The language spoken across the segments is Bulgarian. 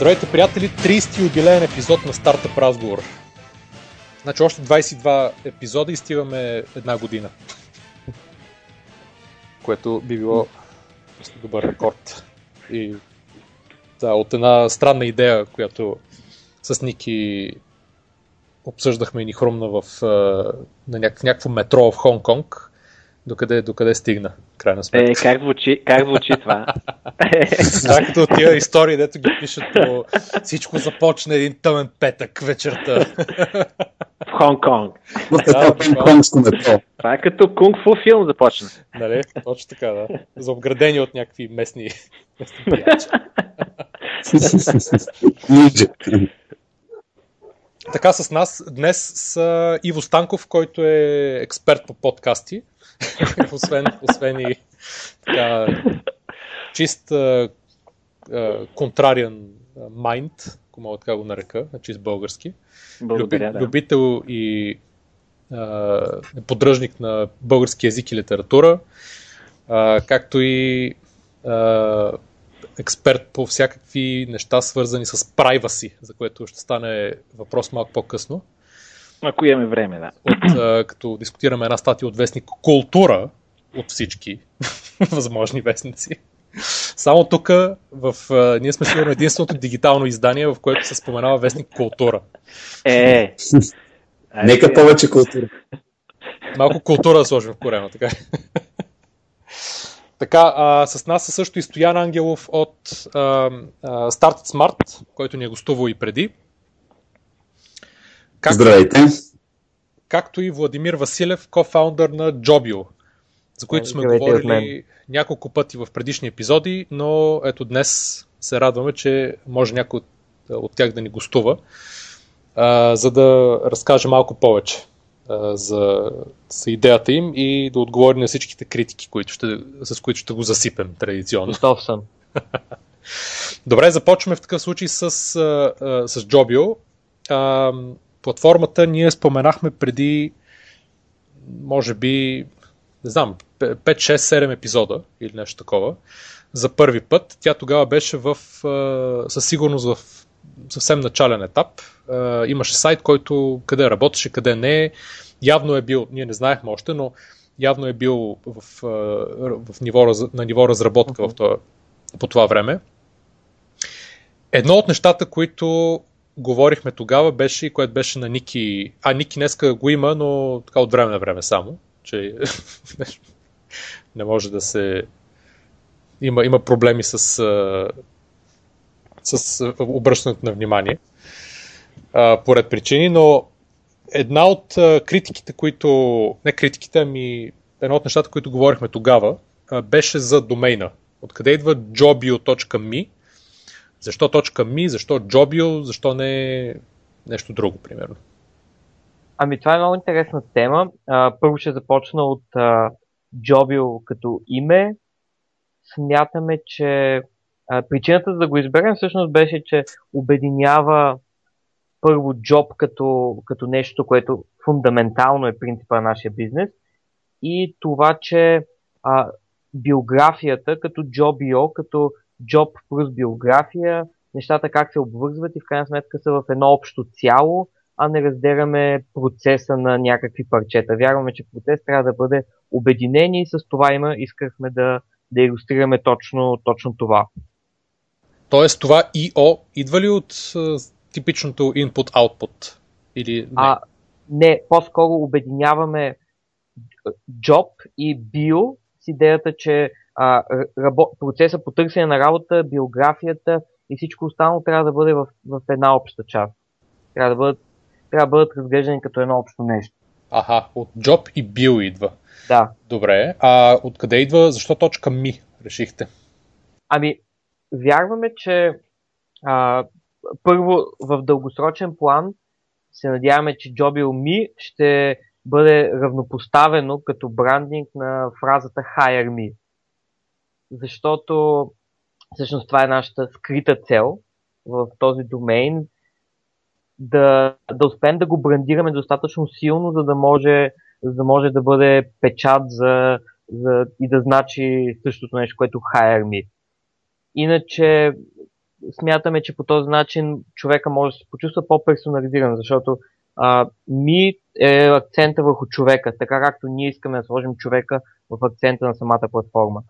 Здравейте, приятели! 30 юбилеен епизод на Стартъп Разговор. Значи още 22 епизода и стигаме една година. Което би било добър рекорд. И да, от една странна идея, която с Ники обсъждахме и ни хрумна в, на някакво метро в Хонг-Конг докъде, докъде стигна, крайна сметка. Е, как звучи, как звучи това? Това като тия истории, дето ги пишат по всичко започна един тъмен петък вечерта. В Хонг-Конг. Да, Хонг-Конгско метро. Това е като кунг-фу филм започна. Нали? Точно така, да. За обградени от някакви местни, местни Така с нас днес с Иво Станков, който е експерт по подкасти. освен, освен и така, чист контрариан майнд, ако мога така го нарека, чист български. Благодаря, Люби, да. Любител и а, поддръжник на български язик и литература, а, както и а, експерт по всякакви неща, свързани с privacy, за което ще стане въпрос малко по-късно. Ако имаме време, да. От, а, като дискутираме една статия от вестник Култура, от всички възможни вестници. Само тук в, а, ние сме сигурно единственото дигитално издание, в което се споменава вестник Култура. Е, Нека повече култура. Малко култура да сложим в корема, така. Така, а, с нас е също и Стоян Ангелов от а, а, Start Smart, който ни е гостувал и преди. Как, Здравейте! Както и Владимир Василев, кофаундър на Jobio, за които сме Здравейте говорили няколко пъти в предишни епизоди, но ето днес се радваме, че може някой от, от тях да ни гостува, а, за да разкаже малко повече а, за, за идеята им и да отговори на всичките критики, които ще, с които ще го засипем традиционно. Готов съм. Добре, започваме в такъв случай с, а, с Jobio. Платформата ние споменахме преди, може би, не знам, 5, 6, 7 епизода или нещо такова. За първи път. Тя тогава беше в, със сигурност в съвсем начален етап. Имаше сайт, който къде работеше, къде не. Явно е бил, ние не знаехме още, но явно е бил в, в ниво, на ниво разработка в това, по това време. Едно от нещата, които говорихме тогава, беше и което беше на Ники. А, Ники днеска го има, но така от време на време само. Че не може да се. Има, има проблеми с, с обръщането на внимание. Поред причини, но една от критиките, които. Не критиките, ами едно от нещата, които говорихме тогава, беше за домейна. Откъде идва jobio.me защо точка ми, защо Jobio, защо не нещо друго, примерно? Ами това е много интересна тема. А, първо ще започна от а, Jobio като име. Смятаме, че а, причината за да го изберем всъщност беше, че обединява първо джоб като, като нещо, което фундаментално е принципа на нашия бизнес и това, че а, биографията като Jobio, като джоб плюс биография, нещата как се обвързват и в крайна сметка са в едно общо цяло, а не разделяме процеса на някакви парчета. Вярваме, че процес трябва да бъде обединен и с това има, искахме да, да иллюстрираме точно, точно това. Тоест това IO идва ли от типичното input-output? Или не? А, не, по-скоро обединяваме job и bio с идеята, че а, рабо, процеса по търсене на работа, биографията и всичко останало трябва да бъде в, в една обща част. Трябва да бъдат, трябва да бъдат разглеждани като едно общо нещо. Аха, от job и bio идва. Да. Добре, а откъде идва, защо точка ми решихте? Ами, вярваме, че а, първо в дългосрочен план се надяваме, че Jobio Me ще бъде равнопоставено като брандинг на фразата Hire Me защото всъщност това е нашата скрита цел в този домейн, да, да успеем да го брандираме достатъчно силно, за да може, за да, може да бъде печат за, за, и да значи същото нещо, което Hire Me. Иначе смятаме, че по този начин човека може да се почувства по-персонализиран, защото а, ми е акцента върху човека, така както ние искаме да сложим човека в акцента на самата платформа.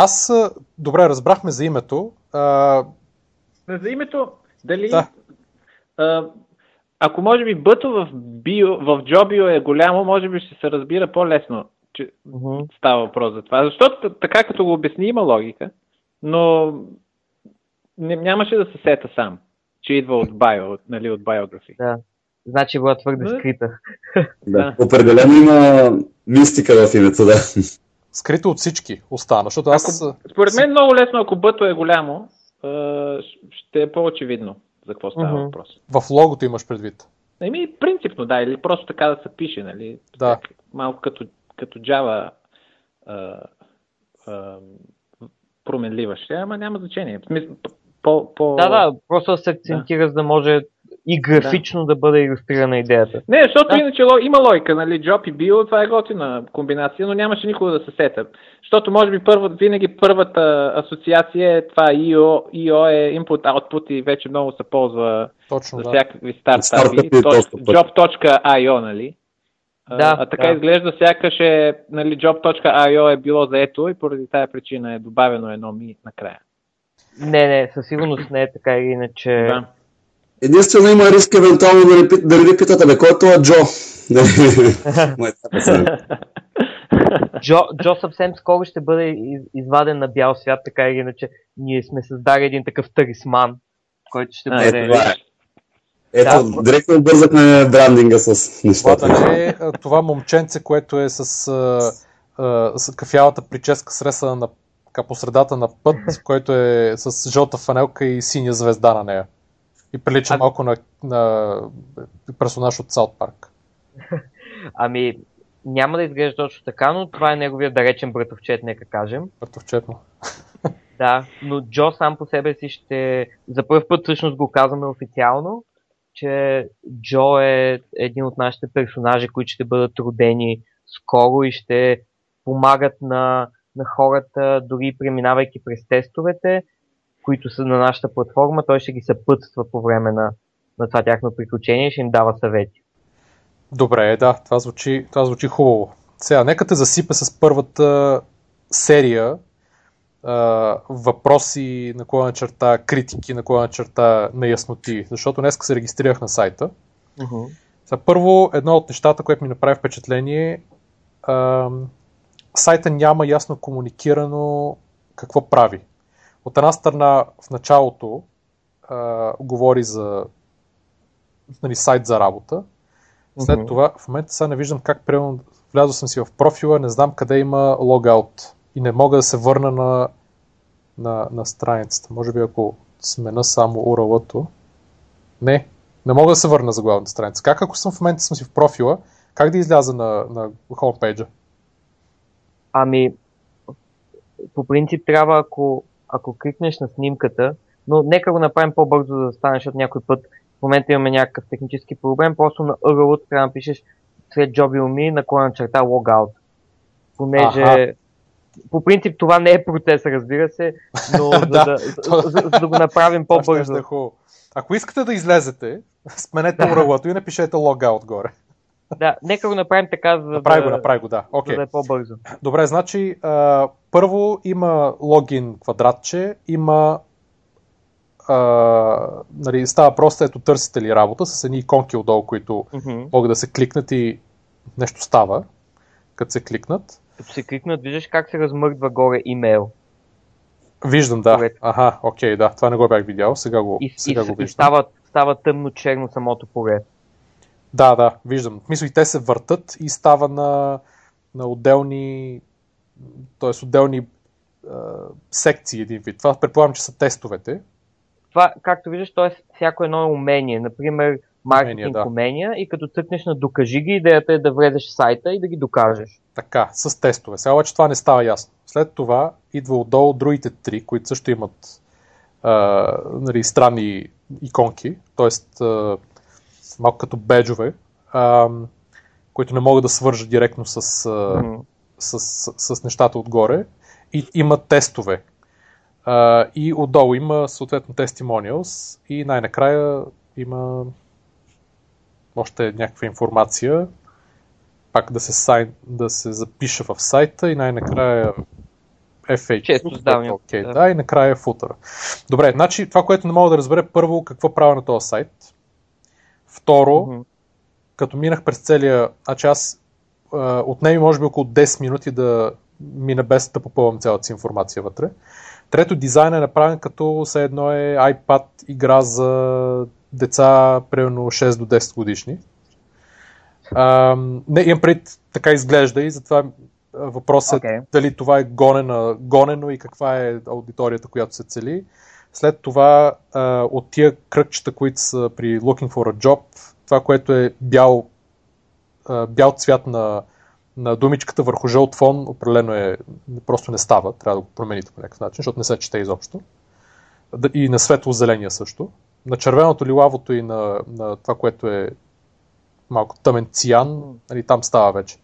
Аз, добре, разбрахме за името. А, За името, дали... Да. А, ако може би бъто в, био, в Джобио е голямо, може би ще се разбира по-лесно, че Мгм. става въпрос за това. Защото така като го обясни има логика, но не, нямаше да се сета сам, че идва от био, от, нали, от biography. Да. Значи била твърде Да. скрита. Да. Определено има мистика в името, да. Скрито от всички остана, защото аз... а, Според мен много лесно, ако бъто е голямо, ще е по-очевидно за какво става Мгм. въпрос. В логото имаш предвид. Еми, принципно, да, или просто така да се пише, нали? Да. Так, Малко като, като Java а, а, променлива ще, ама няма значение. По, по... Да, да, просто да се акцентира, за да може и графично да, бъде илюстрирана идеята. Не, защото Да. иначе ло- има логика, нали? Job и Bio, това е готина комбинация, но нямаше никога да се сета. Защото може би първа, винаги първата асоциация е това IO, IO е input-output и вече много се ползва Точно, за да. всякакви стартапи. Пъти. Job.io, нали? А, Да, а така да. изглежда сякаш е, нали, job.io е било заето и поради тая причина е добавено едно ми накрая. Не, не, със сигурност не е така или иначе. Да. Единствено има риск евентуално да пит- да ни питате, бе, кой е това Джо? Джо, Джо съвсем скоро ще бъде из, изваден на бял свят, така или иначе ние сме създали един такъв талисман, който ще А, бъде... ето, това е. Ето, Да. директно обързахме брандинга с Това нещата. не е това момченце, което е с, а, а, с кафявата прическа сресана на, по средата на път, който е с жълта фанелка и синя звезда на нея. И прилича А- малко на, на персонаж от Саут Парк. Ами, няма да изглежда точно така, но това е неговия далечен братовчет, нека кажем. Братовчет му. Да, но Джо сам по себе си ще... За първ път всъщност го казваме официално, че Джо е един от нашите персонажи, които ще бъдат родени скоро и ще помагат на, на хората, дори преминавайки през тестовете, които са на нашата платформа, той ще ги съпътства по време на, на това тяхно приключение и ще им дава съвети. Добре, да, това звучи, това звучи хубаво. Сега, нека те засипе с първата серия а, въпроси, на коя черта, критики, на коя черта неясноти, защото днес се регистрирах на сайта. Сега, първо, едно от нещата, което ми направи впечатление, а, сайта няма ясно комуникирано какво прави. От една страна, в началото а, говори за нали, сайт за работа, след Мгм. това, в момента сега не виждам как, примерно, влязъл съм си в профила, не знам къде има логаут и не мога да се върна на, на, на страницата. Може би ако смена само URL-то. Не, не мога да се върна за главната страница. Как ако съм в момента съм си в профила, как да изляза на, на homepage Ами, по принцип трябва, ако, ако кликнеш на снимката, но нека го направим по-бързо да стане, защото някой път в момента имаме някакъв технически проблем, просто на URL трябва да напишеш след JobUMI наклона черта logout. Понеже Аха. по принцип това не е процес, разбира се, но за, Да, за, за, за да го направим по-бързо. е. Ако искате да излезете, сменете URL-то и напишете лога отгоре. Да, нека го направим така, за Направи го, да, направи го, да. за Окей. да е по-бързо. Добре, значи а, първо има логин квадратче, има а, нали, става просто ето търсите ли работа с едни иконки отдолу, които Мгм. могат да се кликнат и нещо става, като се кликнат. Като се кликнат, виждаш как се размърдва горе имейл. Виждам, да. Добре. Аха, окей, да. Това не го бях видял. Сега го, И, сега и, го и виждам. става, става тъмно-черно самото поле. Да, да, виждам. Смисъл и те се въртат и става на, на отделни, т.е. отделни а, секции един вид. Това предполагам, че са тестовете. Това, както виждаш, то е всяко едно умение. Например, маркетинг да. умения и като цъкнеш на докажи ги, идеята е да влезеш в сайта и да ги докажеш. Така, с тестове. Сега обаче това не става ясно. След това идва отдолу другите три, които също имат а, нали, странни иконки, т.е. малко като беджове, а, които не могат да свържат директно с, с, с, с нещата отгоре. И имат тестове. А, и отдолу има съответно testimonials и най-накрая има още някаква информация, пак да се, сайн, да се запише в сайта и най-накрая FAQ. Често задавания. Okay, Да. да. и накрая футъра. Добре, значи това, което не мога да разбера, първо, какво правя на този сайт. Второ, Мгм. като минах през целия, значи аз отнеми може би около 10 минути да мина без да попълвам цялата си информация вътре. Трето, дизайн е направен като все едно е iPad игра за деца, примерно 6 до 10 годишни. А, не, имам пред така изглежда и затова въпросът е Окей. дали това е гонено, гонено и каква е аудиторията, която се цели. След това а, от тия кръгчета, които са при Looking for a Job, това, което е бял, а, бял цвят на, на думичката върху жълт фон, определено е, просто не става. Трябва да го промените по някакъв начин, защото не се чете изобщо. И на светло-зеления също. На червеното, лилавото и на, на това, което е малко тъмен циан, нали, там става вече.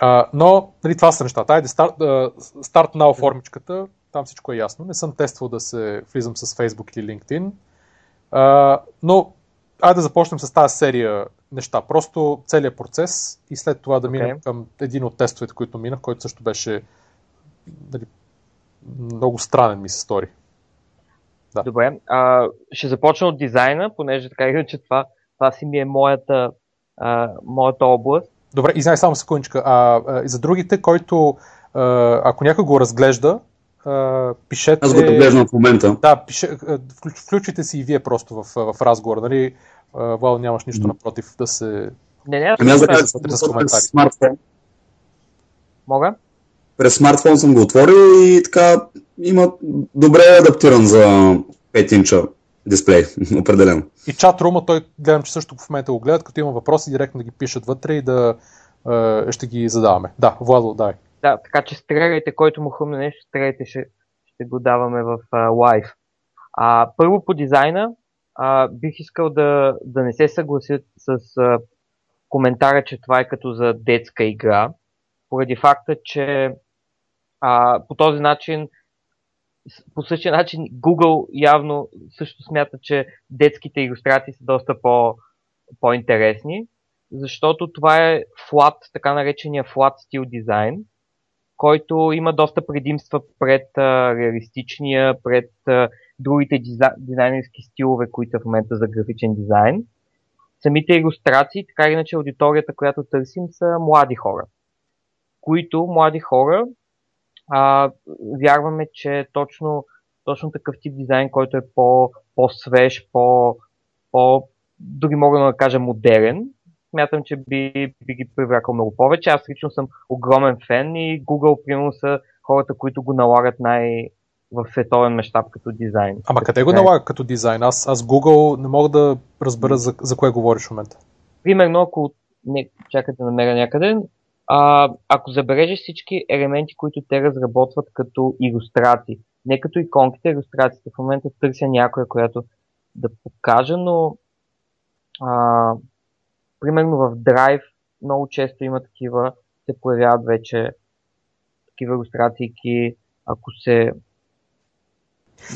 А, но нали, това са нещата. Айде, старт, а, старт now формичката, там всичко е ясно. Не съм тествал да се влизам с Facebook или LinkedIn. А, но айде да започнем с тази серия неща. Просто целият процес и след това да минем Окей. към един от тестовете, които минах, който също беше нали, много странен ми се стори. Да. Добре. А, ще започна от дизайна, понеже така иначе това, това си ми е моята, а, моята област. Добре, извинявай само секундичка. А, а, и за другите, който а, ако някой го разглежда, пишете... Аз го поглеждам в момента. Да, пише, включите си и вие просто в, в разговора, нали? Вал, нямаш нищо напротив да се... Не, не, аз Ами аз да кажа, през смартфон. Мога? През смартфон съм го отворил и така има добре адаптиран за 5 инча дисплей, определено. И чат рума, той гледам, че също в момента го гледат, като има въпроси, директно да ги пишат вътре и да ще ги задаваме. Да, Владо, дай. Да, така че стреляйте, който му хрумне нещо, стреляйте, ще, ще го даваме в а, лайв. Първо по дизайна, а, бих искал да, да не се съгласят с а, коментара, че това е като за детска игра, поради факта, че а, по този начин, по същия начин Google явно също смята, че детските илюстрации са доста по, по-интересни, защото това е flat, така наречения flat стил дизайн, който има доста предимства пред а, реалистичния, пред а, другите диза, дизайнерски стилове, които в момента за графичен дизайн. Самите иллюстрации, така или иначе аудиторията, която търсим, са млади хора, които млади хора а, вярваме, че точно, точно такъв тип дизайн, който е по, по-свеж, по, по, дори мога да кажа модерен, смятам, че би, би ги привлякал много повече. Аз лично съм огромен фен и Google, примерно, са хората, които го налагат най- в световен мащаб като дизайн. Ама Като къде го дизайн. налага като дизайн? Аз, аз Google не мога да разбера за, за кое говориш в момента. Примерно, ако не, чакате да намеря някъде, а, ако забележиш всички елементи, които те разработват като иллюстрации, не като иконките, иллюстрациите. В момента търся някоя, която да покажа, но а, примерно в Drive много често има такива, се появяват вече такива иллюстрации, ако се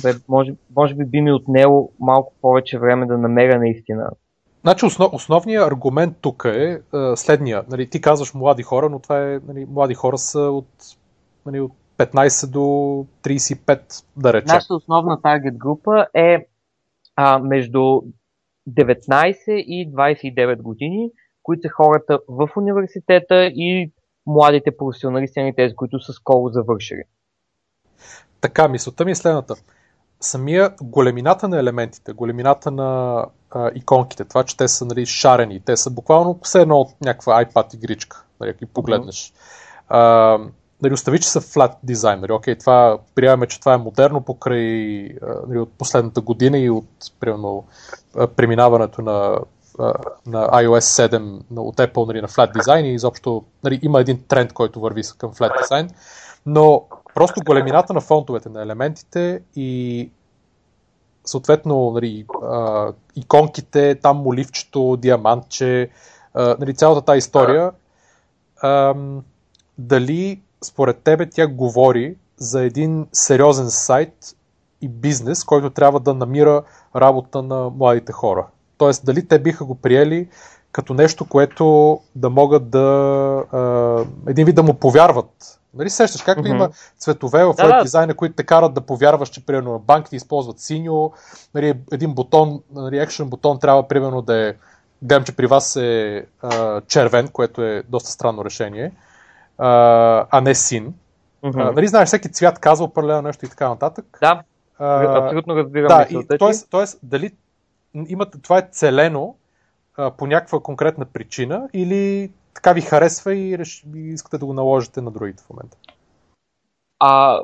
Бе, може, може би би ми отнело малко повече време да намеря наистина. Значи основ, основният аргумент тук е а, следния. Нали, ти казваш млади хора, но това е нали, млади хора са от, нали, от 15 до 35, да речем. Нашата основна таргет група е а, между 19 и 29 години, които са хората в университета и младите професионалисти, а не тези, които са скоро завършили. Така, мисълта ми е следната. Самия големината на елементите, големината на а, иконките, това, че те са нали, шарени, те са буквално все едно от някаква iPad игричка, нали, ако погледнеш. А, нали, остави, че са flat дизайн. Нали, окей, това, приемаме, че това е модерно покрай нали, от последната година и от примерно, преминаването на, на iOS 7 на, от Apple нали, на flat дизайн и изобщо нали, има един тренд, който върви към flat дизайн. Но просто големината на фонтовете, на елементите и съответно нали, иконките, там моливчето, диамантче, нали, цялата тази история, дали според тебе тя говори за един сериозен сайт и бизнес, който трябва да намира работа на младите хора. Тоест, дали те биха го приели като нещо, което да могат да... Един вид да му повярват. Нали сещаш, както mm-hmm. има цветове в Да, да. дизайна, които те карат да повярваш, че примерно банките използват синьо, нали, един бутон, нали, бутон трябва примерно да е, гледам, че при вас е а, червен, което е доста странно решение, а, а не син. Мгм. А, нали знаеш, всеки цвят казва определено нещо и така нататък. Да, А, абсолютно разбирам да, и, тоест, тоест, дали имате, това е целено а, по някаква конкретна причина или така ви харесва и, реш, и искате да го наложите на другите в момента? А,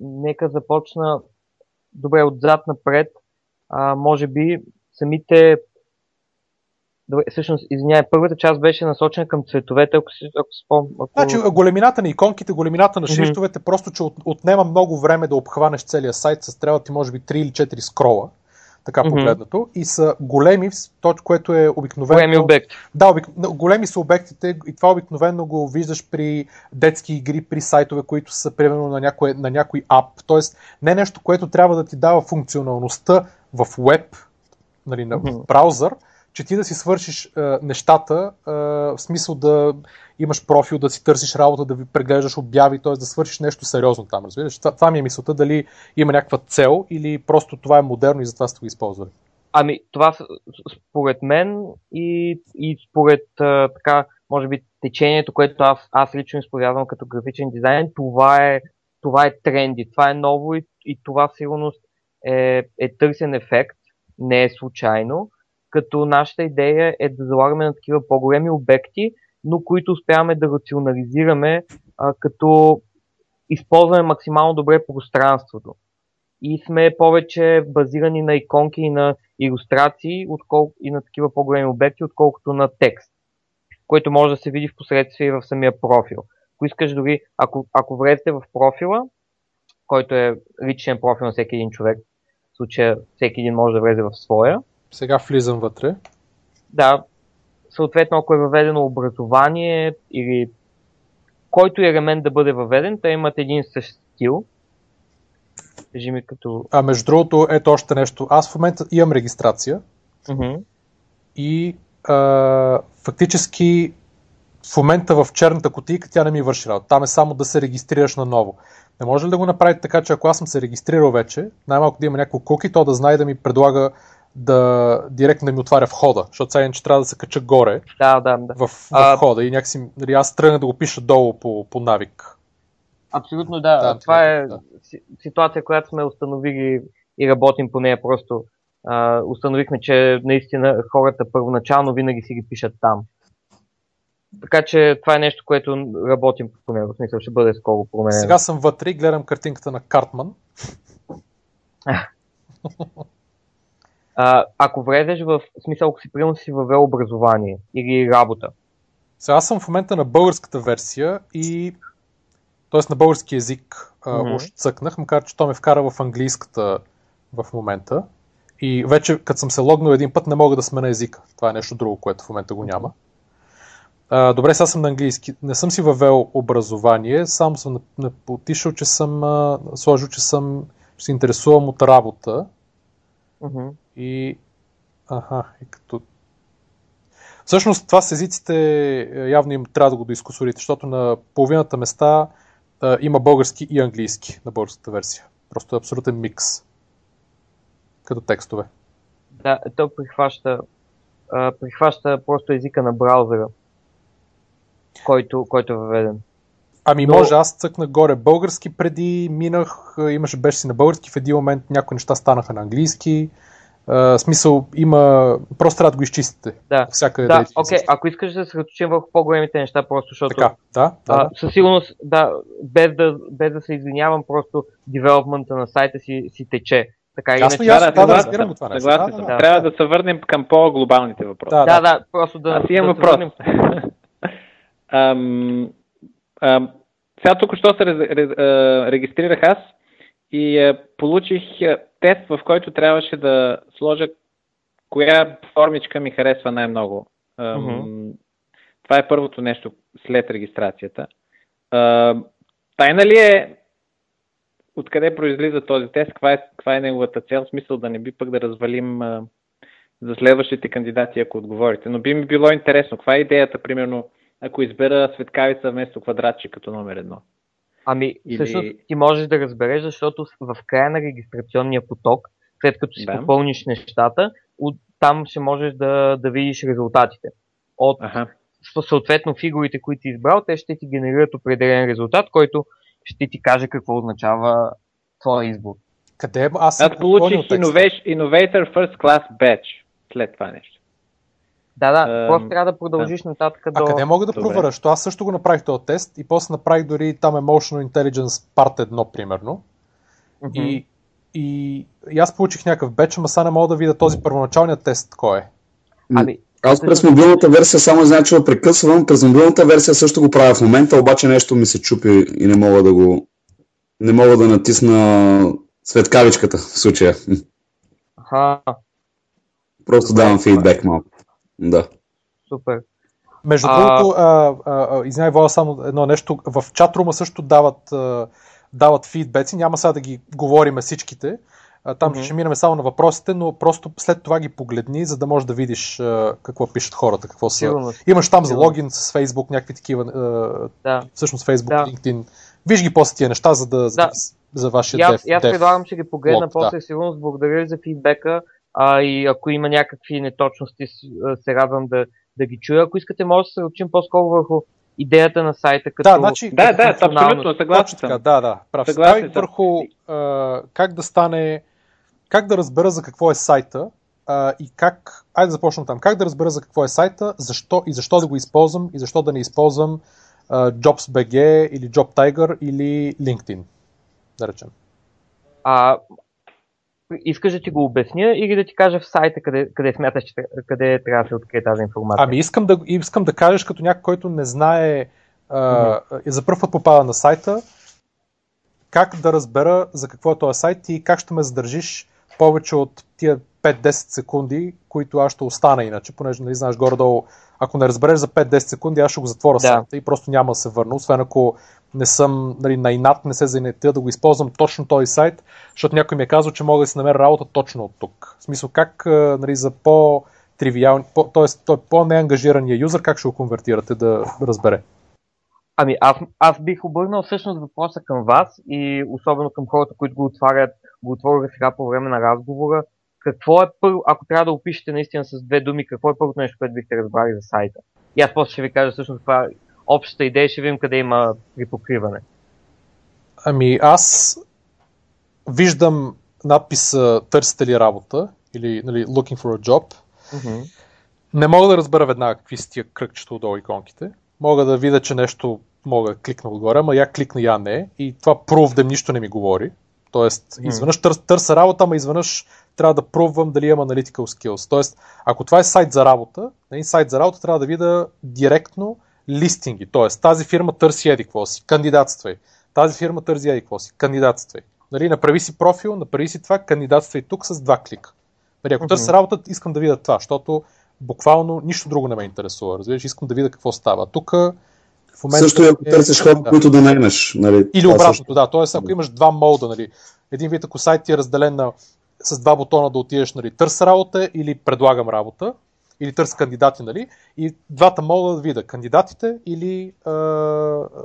нека започна добре отзад напред. А, може би самите. Добре, всъщност, извинявай, първата част беше насочена към цветовете, ако си, ако спом... Ако... Значи, големината на иконките, големината на шрифтовете, просто, че от, отнема много време да обхванеш целия сайт, с трябва ти може би 3 или 4 скрола, така Мгм. погледнато, и са големи, то, което е обикновено... големи обекти. Да, обик... големи са обектите и това обикновено го виждаш при детски игри, при сайтове, които са примерно на някой, на някой ап. Тоест, не нещо, което трябва да ти дава функционалността в веб, нали, на, Мгм. в браузър, че ти да си свършиш е, нещата, е, в смисъл да имаш профил, да си търсиш работа, да ви преглеждаш обяви, т.е. да свършиш нещо сериозно там, разбираш? Това, това ми е мисълта, дали има някаква цел или просто това е модерно и затова сте го използвали. Ами, това според мен и, и според а, така, може би, течението, което аз, аз лично изповядвам като графичен дизайн, това е, това е тренди, това е ново и, и това сигурност е, е търсен ефект, не е случайно, като нашата идея е да залагаме на такива по-големи обекти, но които успяваме да рационализираме, а, като използваме максимално добре пространството и сме повече базирани на иконки и на иллюстрации откол... и на такива по-големи обекти, отколкото на текст, който може да се види в последствие в самия профил. Ако искаш дори, ако, ако влезете в профила, който е личен профил на всеки един човек, в случая всеки един може да влезе в своя, Сега влизам вътре. да, съответно ако е въведено образование или който и елемент да бъде въведен, те имат един същ стил. Кажи ми като... А между другото, ето още нещо. Аз в момента имам регистрация Мгм. и а, фактически в момента в черната кутийка тя не ми върши работа. Там е само да се регистрираш наново. Не може ли да го направите така, че ако аз съм се регистрирал вече, най-малко да има някакво куки, то да знае да ми предлага да директно да ми отваря входа, защото сега иначе трябва да се кача горе Да, да, да. в, в А- входа и някакси нали, аз тръгна да го пиша долу по, по навик. Абсолютно да. Да, Това е да. си- ситуация, която сме установили и работим по нея. Просто а, установихме, че наистина хората първоначално винаги си ги пишат там. Така че това е нещо, което работим по него. В смисъл ще бъде скоро променено. Сега съм вътре и гледам картинката на Картман. А, ако влезеш в смисъл, ако си примерно си въвел образование или работа, Сега аз съм в момента на българската версия и т.е. на български язик Мгм. mm-hmm. уж цъкнах, макар че то ме вкара в английската в момента. И вече, като съм се логнал един път, не мога да сменя езика. Това е нещо друго, което в момента го няма. А, добре, сега съм на английски. Не съм си въвел образование, само съм отишъл, че съм а, сложил, че съм че се интересувам от работа. мгм, И. Аха, и като. Всъщност, това с езиците е, явно им трябва да го доискусорите, защото на половината места а, има български и английски на българската версия. Просто е абсолютен микс. Като текстове. да, то прихваща, а, прихваща просто езика на браузъра, който, който е въведен. Ами Но- може, аз цъкнах горе български преди, минах, имаше беше си на български, в един момент някои неща станаха на английски. А, смисъл, има. Просто трябва да го изчистите. Да. Всяка Да, идея. окей, ако искаш да се съсредоточим върху по-големите неща, просто защото Така, да, да. А, да. със сигурност, да, без да, без да се извинявам, просто девелопмента на сайта си, си тече. Така Ясно, иначе. ясно, да, да, разбирам го това нещо. Да, съм. да, да. Трябва да се върнем към по-глобалните въпроси. Да, Да, да, просто да. Аз имам да се въпрос. ам, ам, сега тук що се регистрирах аз и получих тест, в който трябваше да сложа коя формичка ми харесва най-много. Мгм. Това е първото нещо след регистрацията. Тайна ли е откъде произлиза този тест, каква е, каква е неговата цел, смисъл да не би пък да развалим а, за следващите кандидати, ако отговорите. Но би ми било интересно, каква е идеята, примерно, ако избера светкавица вместо квадратче като номер едно? Ами, Или... всъщност ти можеш да разбереш, защото в края на регистрационния поток, след като си да. попълниш нещата, от там ще можеш да, да видиш резултатите. От ага. съответно фигурите, които си избрал, те ще ти генерират определен резултат, който ще ти каже какво означава твоя избор. Къде? Аз Аз получих Innovator First Class Badge след това нещо. Да, да, просто трябва да продължиш да. нататък до... А къде мога да проверя? Що аз също го направих този тест и после направих дори там Emotional Intelligence Part 1, примерно. Mm-hmm. И, и, и аз получих някакъв беч, ама сега не мога да видя този първоначалният тест кой е. Ами, аз през мобилната версия само знам, че прекъсвам. През мобилната версия също го правя в момента, обаче нещо ми се чупи и не мога да го... Не мога да натисна светкавичката в случая. Аха. Просто давам фидбек малко. Да. Супер. Между а... другото, извинявай, Вола, само едно нещо. В чатрума също дават, а, дават фидбеци. Няма сега да ги говориме всичките. А, там mm-hmm. ще минем само на въпросите, но просто след това ги погледни, за да можеш да видиш а, какво пишат хората. Какво са. Сигурно. Имаш там за логин с Facebook, някакви такива. А, да. Всъщност Facebook, да. LinkedIn. Виж ги после тия неща, за да, за, да. за вашия дев. Аз предлагам, че ги погледна после. Да. Сигурно благодаря за фидбека а, и ако има някакви неточности, се радвам да, да ги чуя. Ако искате, може да се учим по-скоро върху идеята на сайта като Да, значи, да, да, абсолютно, съгласен така, Да, да, прав. Съгласен върху а, как да стане, как да разбера за какво е сайта а, и как, айде да започнем там, как да разбера за какво е сайта, защо и защо да го използвам и защо да не използвам а, JobsBG или JobTiger или LinkedIn, да речем. А, искаш да ти го обясня или да ти кажа в сайта къде, къде смяташ, че къде трябва да се открие тази информация? Ами искам да, искам да кажеш като някой, който не знае а, mm-hmm. за първ път попада на сайта, как да разбера за какво е този сайт и как ще ме задържиш повече от тия 5-10 секунди, които аз ще остана иначе, понеже нали знаеш горе-долу, ако не разбереш за 5-10 секунди, аз ще го затворя да. сайта и просто няма да се върна, освен ако не съм нали, на инат, не се занятя да го използвам точно този сайт, защото някой ми е казал, че мога да си намеря работа точно от тук. В смисъл как нали, за по тривиални, по, т.е. той по-неангажирания юзър, как ще го конвертирате да разбере? Ами аз, аз бих обърнал всъщност въпроса към вас и особено към хората, които го отварят, го отвориха сега по време на разговора. Какво е първо, ако трябва да опишете наистина с две думи, какво е първото нещо, което бихте разбрали за сайта? И аз после ще ви кажа всъщност каква общата идея, ще видим къде има припокриване. Ами аз виждам надписа търсите ли работа или нали, looking for a job. Mm-hmm. Не мога да разбера веднага какви са тия кръгчета отдолу иконките. Мога да видя, че нещо мога да кликна отгоре, ама я кликна, я не. И това да нищо не ми говори. Тоест, изведнъж търс, търся работа, ама изведнъж трябва да пробвам дали имам analytical skills. Тоест, ако това е сайт за работа, нали, сайт за работа трябва да видя директно листинги, т.е. тази фирма търси еди какво си, кандидатствай. Тази фирма търси еди какво си, кандидатствай. Нали, направи си профил, направи си това, кандидатствай тук с два клика. Нали, ако mm-hmm. търся работа, искам да видя това, защото буквално нищо друго не ме интересува. Разбираш, искам да видя какво става. Тук в момента Също и ако е, търсиш хора, да. които да наймеш. Нали, Или обратното, също... да. Тоест, ако имаш два молда, нали, един вид, ако сайт ти е разделен на, с два бутона да отидеш, нали, търс работа или предлагам работа, или търся кандидати, нали? И двата мога да видя кандидатите или а,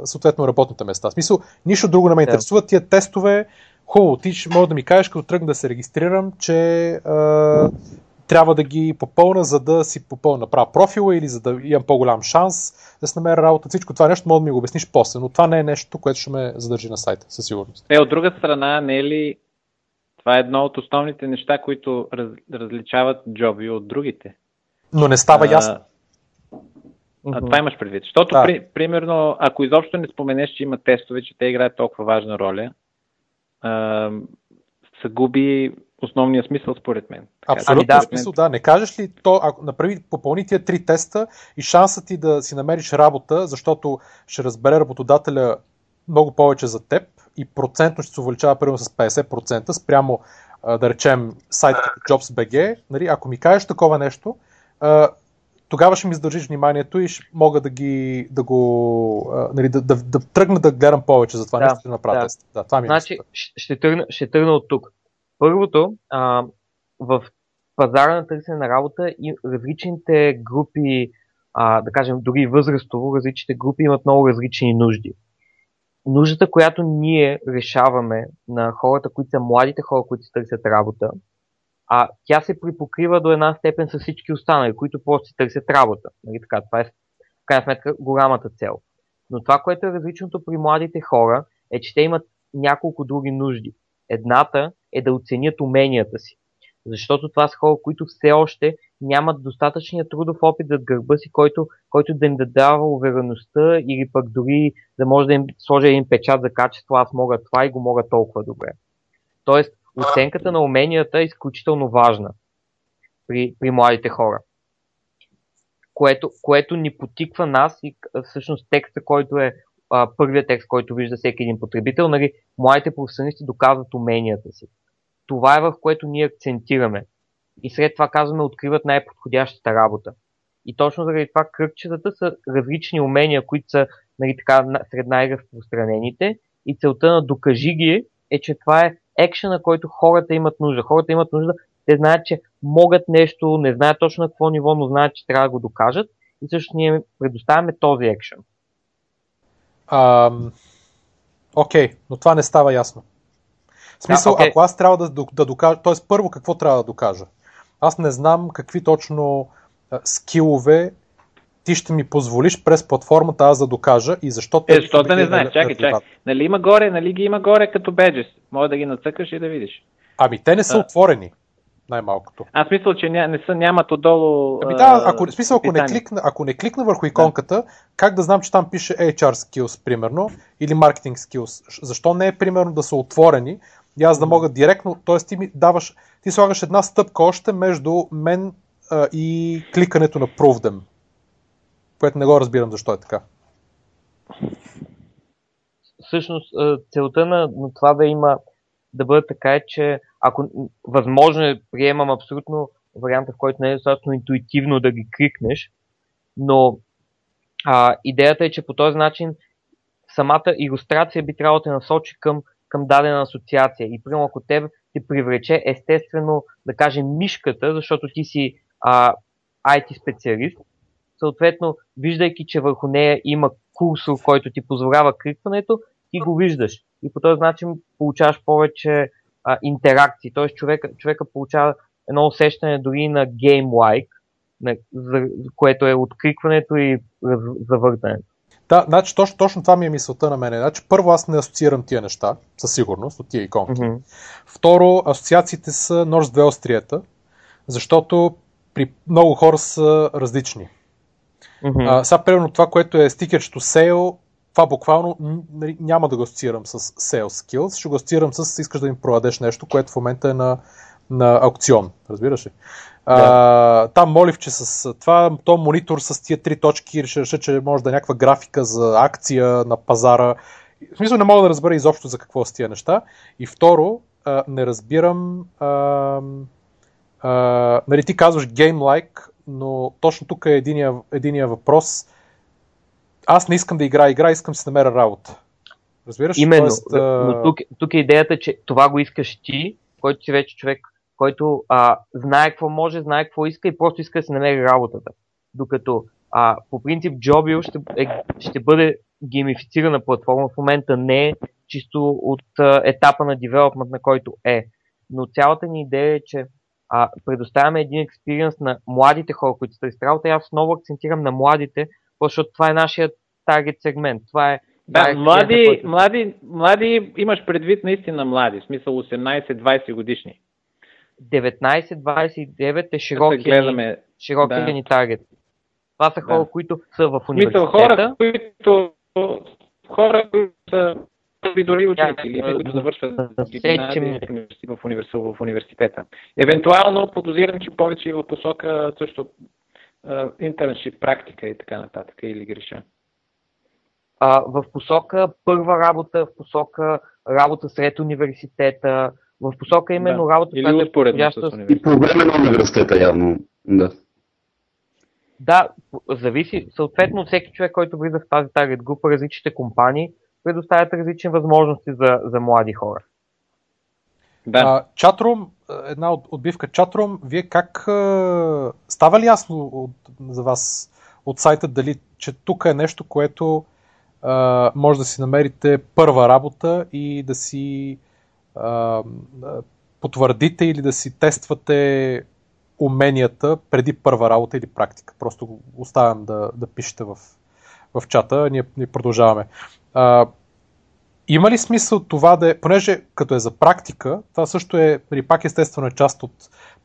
съответно работните места. В смисъл, нищо друго не ме интересува. Тия тестове, хубаво, ти ще мога да ми кажеш, като тръгна да се регистрирам, че а, трябва да ги попълна, за да си попълна правя профила или за да имам по-голям шанс да се намеря работа. Всичко това нещо мога да ми го обясниш после, но това не е нещо, което ще ме задържи на сайта, със сигурност. Е, от друга страна, не е ли това е едно от основните неща, които раз, различават джоби от другите? Но не става а, ясно. А, това имаш предвид. Защото, да. при, примерно, ако изобщо не споменеш, че има тестове, че те играят толкова важна роля, а, се губи основния смисъл, според мен. Абсолютно да, смисъл, да. Не кажеш ли то, ако направи, попълни тия три теста и шансът ти да си намериш работа, защото ще разбере работодателя много повече за теб и процентно ще се увеличава примерно с 50% спрямо, да речем, сайт като JobsBG, нали, ако ми кажеш такова нещо, тогава ще ми задържиш вниманието и ще мога да ги да го а, нали, да, да, да, тръгна да гледам повече за това Да, нещо да направя да. Да, това ми е Значи, ще, ще, тръгна, ще тръгна от тук. Първото, а, в пазара на търсене на работа и различните групи, а, да кажем дори възрастово, различните групи имат много различни нужди. Нуждата, която ние решаваме на хората, които са младите хора, които търсят работа, а тя се припокрива до една степен с всички останали, които просто си търсят работа. Нали така, това е в крайна сметка голямата цел. Но това, което е различното при младите хора, е, че те имат няколко други нужди. Едната е да оценят уменията си. Защото това са хора, които все още нямат достатъчния трудов опит зад гърба си, който, който да им да дава увереността или пък дори да може да им сложи един печат за качество, аз мога това и го мога толкова добре. Тоест, оценката на уменията е изключително важна при, при младите хора. Което, което ни потиква нас и всъщност текста, който е а, първият текст, който вижда всеки един потребител, нали, младите професионалисти доказват уменията си. Това е в което ние акцентираме. И след това казваме, откриват най-подходящата работа. И точно заради това кръгчетата са различни умения, които са нали, така, сред най-разпространените. И целта на докажи ги е, че това е екшена, който хората имат нужда. Хората имат нужда, те знаят, че могат нещо, не знаят точно на какво ниво, но знаят, че трябва да го докажат. И също ние предоставяме този екшен. Окей, но това не става ясно. В смисъл, Да, окей. ако аз трябва да, да, да докажа, т.е. първо какво трябва да докажа? Аз не знам какви точно а, скилове ти ще ми позволиш през платформата аз да докажа и защо Е, те защо да не знаеш? ме Чакай, чакай. Нали има горе, нали ги има горе като беджес. Може да ги нацъкаш и да видиш. Ами те не са А. отворени, най-малкото. Аз мисля, че ня, не са, нямат отдолу. Ами да, ако, смисъл, ако не, кликна, ако не кликна върху иконката, как да знам, че там пише HR skills, примерно, или marketing skills? Защо не е, примерно, да са отворени и аз да мога директно, т.е. ти ми даваш, ти слагаш една стъпка още между мен а, и кликането на Prove them, което не го разбирам защо е така. всъщност а, целта на, на това да има да бъде така е, че ако възможно е, приемам абсолютно варианта, в който не е достатъчно интуитивно да ги кликнеш, но а, идеята е, че по този начин самата иллюстрация би трябвало да насочи към, към дадена асоциация. И примерно ако тебе те привлече естествено, да кажем, мишката, защото ти си а, IT специалист, съответно, виждайки, че върху нея има курсор, който ти позволява кликването, ти го виждаш. И по този начин получаваш повече а, интеракции. Т.е. човека, човека получава едно усещане дори на за, което е откликването и завъртането. Да, значи точно, точно това ми е мисълта на мене. Значи, първо аз не асоциирам тия неща, със сигурност, от тия иконки. Мгм. Второ, асоциациите са нож с две острията, защото при много хора са различни. Мгм. А, сега, примерно, това, което е стикерчето Sale, това буквално нали, няма да го асоциирам с Sales Skills, ще го асоциирам с искаш да им продадеш нещо, което в момента е на, на аукцион. Разбираш ли? А, там моливче с това, то монитор с тия три точки, ще реша, че може да е някаква графика за акция на пазара. В смисъл не мога да разбера изобщо за какво са тия неща. И второ, а, не разбирам а, а, нали, ти казваш game-like, но точно тук е единия, единия въпрос. Аз не искам да играя игра, искам да си намеря работа. Разбираш? Именно. Тоест, а, Но тук, тук е идеята, че това го искаш ти, който си вече човек, който а, знае какво може, знае какво иска и просто иска да си намери работата. Докато а, по принцип Jobio ще, е, ще бъде геймифицирана платформа, в момента не е чисто от а, етапа на девелопмент, на който е. Но цялата ни идея е, че а, предоставяме един експириенс на младите хора, които са работа. И аз много акцентирам на младите, защото това е нашият таргет сегмент. Това е Да, е млади, който- млади, млади, имаш предвид наистина млади, в смисъл 18-20 годишни. 19-29 е се гледаме. широкия да. ни таргет. Това са хора, Да. които са в университета. хора, които, хора, които са първи дори учители, Да, които завършват в, универс, в университета. Евентуално подозирам, че повече и в посока също интерншип, практика и така нататък, или греша. а, в посока първа работа, в посока работа сред университета, в посока именно Да. работа, Или която е подходяща И по време на университета явно. Да. Да, зависи. Съответно, всеки човек, който влиза в тази таргет група, различните компании предоставят различни възможности за, за млади хора. Да. А, чатрум, една от, отбивка чатрум, вие как а, става ли ясно от, за вас от сайта дали, че тук е нещо, което а, може да си намерите първа работа и да си а, потвърдите или да си тествате уменията преди първа работа или практика. Просто оставям да, да пишете в, в чата, ние, ние продължаваме. А, има ли смисъл това да е, понеже като е за практика, това също е, нали, пак естествено е част от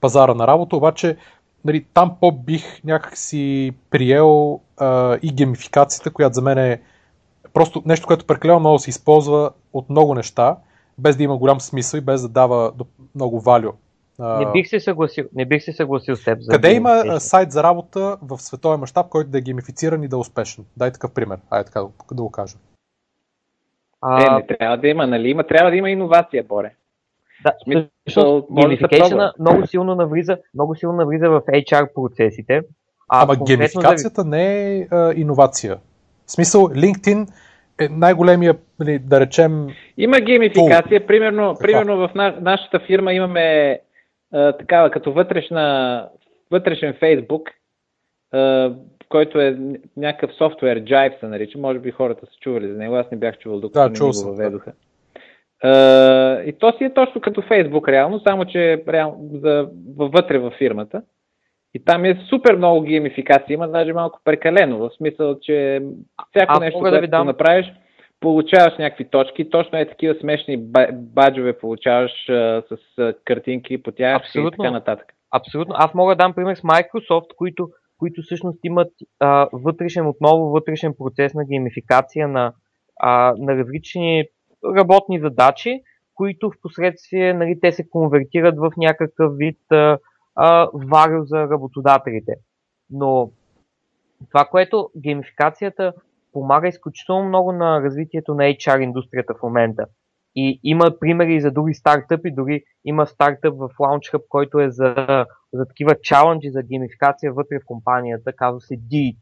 пазара на работа, обаче нали, там по-бих някакси приел а, и геймификацията, която за мен е просто нещо, което прекалено много се използва от много неща, без да има голям смисъл и без да дава много валю. Не бих се съгласил, не бих се съгласил с теб. За къде има сайт за работа в световен мащаб, който да е геймифициран и да е успешен? Дай такъв пример. Ай така да го кажа. А... Е, не трябва да има, нали? Има, трябва да има иновация, Боре. Да, смисъл, да много силно навлиза, много силно навлиза в HR процесите. А Ама геймификацията за... не е а, иновация. В смисъл, LinkedIn е най-големия, нали, да речем... Има геймификация. Пул. Примерно, примерно в на, нашата фирма имаме а, такава като вътрешна, вътрешен Фейсбук, а, който е някакъв софтуер, Jive се нарича. Може би хората са чували за него. Аз не бях чувал, докато да, не го въведоха. Да. и то си е точно като Фейсбук реално, само че реално, за, вътре във фирмата. И там е супер много геймификация, има даже малко прекалено, в смисъл, че всяко а, нещо, което да направиш, получаваш някакви точки, точно е такива смешни баджове получаваш а, с а, картинки по тях Абсолютно. и така нататък. Абсолютно. Аз мога да дам пример с Microsoft, които, които всъщност имат а, вътрешен, отново вътрешен процес на геймификация на, а, на различни работни задачи, които в последствие нали, те се конвертират в някакъв вид а, за работодателите. Но това, което геймификацията помага изключително много на развитието на HR индустрията в момента. И има примери за други стартъпи, дори има стартъп в Launch Hub, който е за, за такива чаленджи за геймификация вътре в компанията, казва се DEET.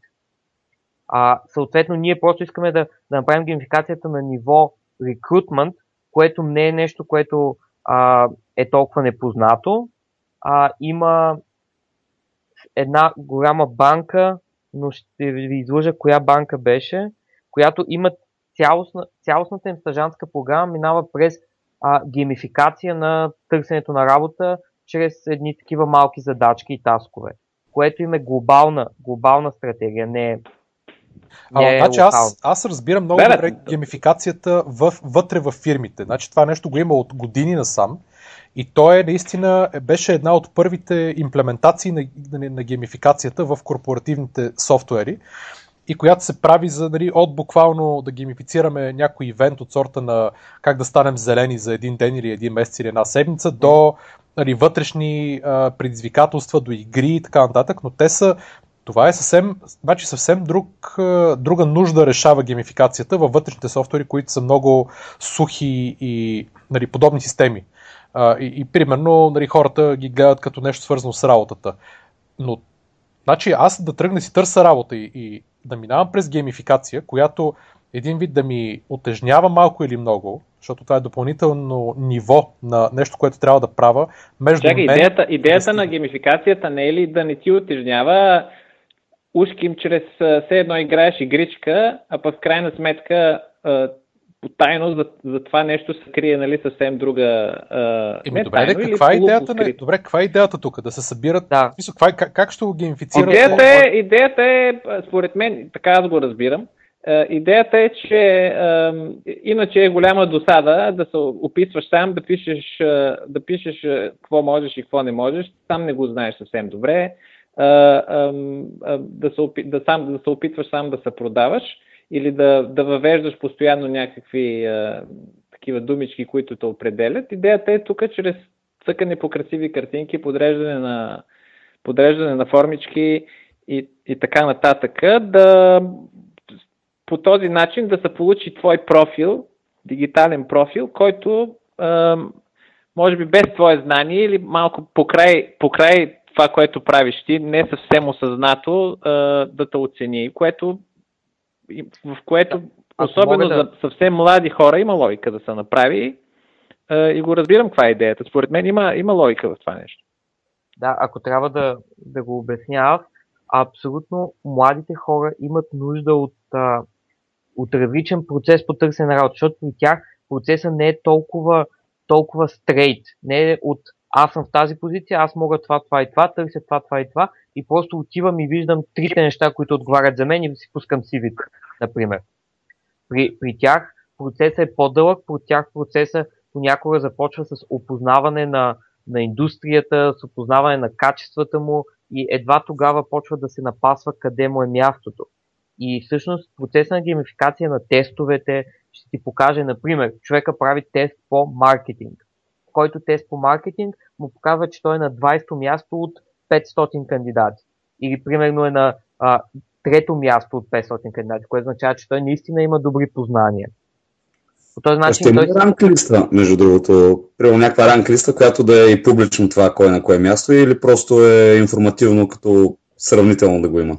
А, съответно, ние просто искаме да, да направим геймификацията на ниво recruitment, което не е нещо, което а, е толкова непознато, а, има една голяма банка, но ще ви излъжа коя банка беше, която има цялостна, цялостната им стажанска програма минава през а, геймификация на търсенето на работа чрез едни такива малки задачки и таскове, което им е глобална, глобална стратегия, не е а, е значи аз, аз разбирам много добре геймификацията в, вътре в фирмите. Значи това нещо го има от години насам. И то е наистина, беше една от първите имплементации на, на, на геймификацията в корпоративните софтуери и която се прави за, нали, от буквално да геймифицираме някой ивент от сорта на как да станем зелени за един ден или един месец или една седмица, до нали, вътрешни а, предизвикателства, до игри и така нататък, но те са това е съвсем, значи съвсем друг, друга нужда решава геймификацията във вътрешните софтуери, които са много сухи и нали, подобни системи. А, и, и примерно нали, хората ги гледат като нещо свързано с работата. Но значи аз да тръгна си търся работа и, и да минавам през геймификация, която един вид да ми отежнява малко или много, защото това е допълнително ниво на нещо, което трябва да правя между Чакай, мен идеята, идеята на геймификацията не е ли да не ти отежнява ушким чрез все едно играеш игричка, а пък в крайна сметка тайно за, за това нещо се крие нали, съвсем друга. Еми, добре, тайно, каква е идеята? Не, добре, каква е идеята тук? Да се събират. Да. Мисъл, каква, е, как, как ще го геймифицират? Идеята е, идеята е, според мен, така аз го разбирам. Идеята е, че е, иначе е голяма досада да се описваш сам, да пишеш, да пишеш какво можеш и какво не можеш. Сам не го знаеш съвсем добре. Да се, да, сам, да се опитваш сам да се продаваш или да, да въвеждаш постоянно някакви а, такива думички, които те определят. Идеята е тук чрез цъкане по красиви картинки, подреждане на, подреждане на формички и, и така нататък, да по този начин да се получи твой профил, дигитален профил, който а, може би без твое знание или малко покрай, покрай това, което правиш ти, не съвсем осъзнато а, да те оцени, което, в което да. особено да... за съвсем млади хора има логика да се направи а, и го разбирам каква е идеята. Според мен има, има логика в това нещо. Да, ако трябва да, да го обясня аз, абсолютно младите хора имат нужда от, а, от различен процес по търсене на работа, защото при тях процесът не е толкова, толкова стрейт, не е от аз съм в тази позиция, аз мога това, това и това, търся това, това и това и просто отивам и виждам трите неща, които отговарят за мен и си пускам cv например. При, при тях процесът е по-дълъг, при тях процесът понякога започва с опознаване на, на индустрията, с опознаване на качествата му и едва тогава почва да се напасва къде му е мястото. И всъщност процесът на геймификация на тестовете ще ти покаже, например, човека прави тест по маркетинг който тест по маркетинг му показва, че той е на 20-то място от 500 кандидати. Или примерно е на а, трето място от 500 кандидати, което означава, че той наистина има добри познания. По този начин Ще той... има ранг листа, между другото. Примерно някаква ранг листа, която да е и публично това кой на кое място или просто е информативно като сравнително да го има?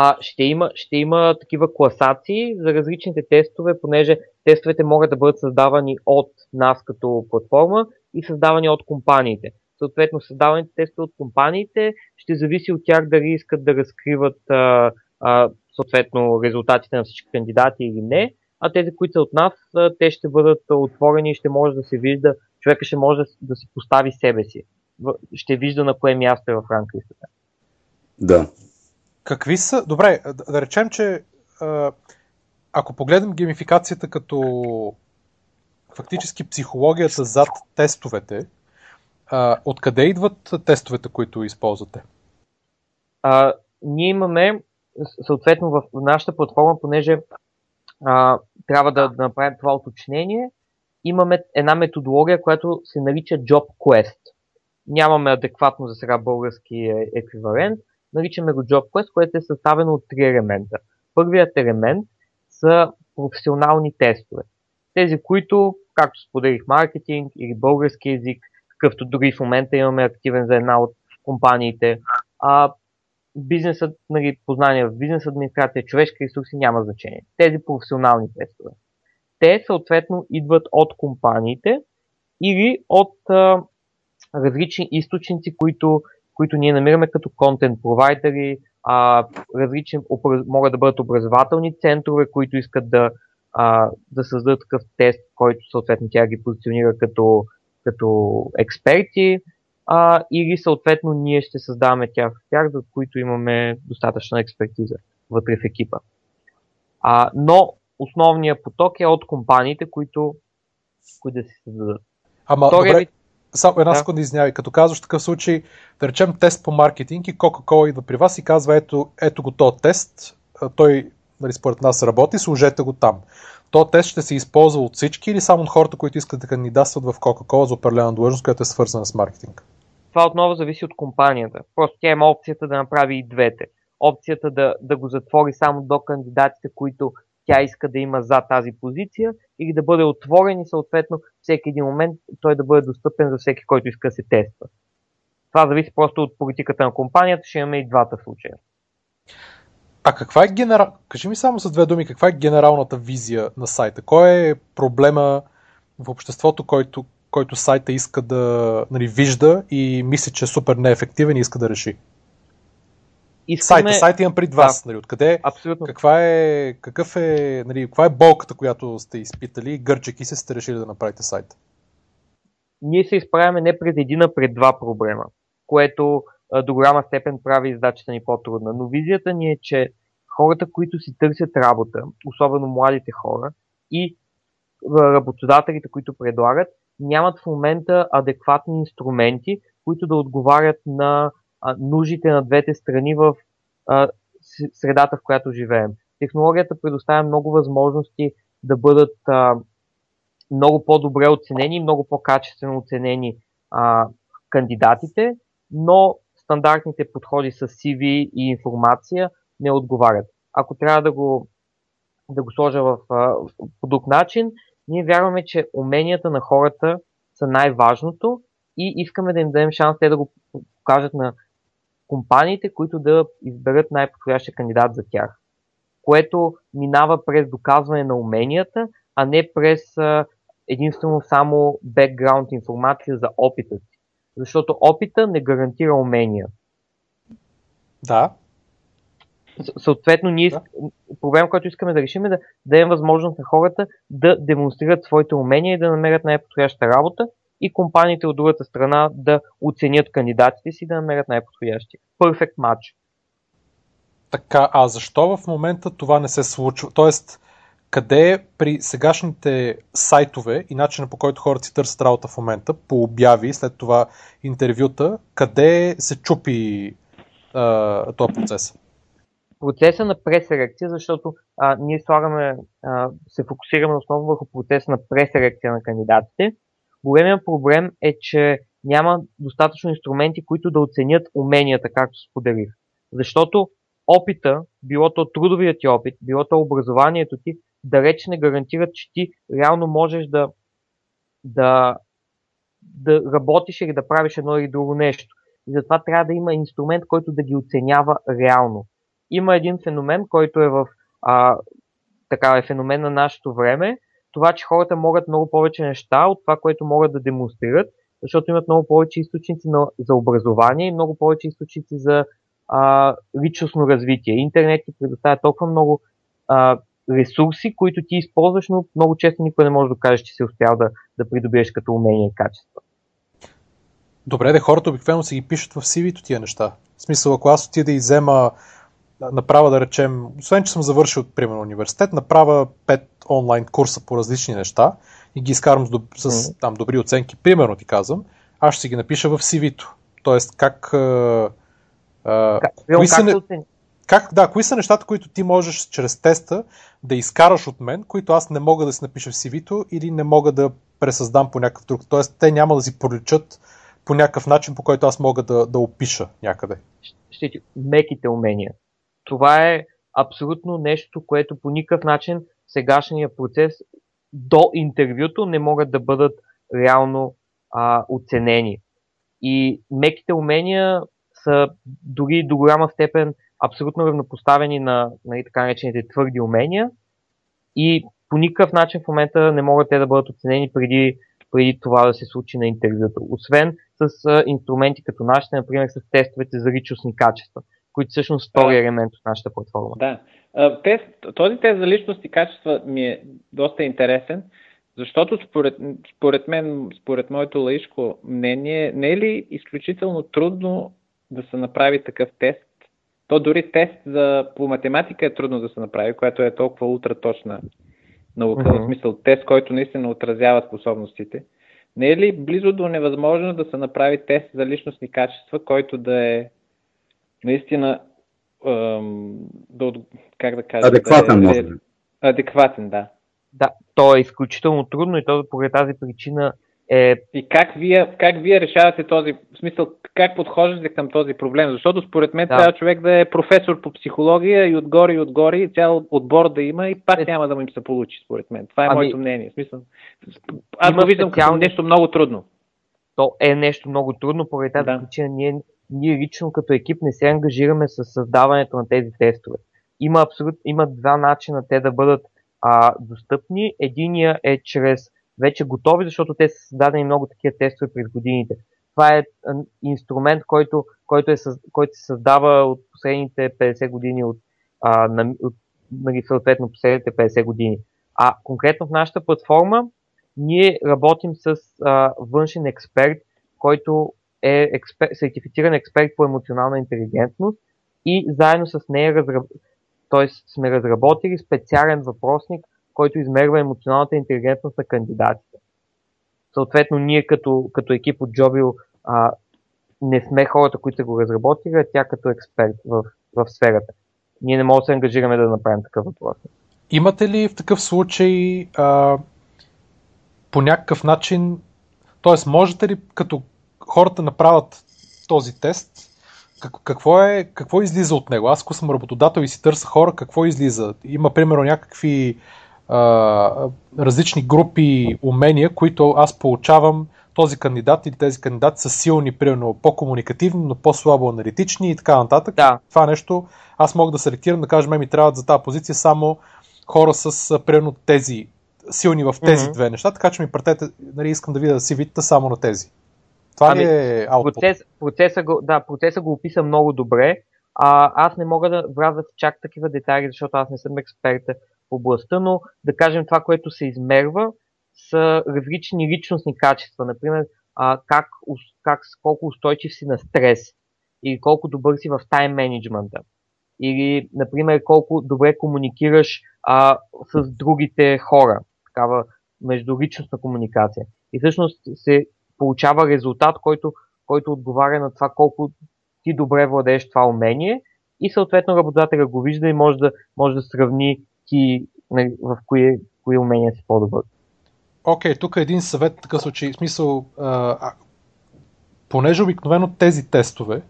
а, ще, има, ще има такива класации за различните тестове, понеже тестовете могат да бъдат създавани от нас като платформа и създавани от компаниите. Съответно, създаваните тестове от компаниите ще зависи от тях дали искат да разкриват а, а, съответно резултатите на всички кандидати или не, а тези, които са от нас, те ще бъдат отворени и ще може да се вижда, човека ще може да, си постави себе си. Ще вижда на кое място е в ранглистата. Да. Какви са... Добре, да, да речем, че ако погледнем геймификацията като фактически психологията зад тестовете, откъде идват тестовете, които използвате? А, ние имаме, съответно в нашата платформа, понеже а, трябва да, да направим това уточнение, имаме една методология, която се нарича Job Quest. Нямаме адекватно за сега български е, еквивалент, наричаме го Job Quest, което е съставено от три елемента. Първият елемент са професионални тестове. Тези, които, както споделих, маркетинг или български язик, какъвто дори в момента имаме активен за една от компаниите, а бизнесът, нали, познание в бизнес администрация, човешки ресурси няма значение. Тези професионални тестове. Те съответно идват от компаниите или от а, различни източници, които които ние намираме като контент провайдери, а, различни, могат да бъдат образователни центрове, които искат да, а, да създадат такъв тест, който съответно тя ги позиционира като, като експерти, а, или съответно ние ще създаваме тях тях, за които имаме достатъчна експертиза вътре в екипа. А, но основният поток е от компаниите, които, които да се създадат. Ама, Втория добре, само една да. секунда извинявай. Като казваш такъв случай, да речем тест по маркетинг и Coca-Cola идва при вас и казва, ето, ето го този тест, той нали, според нас работи, служете го там. То тест ще се използва от всички или само от хората, които искат да кандидатстват в Coca-Cola за определена длъжност, която е свързана с маркетинг? Това отново зависи от компанията. Просто тя има опцията да направи и двете. Опцията да, да го затвори само до кандидатите, които тя иска да има за тази позиция или да бъде отворен и съответно всеки един момент той да бъде достъпен за всеки, който иска да се тества. Това зависи просто от политиката на компанията, ще имаме и двата случая. А каква е генерал... Кажи ми само за две думи, каква е генералната визия на сайта? Кой е проблема в обществото, който, който сайта иска да нали, вижда и мисли, че е супер неефективен и иска да реши? искаме... Сайта, сайта имам пред вас. Да, нали, откъде, абсолютно. Каква е, какъв е, нали, каква е болката, която сте изпитали, гърчеки се сте решили да направите сайта? Ние се изправяме не пред един, а пред два проблема, което до голяма степен прави задачата ни по-трудна. Но визията ни е, че хората, които си търсят работа, особено младите хора и работодателите, които предлагат, нямат в момента адекватни инструменти, които да отговарят на нуждите на двете страни в средата, в която живеем. Технологията предоставя много възможности да бъдат много по-добре оценени много по-качествено оценени кандидатите, но стандартните подходи с CV и информация не отговарят. Ако трябва да го, да го сложа в, по друг начин, ние вярваме, че уменията на хората са най-важното и искаме да им дадем шанс те да го покажат на компаниите, които да изберат най-подходящия кандидат за тях. Което минава през доказване на уменията, а не през единствено само бекграунд информация за опита си. Защото опита не гарантира умения. Да. Съответно, ние, да. проблем, който искаме да решим е да дадем възможност на хората да демонстрират своите умения и да намерят най-подходяща работа и компаниите от другата страна да оценят кандидатите си и да намерят най-подходящи. Perfect match. Така, а защо в момента това не се случва? Тоест, къде при сегашните сайтове и начина по който хората си търсят работа в момента, по обяви, след това интервюта, къде се чупи а, този процес? Процеса на преселекция, защото а, ние слагаме, а, се фокусираме основно върху процеса на преселекция на кандидатите. Големият проблем е, че няма достатъчно инструменти, които да оценят уменията, както споделих. Защото опита, било то трудовият ти опит, било то образованието ти, далеч не гарантират, че ти реално можеш да, да, да работиш или да правиш едно или друго нещо. И затова трябва да има инструмент, който да ги оценява реално. Има един феномен, който е в а, така е феномен на нашето време, това, че хората могат много повече неща от това, което могат да демонстрират, защото имат много повече източници на, за образование и много повече източници за а, личностно развитие. Интернет ти предоставя толкова много а, ресурси, които ти използваш, но много често никой не може да каже, че си успял да, да придобиеш като умение и качество. Добре, де хората обикновено си ги пишат в CV-то тия неща. В смисъл, ако аз отида и взема направя да речем, освен че съм завършил, примерно, университет, направя 5 онлайн курса по различни неща и ги изкарам с, с там, добри оценки, примерно ти казвам, аз ще си ги напиша в CV-то. Тоест, как... А, а, как, кои са, не... как, да, кои са нещата, които ти можеш чрез теста да изкараш от мен, които аз не мога да си напиша в CV-то или не мога да пресъздам по някакъв друг. Тоест, те няма да си проличат по някакъв начин, по който аз мога да, да опиша някъде. Ще ти меките умения. Това е абсолютно нещо, което по никакъв начин сегашния процес до интервюто не могат да бъдат реално а, оценени. И меките умения са дори до голяма степен абсолютно равнопоставени на, на нали, така наречените твърди умения и по никакъв начин в момента не могат те да бъдат оценени преди, преди това да се случи на интервюто. Освен с а, инструменти като нашите, например с тестовете за личностни качества които всъщност втори да. елемент от нашата платформа. Да. Тест, този тест за личност и качества ми е доста интересен, защото според, според мен, според моето лаишко мнение, не е ли изключително трудно да се направи такъв тест? То дори тест за, по математика е трудно да се направи, която е толкова ултраточна наука, mm-hmm. в смисъл тест, който наистина отразява способностите. Не е ли близо до невъзможно да се направи тест за личностни качества, който да е наистина да, как да кажа, адекватен, да е, адекватен, да. Да, то е изключително трудно и то поради тази причина е... И как вие, как вие решавате този, в смисъл, как подхождате към този проблем? Защото според мен да. трябва човек да е професор по психология и отгоре и отгоре и цял отбор да има и пак е... няма да му им се получи, според мен. Това е ами... моето мнение. В смисъл, аз го виждам специални... като нещо много трудно. То е нещо много трудно, поради тази да. причина ние ние лично като екип не се ангажираме с създаването на тези тестове. Има, абсолют, има два начина те да бъдат а, достъпни. Единия е чрез вече готови, защото те са създадени много такива тестове през годините. Това е инструмент, който, който, е, който се създава от последните 50 години, от, а, на, от нали, съответно последните 50 години. А конкретно в нашата платформа ние работим с а, външен експерт, който е експер, сертифициран експерт по емоционална интелигентност и заедно с нея разраб... т.е. сме разработили специален въпросник, който измерва емоционалната интелигентност на кандидатите. Съответно, ние като, като екип от Jobio а, не сме хората, които го разработили, а тя като експерт в, в сферата. Ние не можем да се ангажираме да направим такъв въпрос. Имате ли в такъв случай а, по някакъв начин, т.е. можете ли като хората направят този тест, какво, е, какво излиза от него? Аз ако съм работодател и си търся хора, какво излиза? Има примерно някакви а, различни групи умения, които аз получавам, този кандидат или тези кандидати са силни, примерно по-комуникативни, но по-слабо аналитични и така нататък. Да. Това нещо аз мога да селектирам, да кажа, ми трябват за тази позиция само хора с примерно тези силни в тези Мгм. две неща, така че ми пратете, нали, искам да видя CV-та само на тези. Това Ами, е output? Процес, процеса, го, да, процеса го описа много добре. А, аз не мога да вляза в чак такива детайли, защото аз не съм експерт в областта, но да кажем това, което се измерва, са различни личностни качества. Например, а, как, как, колко устойчив си на стрес или колко добър си в тайм менеджмента. Или, например, колко добре комуникираш а, с другите хора. Такава междуличностна комуникация. И всъщност се получава резултат, който, който отговаря на това колко ти добре владееш това умение и съответно работодателя го вижда и може да, може да сравни ти нали, в кои, кои умения си по-добър. Окей, тук е един съвет в такъв случай. В смисъл, а, понеже обикновено тези тестове,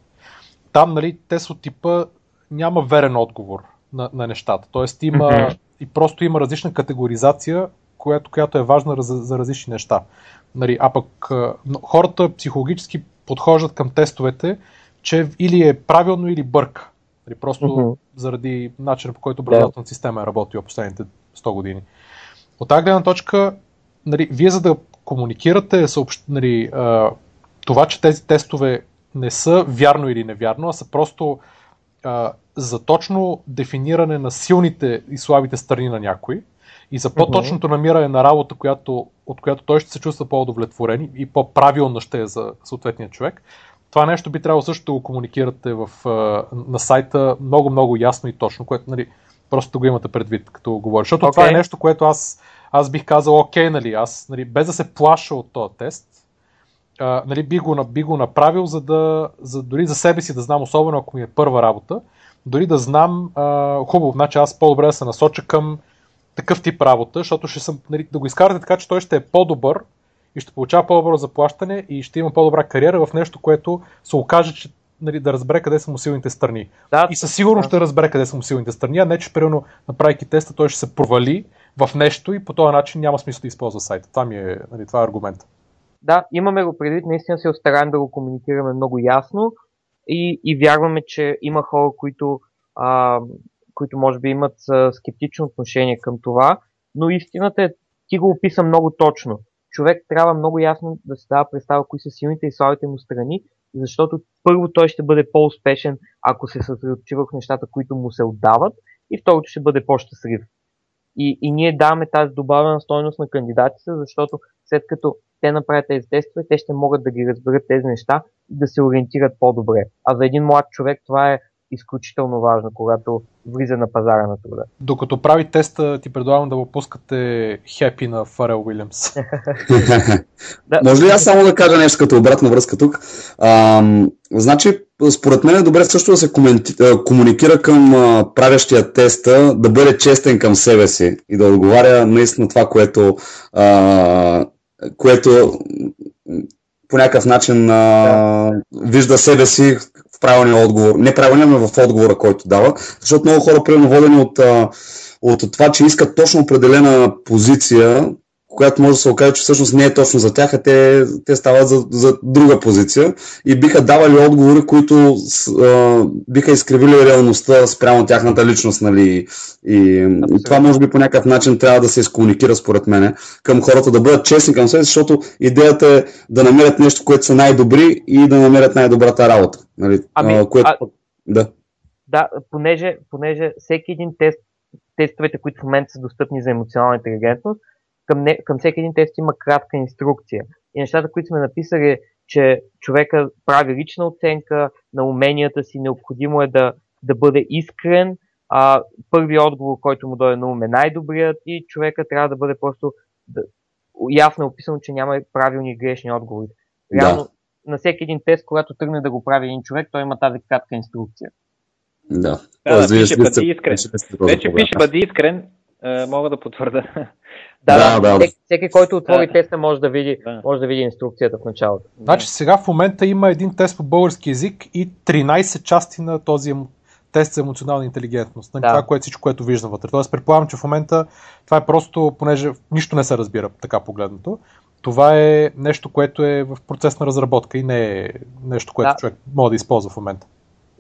там нали, тест от типа няма верен отговор на, на нещата. Тоест има Мгм. и просто има различна категоризация, която, която е важна за, за различни неща. Нали, а пък хората психологически подхождат към тестовете, че или е правилно, или бърка. Нали, просто Мгм. заради начина по който образователната система е работила последните 100 години. От тази гледна точка, нали, вие за да комуникирате съобщ, нали, а, това, че тези тестове не са вярно или невярно, а са просто а, за точно дефиниране на силните и слабите страни на някой и за по-точното намиране на работа, която, от която той ще се чувства по-удовлетворен и- по-правилна ще е за съответния човек. Това нещо би трябвало също да го комуникирате в, на сайта много-много ясно и точно, което нали, просто го имате предвид, като говориш. Защото okay. това е нещо, което аз, аз бих казал, окей, нали, аз, нали, без да се плаша от този тест, а, нали, би, го, би го направил, за да, за, дори за себе си да знам, особено ако ми е първа работа, дори да знам, а, хубаво, значи аз по-добре да се насоча към такъв тип работа, защото ще съм, нали, да го изкарате така, че той ще е по-добър и ще получава по-добро заплащане и ще има по-добра кариера в нещо, което се окаже, че нали, да разбере къде са му силните страни. Да, И със сигурност да. ще разбере къде са му силните страни, а не че, примерно, направейки теста, той ще се провали в нещо и по този начин няма смисъл да използва сайта. Това ми е, нали, това е аргумент. Да, имаме го предвид, наистина се стараем да го комуникираме много ясно и, и вярваме, че има хора, които, а, които може би имат скептично отношение към това, но истината е, ти го описа много точно. Човек трябва много ясно да се дава представа кои са силните и слабите му страни, защото първо той ще бъде по-успешен, ако се съсредоточи върху нещата, които му се отдават, и второто ще бъде по-щастлив. И, и ние даваме тази добавена стойност на кандидатите, защото след като те направят тези тестове, те ще могат да ги разберат тези неща и да се ориентират по-добре. А за един млад човек това е изключително важно, когато влиза на пазара на труда. Докато прави теста, ти предлагам да го пускате хепи на Фарел Уилямс. Да, Може ли аз само да кажа нещо като обратна връзка тук? А, значи, според мен е добре също да се коменти... комуникира към а, правящия теста, да бъде честен към себе си и да отговаря наистина това, което, а, което по някакъв начин а, вижда себе си в правилния отговор. Не правилния, но в отговора, който дава. Защото много хора, примерно, водени от, от това, че искат точно определена позиция, която може да се окаже, че всъщност не е точно за тях, а те, те стават за, за друга позиция и биха давали отговори, които а, биха изкривили реалността спрямо тяхната личност. Нали? И, и това може би по някакъв начин трябва да се изкомуникира според мен към хората, да бъдат честни към себе, защото идеята е да намерят нещо, което са най-добри и да намерят най-добрата работа. Нали? Ами, а, което, а- да. Да, понеже, понеже всеки един тест, тестовете, които в момента са достъпни за емоционална интелигентност, към, не, към всеки един тест има кратка инструкция. И нещата, които сме написали, че човека прави лична оценка на уменията си, необходимо е да, да бъде искрен, а, първият отговор, който му дойде на ум е най-добрият и човека трябва да бъде просто да, ясно е описано, че няма правилни и грешни отговори. Реално, на всеки един тест, когато тръгне да го прави един човек, той има тази кратка инструкция. Да. Да, да, пише ще бъди искрен. Вече пише бъди искрен, а, мога да потвърда. Да, да. Всеки, всеки, който отвори Да. теста, може да види, Да. може да види инструкцията в началото. Значи сега в момента има един тест по български язик и 13 части на този тест за емоционална интелигентност. Нали, Да. Това, което всичко, което виждам вътре. Тоест предполагам, че в момента това е просто, понеже нищо не се разбира така погледнато. това е нещо, което е в процес на разработка и не е нещо, което Да. човек може да използва в момента.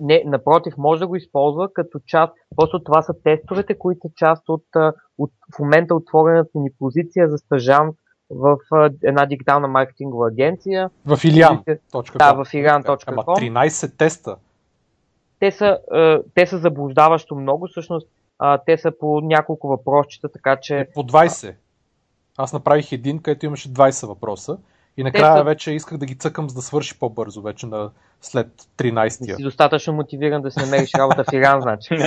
Не, напротив, може да го използва като част. Просто това са тестовете, които са част от, от в момента отворената ни позиция за стъжант в една дигитална маркетингова агенция. В Илиан. Да, в ilian.com. Ама 13 теста. Те са, те са заблуждаващо много, всъщност те са по няколко въпросчета, така че По 20. Аз направих един, където имаше 20 въпроса. И накрая вече исках да ги цъкам, за да свърши по-бързо, вече на след не 13-я. си достатъчно мотивиран да си намериш работа в Иран, значи.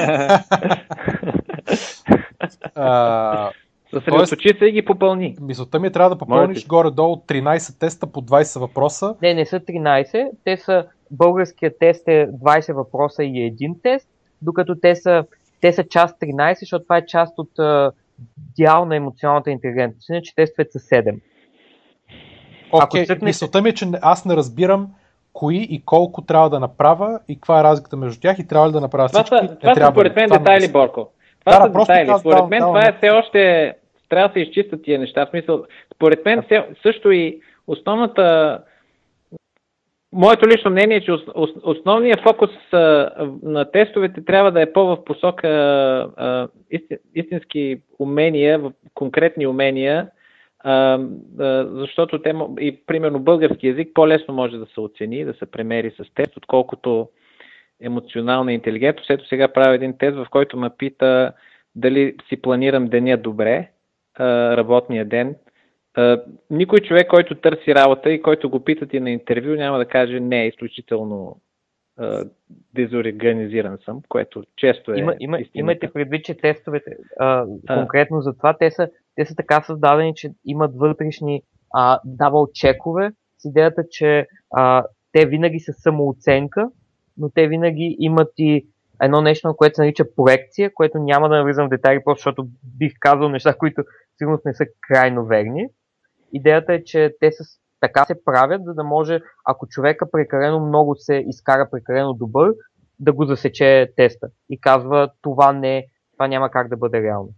А, Съсредоточи се и ги попълни. мисълта ми е трябва да попълниш горе-долу 13 теста по 20 въпроса. Не, не са 13. Те са, българският тест е 20 въпроса и един тест, докато те са, те са част 13, защото това е част от дял на емоционалната интелигентност. Иначе тестовете са 7. Окей, цъкнеш- мисълта ми е, че аз не разбирам кои и колко трябва да направя и каква е разликата между тях и трябва ли да направя Това всички. са, Не това са според мен Това детайли, мисля. Борко. Това Да, да, са просто детайли. Според мен това е все още... Трябва да се изчистят тия неща. В смисъл, според мен все, също и основната... Моето лично мнение е, че ос- ос- основният фокус на тестовете трябва да е по-в посока а, исти- истински умения, в конкретни умения, а, защото те, и примерно български язик по-лесно може да се оцени, да се премери с тест, отколкото емоционална интелигентност. Ето сега правя един тест, в който ме пита дали си планирам деня добре, работния ден. Никой човек, който търси работа и който го питат и на интервю, няма да каже не, изключително а, дезорганизиран съм, което често е Има, има, истината. имайте предвид, че тестовете, а, конкретно за това, те са, те са така създадени, че имат вътрешни а, чекове с идеята, че а, те винаги са самооценка, но те винаги имат и едно нещо, което се нарича проекция, което няма да навлизам в детайли, просто защото бих казал неща, които сигурно не са крайно верни. Идеята е, че те са, така се правят, за да може, ако човека прекалено много се изкара прекалено добър, да го засече теста и казва това не, това няма как да бъде реално.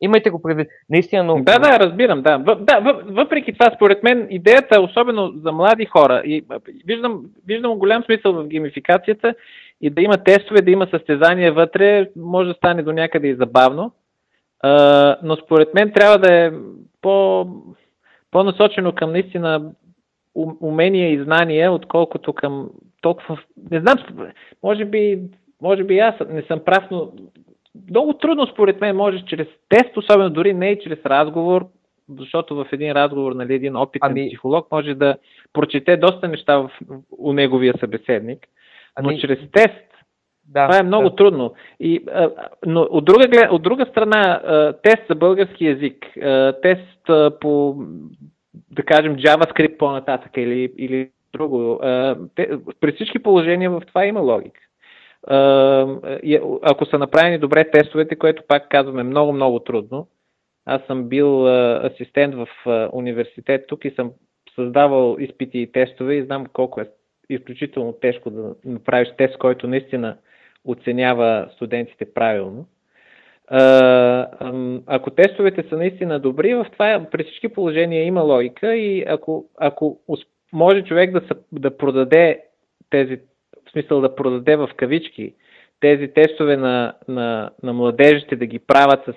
Имайте го предвид. Наистина, но... Да, да, разбирам, да. Въ, да въ, въпреки това, според мен, идеята, особено за млади хора, и виждам, виждам голям смисъл в геймификацията и да има тестове, да има състезания вътре, може да стане до някъде и забавно, а, но според мен трябва да е по, по-насочено към наистина ум- умения и знания, отколкото към толкова... Не знам, може би, може би аз не съм прав, но много трудно според мен може чрез тест, особено дори не и чрез разговор, защото в един разговор, нали, един опитен ами... психолог може да прочете доста неща в, у неговия събеседник, но Ами, чрез тест да, това е много да. трудно. И, а, но от друга, от друга страна, а, тест за български язик, а, тест а, по, да кажем, JavaScript по-нататък или, или друго, а, те, при всички положения в това има логика. А, и ако са направени добре тестовете, което пак казвам е много, много трудно. Аз съм бил а, асистент в а, университет тук и съм създавал изпити и тестове и знам колко е изключително тежко да направиш тест, който наистина оценява студентите правилно. Ако тестовете са наистина добри, в това при всички положения има логика и ако, ако може човек да, се, да продаде тези, в смисъл да продаде в кавички тези тестове на, на, на младежите, да ги правят с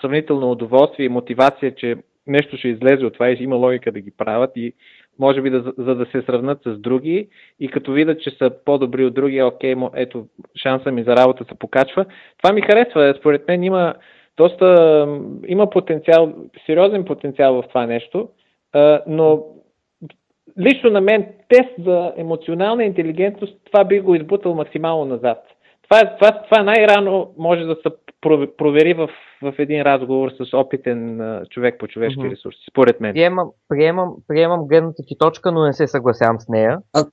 сравнително удоволствие и мотивация, че нещо ще излезе от това и има логика да ги правят и може би да, за да се сравнат с други и като видят, че са по-добри от други, окей, мо- ето, шанса ми за работа се покачва. Това ми харесва. Според мен има доста, има потенциал, сериозен потенциал в това нещо, но лично на мен тест за емоционална интелигентност, това би го избутал максимално назад. Това, е- това, това най-рано може да се про- провери в, в един разговор с опитен човек по човешки Мгм. ресурси, според мен. Приемам, приемам, приемам гледната ти точка, но не се съгласявам с нея. А-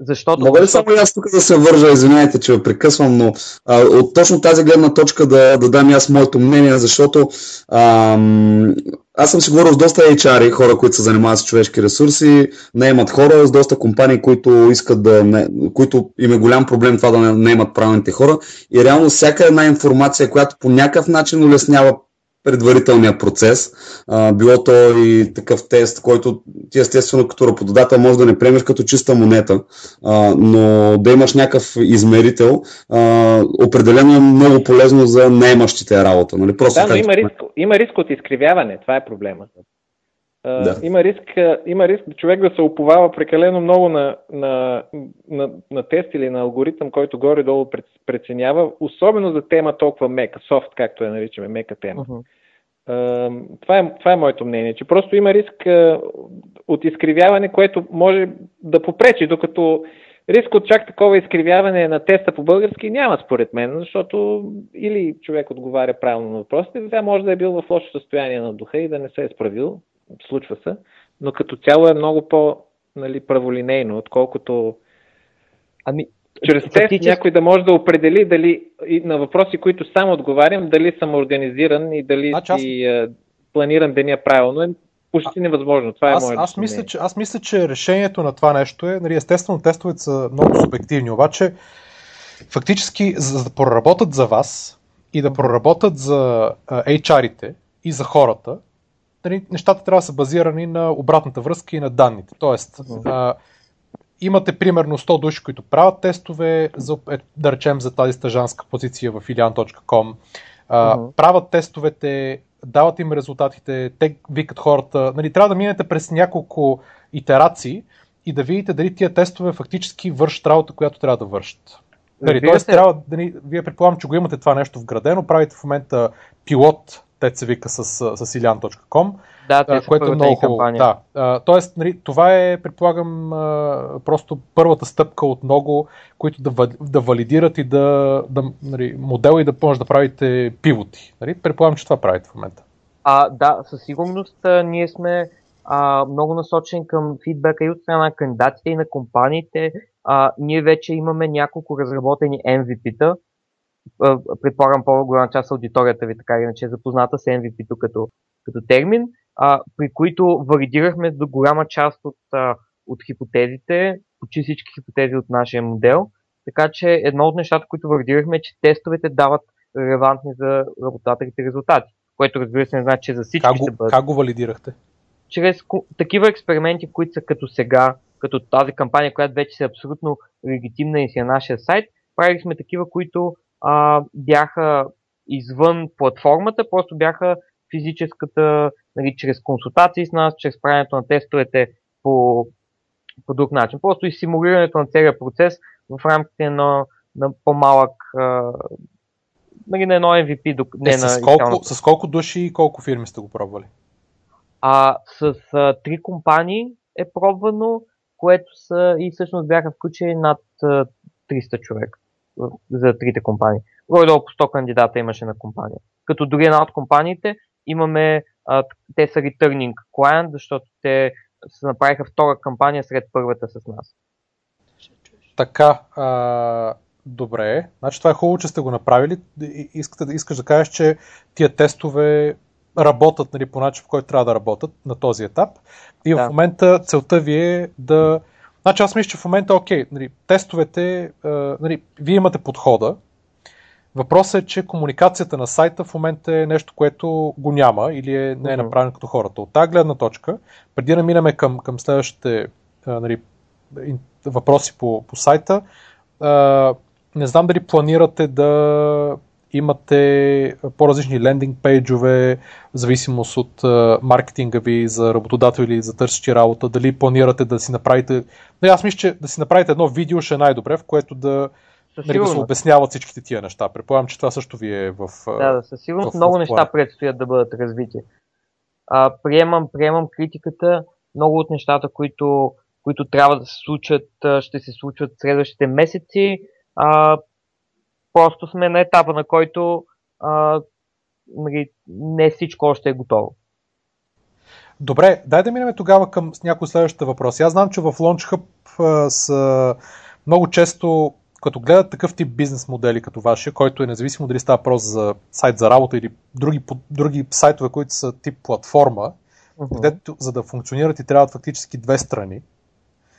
Защото... Мога ли само и аз тук да се вържа, извинявайте, че ви прекъсвам, но а, от точно тази гледна точка да, да дам и аз моето мнение, защото ам, аз съм си говорил с доста HR, хора, които се занимават с човешки ресурси, наемат хора с доста компании, които искат да, не, които им е голям проблем това да не наемат правилните хора. И реално всяка една информация, която по някакъв начин улеснява предварителния процес. А, било то и такъв тест, който ти естествено като работодател може да не приемеш като чиста монета, а, но да имаш някакъв измерител, а, определено е много полезно за наемащите работа. Нали? Просто да, но има риск, има риск от изкривяване, това е проблема. Да. Има, риск, има риск човек да се оповава прекалено много на, на, на, на тест или на алгоритъм, който горе-долу преценява, особено за тема толкова мека, софт, както я наричаме, мека тема. Uh-huh. Това е, това е моето мнение, че просто има риск от изкривяване, което може да попречи, докато риск от чак такова изкривяване на теста по български няма според мен, защото или човек отговаря правилно на въпросите, тя може да е бил в лошо състояние на духа и да не се е справил, случва се, но като цяло е много по нали, праволинейно, отколкото ами, чрез тест фактически... някой да може да определи дали на въпроси, които само отговарям, дали съм организиран и дали а, значи си аз... планиран деня правилно, е почти невъзможно. Това е аз, моето аз мисля, че, аз мисля, че решението на това нещо е, нали, естествено тестовете са много субективни, обаче фактически за да проработят за вас и да проработят за HR-ите и за хората, нали, нещата трябва да са базирани на обратната връзка и на данните. Тоест, а, имате примерно 100 души, които правят тестове, за, е, да речем за тази стъжанска позиция в ilian.com, а, uh-huh. правят тестовете, дават им резултатите, те викат хората. Нали, трябва да минете през няколко итерации и да видите дали тия тестове фактически вършат работа, която трябва да вършат. Нали, тоест, трябва, нали, вие предполагам, че го имате това нещо вградено, правите в момента пилот те се вика с, с ilian.com. Да, те са което е много хубаво. Да. А, тоест, нали, това е, предполагам, а, просто първата стъпка от много, които да, да валидират и да, да нали, модела и да може да правите пивоти. Нали? Предполагам, че това правите в момента. А, да, със сигурност а, ние сме а, много насочени към фидбека и от страна на кандидатите и на компаниите. А, ние вече имаме няколко разработени MVP-та, предполагам по-голяма част от аудиторията ви така или иначе е запозната с MVP-то като, като термин, а, при които валидирахме до голяма част от, а, от хипотезите, почти всички хипотези от нашия модел. Така че едно от нещата, които валидирахме е, че тестовете дават релевантни за работодателите резултати, което разбира се не значи, че за всички как ще бъдат. Как го валидирахте? Чрез такива експерименти, които са като сега, като тази кампания, която вече е абсолютно легитимна и си на нашия сайт, правихме такива, които а, бяха извън платформата, просто бяха физическата, нали, чрез консултации с нас, чрез правенето на тестовете по, по друг начин. Просто и симулирането на целият процес в рамките на, на по-малък а, нали, на едно MVP. Не е, с, колко, с колко души и колко фирми сте го пробвали? А, с а, три компании е пробвано, което са и всъщност бяха включени над а, 300 човека за трите компании. Горе-долу по 100 кандидата имаше на компания. Като дори една от компаниите имаме, а, те са returning client, защото те се направиха втора кампания сред първата с нас. Така, а, добре. Значи това е хубаво, че сте го направили. Искате, искаш да кажеш, че тия тестове работят нали, по начин, по който трябва да работят на този етап. И да. в момента целта ви е да Значи аз мисля, че в момента, окей, нали, тестовете, нали, вие имате подхода. Въпросът е, че комуникацията на сайта в момента е нещо, което го няма или е, не е направено като хората. От тази гледна точка, преди да минаме към, към следващите нали, въпроси по, по сайта, не знам дали планирате да имате по-различни лендинг пейджове, в зависимост от uh, маркетинга ви за работодатели или за търсещи работа, дали планирате да си направите... Не, аз мисля, че да си направите едно видео ще е най-добре, в което да, нали, да се обясняват всичките тия неща. Предполагам, че това също ви е в... Да, да със сигурност в, много в неща предстоят да бъдат развити. А, приемам, приемам критиката. Много от нещата, които, които трябва да се случат, ще се случват следващите месеци. А, Просто сме на етапа, на който а, нали, не всичко още е готово. Добре, дай да минем тогава към някои следващите въпроси. Аз знам, че в Launch Hub са много често, като гледат такъв тип бизнес модели като вашия, който е независимо дали става просто за сайт за работа или други, други сайтове, които са тип платформа, uh-huh. където за да функционират и трябват фактически две страни.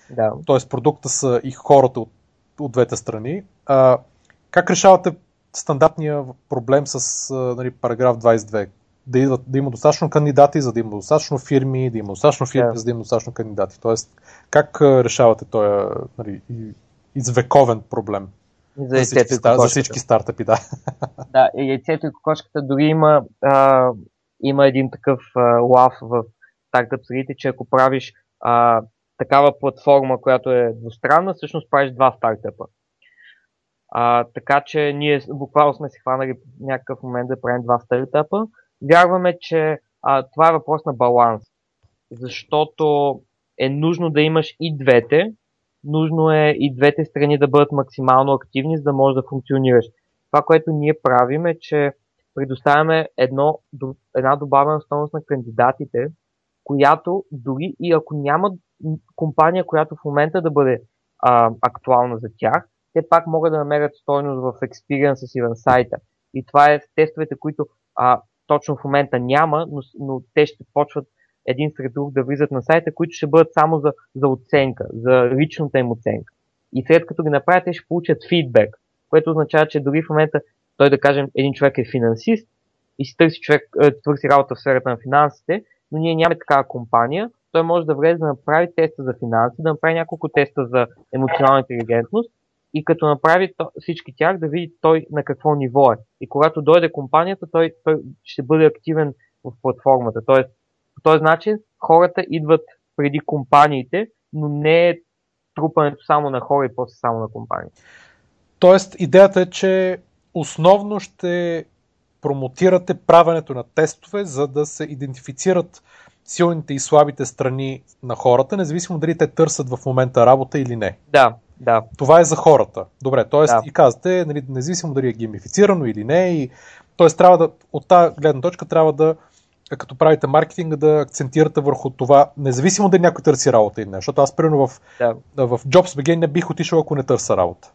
Да. Тоест продукта са и хората от, от двете страни. А, как решавате стандартния проблем с нали, параграф 22? да, идват, да има достатъчно кандидати, за да има достатъчно фирми, да има достатъчно фирми, Да. за да има достатъчно кандидати. Тоест, как решавате този нали, извековен проблем За за всички, и за всички стартъпи? Да. Да, и яйцето и кокошката дори има, а, има един такъв а, лав в стартъп средите, че ако правиш а, такава платформа, която е двустранна, всъщност правиш два стартъпа. А, така че ние буквално сме се хванали в някакъв момент да правим два стартъпа. Вярваме, че а, това е въпрос на баланс. Защото е нужно да имаш и двете. Нужно е и двете страни да бъдат максимално активни, за да можеш да функционираш. Това, което ние правим е, че предоставяме едно, една добавена стойност на кандидатите, която дори и ако няма компания, която в момента да бъде а, актуална за тях, те пак могат да намерят стойност в експириенса си на сайта. И това е в тестовете, които а, точно в момента няма, но, но те ще почват един сред друг да влизат на сайта, които ще бъдат само за, за оценка, за личната им оценка. И след като ги направят, те ще получат фидбек, което означава, че дори в момента той да кажем един човек е финансист и си търси човек, е, търси работа в сферата на финансите, но ние нямаме такава компания, той може да влезе да направи теста за финанси, да направи няколко теста за емоционална интелигентност и като направи всички тях да види той на какво ниво е. И когато дойде компанията, той, той ще бъде активен в платформата. Тоест, по този начин хората идват преди компаниите, но не е трупането само на хора и после само на компании. Тоест, идеята е, че основно ще промотирате правенето на тестове, за да се идентифицират силните и слабите страни на хората, независимо дали те търсят в момента работа или не. Да, да, Това е за хората. Добре, т.е. Да. и казвате, нали, независимо дали е геймифицирано или не, и, т.е. трябва да, от тази гледна точка трябва да, като правите маркетинга, да акцентирате върху това, независимо дали някой търси работа или не. Защото аз, примерно, в, да, в JobsBG не бих отишъл, ако не търся работа.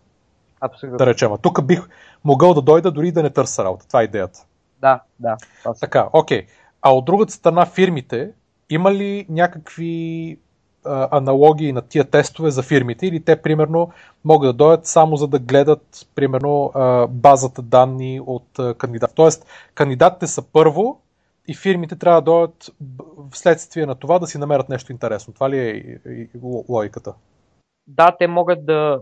абсолютно. Да речем. А тук бих могъл да дойда дори да не търся работа. Това е идеята. Да, да. Така, окей. А от другата страна, фирмите, има ли някакви аналогии на тия тестове за фирмите или те, примерно, могат да дойдат само за да гледат, примерно, базата данни от кандидат. Тоест, кандидатите са първо и фирмите трябва да дойдат вследствие на това да си намерят нещо интересно. Това ли е логиката? да, те могат да,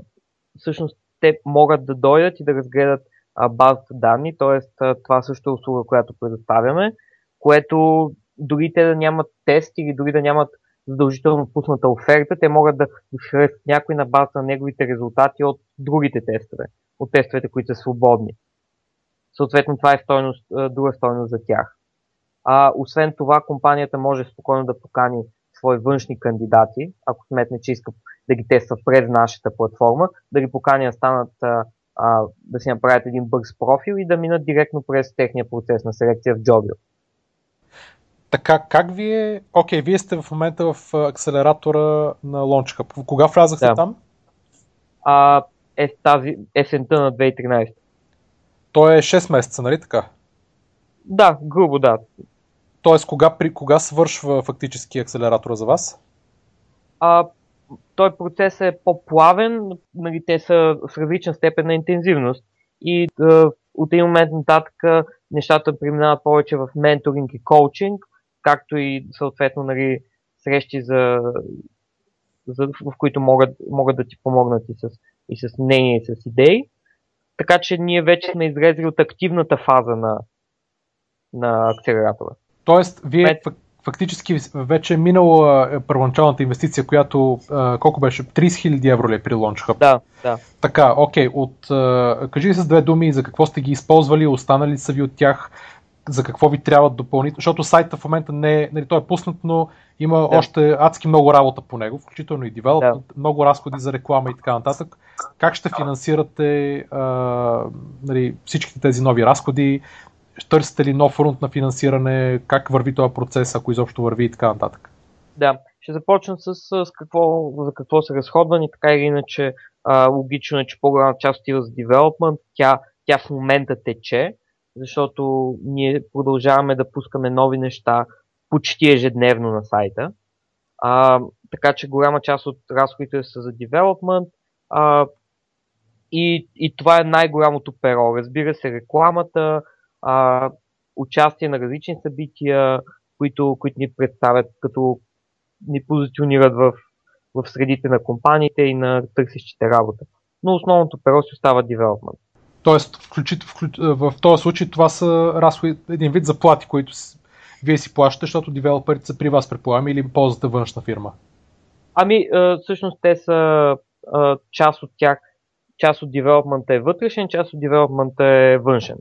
всъщност, те могат да дойдат и да разгледат базата данни, т.е. това също е услуга, която предоставяме, което дори те да нямат тест или дори да нямат задължително пусната оферта, те могат да харесат някой на база на неговите резултати от другите тестове, от тестовете, които са свободни. Съответно, това е стойност, друга стойност за тях. А, освен това, компанията може спокойно да покани свои външни кандидати, ако сметне, че иска да ги тества през нашата платформа, да ги покани да станат, да си направят един бърз профил и да минат директно през техния процес на селекция в Jobio. Така, как вие... Окей, вие сте в момента в акселератора на Launchhub. Кога влязахте Да. там? А, е тази есента на 2013. То е 6 месеца, нали така? Да, грубо да. Тоест, кога, при, кога свършва фактически акселератора за вас? А, той процес е по-плавен, нали, те са с различна степен на интензивност и а, от един момент нататък нещата преминават повече в менторинг и коучинг, както и съответно нали, срещи, за, за, в които могат, могат да ти помогнат и с, и с мнение, и с идеи. Така че ние вече сме излезли от активната фаза на, на акселератора. Тоест, вие фак- фактически вече е минала е, първоначалната инвестиция, която а, колко беше? 30 000 евро ли е при Launchhub? Да, да. Така, окей, от, кажи с две думи за какво сте ги използвали, останали са ви от тях, за какво ви трябват допълнително, защото сайта в момента не е, нали, той е пуснат, но има Да. още адски много работа по него, включително и девелопмент, много разходи за реклама и така нататък. Как ще финансирате а, нали, всичките тези нови разходи? Търсите ли нов фронт на финансиране? Как върви този процес, ако изобщо върви и така нататък? Да, ще започна с, с какво, за какво са разходвани, така или иначе а, логично е, че по-голяма част отива за development, тя, тя в момента тече, защото ние продължаваме да пускаме нови неща почти ежедневно на сайта. А, така че голяма част от разходите са за а, и, и това е най-голямото перо. Разбира се, рекламата, а, участие на различни събития, които, които ни представят, като ни позиционират в, в средите на компаниите и на търсещите работа. Но основното перо си остава девелопмент. Тоест, включит, включ, в този случай това са разходи, един вид заплати, които вие си плащате, защото девелоперите са при вас, предполагам, или ползвате външна фирма? Ами, всъщност те са част от тях, част от девелопмента е вътрешен, част от девелопмента е външен.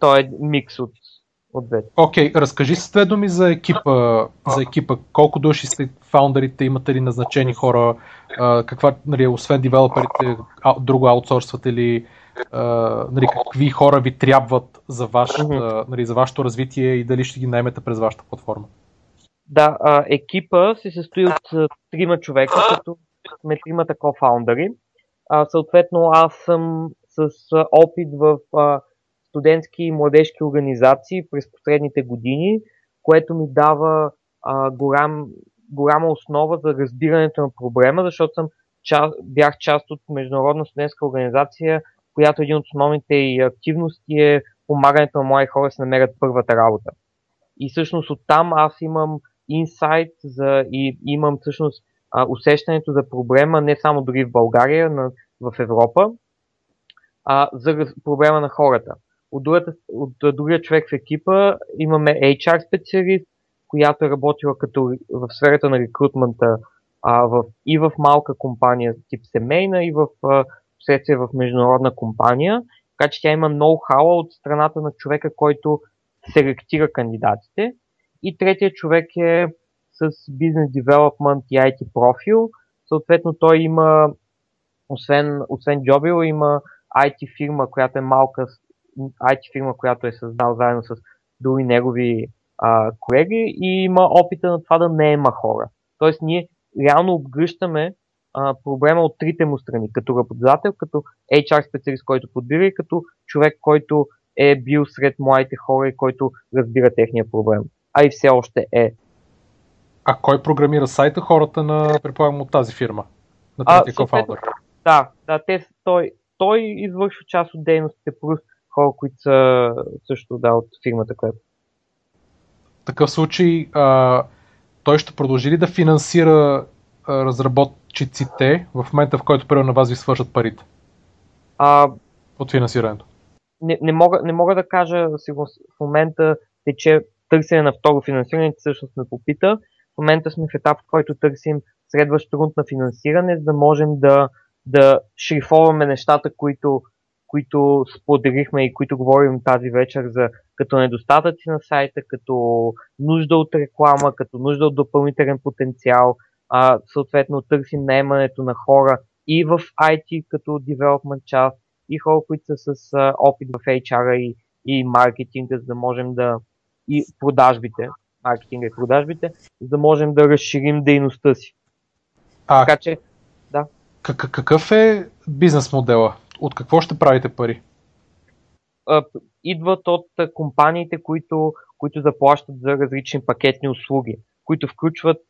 Той е микс от, от двете. Окей, okay, разкажи с две думи за екипа, за екипа. Колко души сте фаундерите, имате ли назначени хора, каква, нали, освен девелоперите, друго аутсорсвате ли, нали, какви хора ви трябват за, ваш, mm-hmm. нали, за вашето развитие и дали ще ги наймете през вашата платформа? Да, а, екипа се състои от трима човека, като сме тримата кофаундъри. А, съответно, аз съм с опит в а, студентски и младежки организации през последните години, което ми дава а, голям, голяма основа за разбирането на проблема, защото съм част, бях част от международна студентска организация, която един от основните и активности е помагането на млади хора да се намерят първата работа. И всъщност оттам аз имам инсайт за, и имам всъщност а, усещането за проблема не само дори в България, но в Европа, а, за проблема на хората. От, другата, от другия човек в екипа имаме HR специалист, която е работила като в сферата на рекрутмента а, в, и в малка компания тип семейна, и в последствие в международна компания. Така че тя има ноу-хау от страната на човека, който селектира кандидатите. И третия човек е с бизнес девелопмент и IT профил. Съответно той има, освен, освен Jobio, има IT фирма, която е малка, IT фирма, която е създал заедно с други негови а, колеги и има опита на това да не има хора. Тоест ние реално обгръщаме а, проблема от трите му страни, като работодател, като HR специалист, който подбира и като човек, който е бил сред младите хора и който разбира техния проблем. А и все още е. А кой програмира сайта? Хората на, предполагам, от тази фирма? На третия кофаундър? Да, да те, той, той извършва част от дейностите, плюс хора, които са също да, от фирмата, която. В такъв случай, а, той ще продължи ли да финансира разработчиците в момента, в който първо на вас ви свършат парите? А, от финансирането? Не, не, мога, не мога да кажа, в момента тече търсене на второ финансиране, всъщност ме попита. В момента сме в етап, в който търсим следващ рунд на финансиране, за да можем да, да шрифоваме нещата, които, които споделихме и които говорим тази вечер за като недостатъци на сайта, като нужда от реклама, като нужда от допълнителен потенциал. А, съответно търсим наемането на хора и в IT като development част, и хора, които са с а, опит в HR и, и маркетинга, за да можем да, и продажбите, маркетинга и продажбите, за да можем да разширим дейността си. А, така че, да. Какъв е бизнес модела? От какво ще правите пари? Идват от компаниите, които, които заплащат за различни пакетни услуги, които включват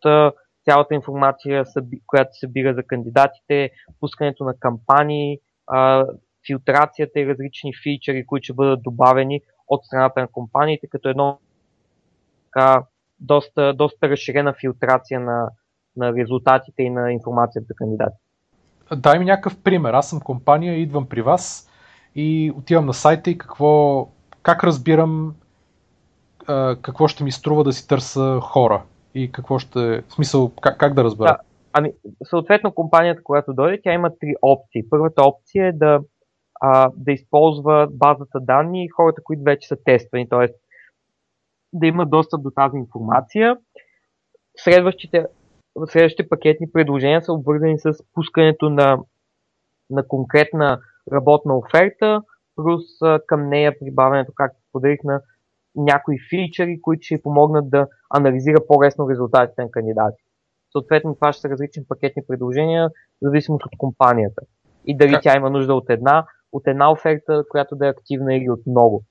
цялата информация, която се събира за кандидатите, пускането на кампании, филтрацията и различни фичери, които ще бъдат добавени от страната на компаниите, като едно така, доста, доста разширена филтрация на, на резултатите и на информацията за кандидати. Дай ми някакъв пример. Аз съм компания, идвам при вас и отивам на сайта и какво, как разбирам какво ще ми струва да си търся хора и какво ще, в смисъл, как, как да разбера? Да, ами, съответно компанията, която дойде, тя има три опции. Първата опция е да, а, да използва базата данни и хората, които вече са тествани, т.е да има достъп до тази информация. Следващите, следващите пакетни предложения са обвързани с пускането на, на конкретна работна оферта, плюс към нея прибавянето, както споделих, на някои фичери, които ще помогнат да анализира по-лесно резултатите на кандидати. Съответно, това ще са различни пакетни предложения, в зависимост от компанията. И дали как? тя има нужда от една, от една оферта, която да е активна или от много.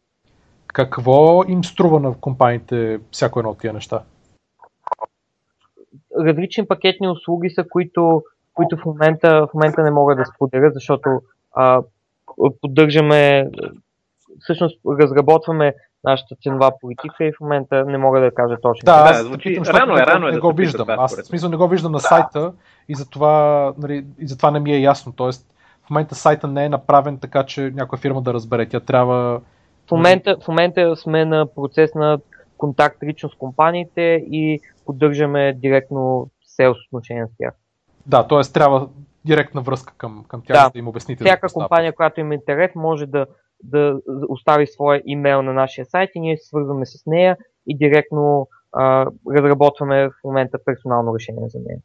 Какво им струва на компаниите всяко едно от тия неща? Различни пакетни услуги са, които, които в, момента, в момента не мога да споделя, защото а, поддържаме, всъщност разработваме нашата ценова политика и в момента не мога да кажа точно. Да, Да, аз звучи- питам, рано е, рано е не да го виждам. това, Аз в смисъл не го виждам на сайта и затова, нали, и затова не ми е ясно. Тоест, в момента сайта не е направен така, че някоя фирма да разбере. Тя трябва... В момента, в момента сме на процес на контакт лично с компаниите и поддържаме директно селс отношения с тях. Да, т.е. трябва директна връзка към, към тях, Да. за да им обясните. Всяка става. компания, която има интерес, може да, да остави своя имейл на нашия сайт и ние се свързваме с нея и директно а, разработваме в момента персонално решение за нея.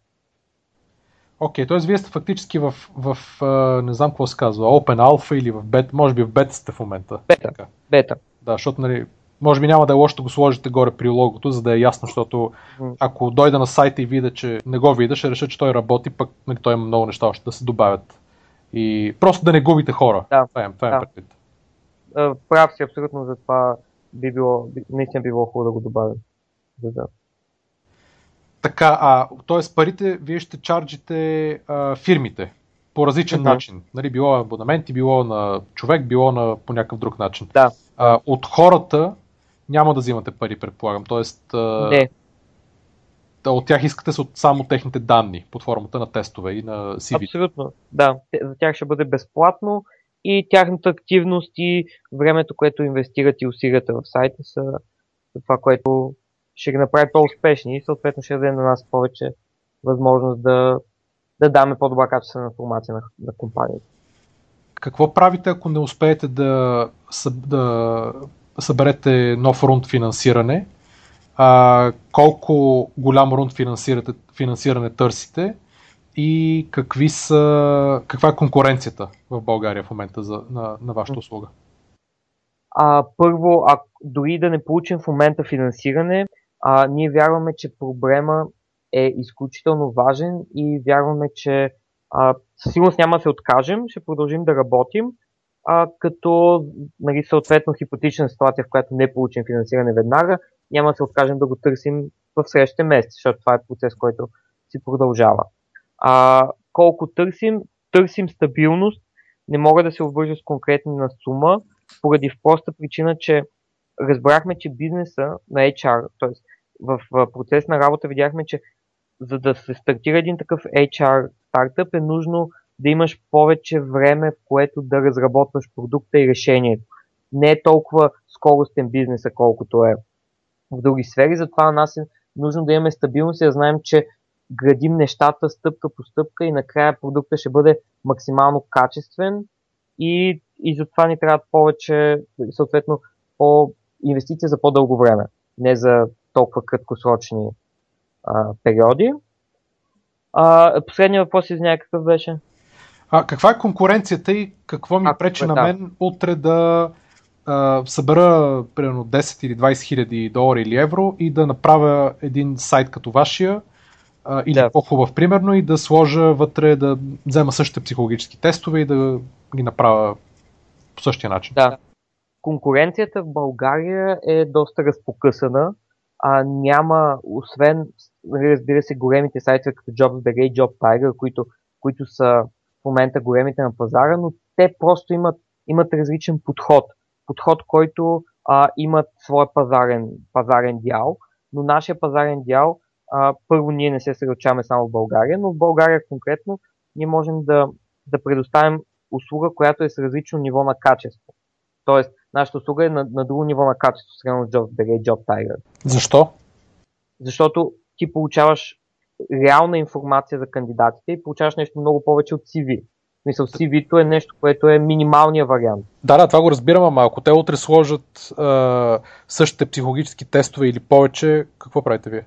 Окей, т.е. вие сте фактически в, в не знам какво се казва, Open Alpha или в бет, може би в бета сте в момента. Бета. Така. Бета. Да, защото нали, може би няма да е лошо да го сложите горе при логото, за да е ясно, защото ако дойда на сайта и видя, че не го видя, ще реша, че той работи, пък нали, той има много неща още да се добавят. И просто да не губите хора. Да. Това е, това е Да. предвид. А, Прав си абсолютно за това би било, би- наистина би било хубаво да го добавим. За да. Така, а, т.е. парите вие ще чарджите а, фирмите по различен Мгм. начин. Нали, било абонаменти, било на човек, било на, по някакъв друг начин. Да. А, от хората няма да взимате пари, предполагам. Тоест, а, Не, да, от тях искате само техните данни под формата на тестове и на CV. абсолютно. Да, за тях ще бъде безплатно и тяхната активност и времето, което инвестират и усилията в сайта са, това, което ще ги направи по-успешни и съответно ще даде на нас повече възможност да, да даме по-добра качествена информация на, на компанията. Какво правите, ако не успеете да, да съберете нов рунд финансиране? А, колко голям рунд финансиране търсите? И какви са, каква е конкуренцията в България в момента за, на, на вашата услуга? А, първо, а, дори да не получим в момента финансиране, а, ние вярваме, че проблема е изключително важен и вярваме, че със сигурност няма да се откажем, ще продължим да работим, а, като нали, съответно хипотична ситуация, в която не получим финансиране веднага, няма да се откажем да го търсим в следващите месеци, защото това е процес, който си продължава. А, колко търсим? Търсим стабилност, не мога да се обвържа с конкретна сума, поради в проста причина, че разбрахме, че бизнеса на HR, т.е. в процес на работа видяхме, че за да се стартира един такъв HR стартъп е нужно да имаш повече време, в което да разработваш продукта и решението. Не е толкова скоростен бизнеса, колкото е в други сфери, затова на нас е нужно да имаме стабилност и да знаем, че градим нещата стъпка по стъпка и накрая продукта ще бъде максимално качествен и, и затова ни трябват повече, съответно, по инвестиция за по-дълго време, не за толкова краткосрочни а, периоди. А, последният въпрос, извиняй, какъв беше? А, каква е конкуренцията и какво ми А, пречи на да. мен утре да а, събера примерно 10 или 20 хиляди долари или евро и да направя един сайт като вашия а, или Да. по-хубав примерно и да сложа вътре, да взема същите психологически тестове и да ги направя по същия начин. Да. Конкуренцията в България е доста разпокъсана. А няма, освен, разбира се, големите сайтове като JobsBG и JobTiger, които, които са в момента големите на пазара, но те просто имат, имат различен подход. Подход, който а, имат своя пазарен, пазарен дял, но нашия пазарен дял, а, първо ние не се съсредоточаваме само в България, но в България конкретно ние можем да, да предоставим услуга, която е с различно ниво на качество. Тоест, нашата услуга е на, на друго ниво на качество, сравнено с JobsBG и JobTiger. Защо? Защото ти получаваш реална информация за кандидатите и получаваш нещо много повече от CV. В смисъл, CV-то е нещо, което е минималния вариант. Да, да, това го разбирам, ама ако те утре сложат а, същите психологически тестове или повече, какво правите вие?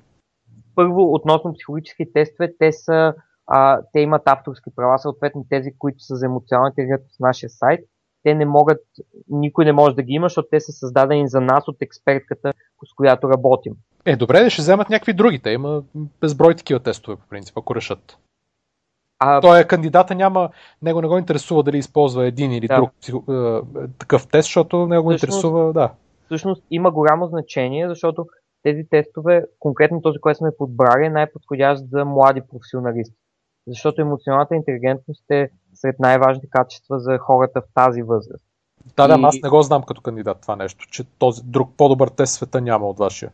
Първо, относно психологически тестове, те са а, те имат авторски права, съответно тези, които са за емоционална интелигентност с нашия сайт, те не могат, никой не може да ги има, защото те са създадени за нас от експертката, с която работим. Е, добре, да ще вземат някакви други. Те има безброй такива тестове, по принцип, ако решат. А, Той е кандидата няма, него не го интересува дали използва един или Да. друг психо, е, такъв тест, защото него го Всъщност- интересува, да. всъщност има голямо значение, защото тези тестове, конкретно този, който сме подбрали, е най-подходящ за млади професионалисти. Защото емоционалната интелигентност е сред най-важните качества за хората в тази възраст. Да, да, И- аз не го знам като кандидат това нещо, че този друг по-добър тест света няма от вашия.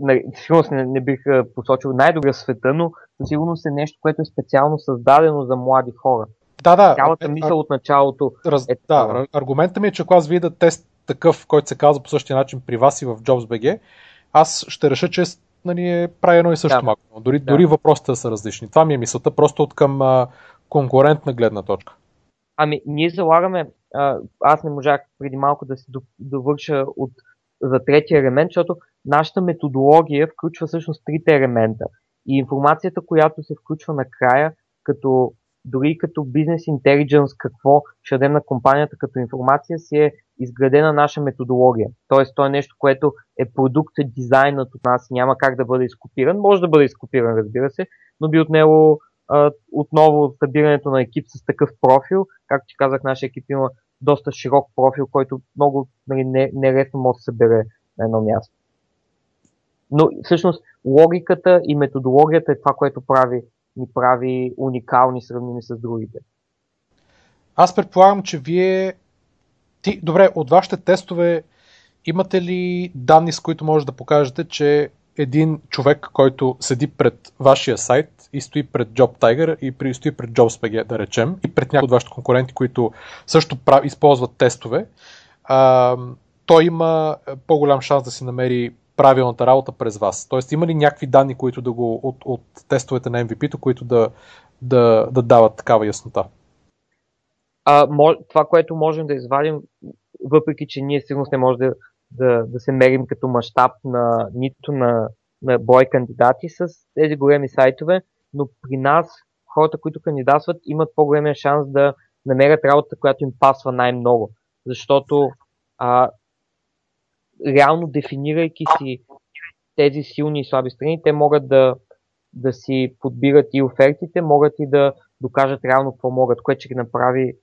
нали, със сигурност не, не бих а, посочил най-добрия в света, но сигурност е нещо, което е специално създадено за млади хора. Да, да. Цялата мисъл от началото. Раз... е да, аргументът ми е, че ако аз видя тест такъв, който се казва по същия начин при вас и в JobsBG, аз ще реша, че нали, е прави едно и също Да. малко. Дори, Да. дори въпросите да са различни. Това ми е мисълта, просто от към а, конкурентна гледна точка. Ами, ние залагаме, а, аз не можах преди малко да се до- довърша от, за третия елемент, защото нашата методология включва всъщност трите елемента. И информацията, която се включва накрая, като дори като бизнес интелидженс, какво ще дадем на компанията като информация, си е изградена наша методология. Тоест, то е нещо, което е продукт, е дизайнът от нас няма как да бъде изкопиран. Може да бъде изкопиран, разбира се, но би отнело а, отново събирането на екип с такъв профил. Както ти казах, нашия екип има доста широк профил, който много нали, не, нелесно може да събере на едно място. Но всъщност логиката и методологията е това, което прави, ни прави уникални, сравними с другите. Аз предполагам, че вие... Ти, добре, от вашите тестове имате ли данни, с които може да покажете, че един човек, който седи пред вашия сайт и стои пред JobTiger и при- стои пред JobsPG, да речем, и пред някои от вашите конкуренти, които също прав... използват тестове, а, той има по-голям шанс да си намери правилната работа през вас. Тоест, има ли някакви данни, които да го от, от тестовете на MVP-то, които да, да, да дават такава яснота? А, това, което можем да извадим, въпреки че ние сигурно не може да, да, да се мерим като мащаб на нито на, на брой кандидати с тези големи сайтове, но при нас хората, които кандидатстват, имат по-големия шанс да намерят работа, която им пасва най-много. Защото а, реално дефинирайки си тези силни и слаби страни, те могат да, да си подбират и офертите, могат и да докажат реално какво могат, което ще ги направи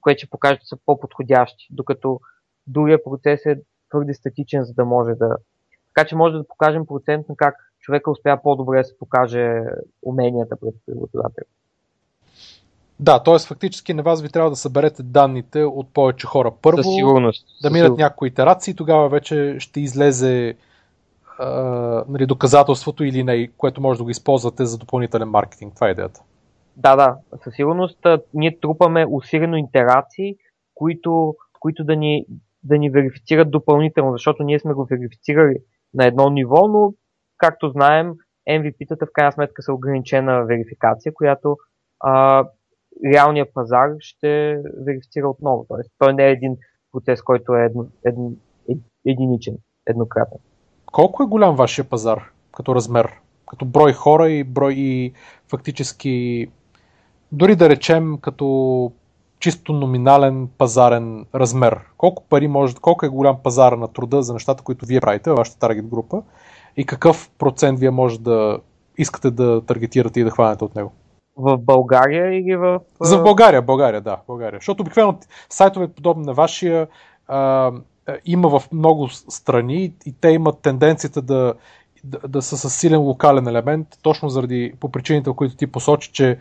което ще покаже, че са по-подходящи, докато другия процес е твърде статичен, за да може да... Така че може да покажем процентно как човека успя по-добре да се покаже уменията пред работодателя. Да, т.е. фактически на вас ви трябва да съберете данните от повече хора. Първо Със сигурност. да минат някои итерации, тогава вече ще излезе а, нали, доказателството или не, което може да го използвате за допълнителен маркетинг. Това е идеята. Да, да, със сигурност ние трупаме усилено интерации, които, които да, ни, да ни верифицират допълнително, защото ние сме го верифицирали на едно ниво, но както знаем, MVP-тата в крайна сметка са ограничена верификация, която а, реалният пазар ще верифицира отново. Тоест, той не е един процес, който е едно, едно, ед, единичен, еднократен. Колко е голям вашия пазар като размер? Като брой хора и брой и фактически дори да речем като чисто номинален пазарен размер. Колко пари може, колко е голям пазар на труда за нещата, които вие правите във вашата таргет група и какъв процент вие може да искате да таргетирате и да хванете от него? В България или в... За България, България, да, България. Защото обикновено сайтове подобни на вашия а, има в много страни и те имат тенденцията да, да, да са с силен локален елемент, точно заради по причините, които ти посочи, че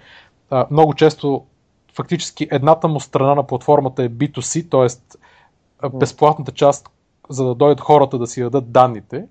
а, много често фактически едната му страна на платформата е B2C, т.е. безплатната част, за да дойдат хората да си дадат данните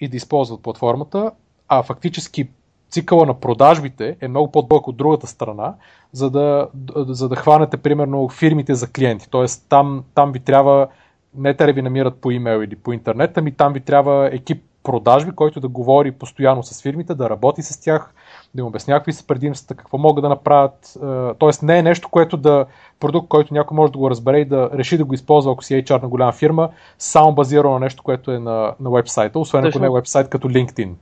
и да използват платформата, а фактически цикъла на продажбите е много по-дълъг от другата страна, за да, за да хванете примерно фирмите за клиенти. Тоест там, там ви трябва не те ви намират по имейл или по интернет, ами там ви трябва екип продажби, който да говори постоянно с фирмите, да работи с тях, да им обясня какви са предимствата, какво могат да направят. Е, Тоест не е нещо, което да продукт, който някой може да го разбере и да реши да го използва, ако си HR на голяма фирма, само базирано на нещо, което е на, на вебсайта, освен ако не е вебсайт като LinkedIn.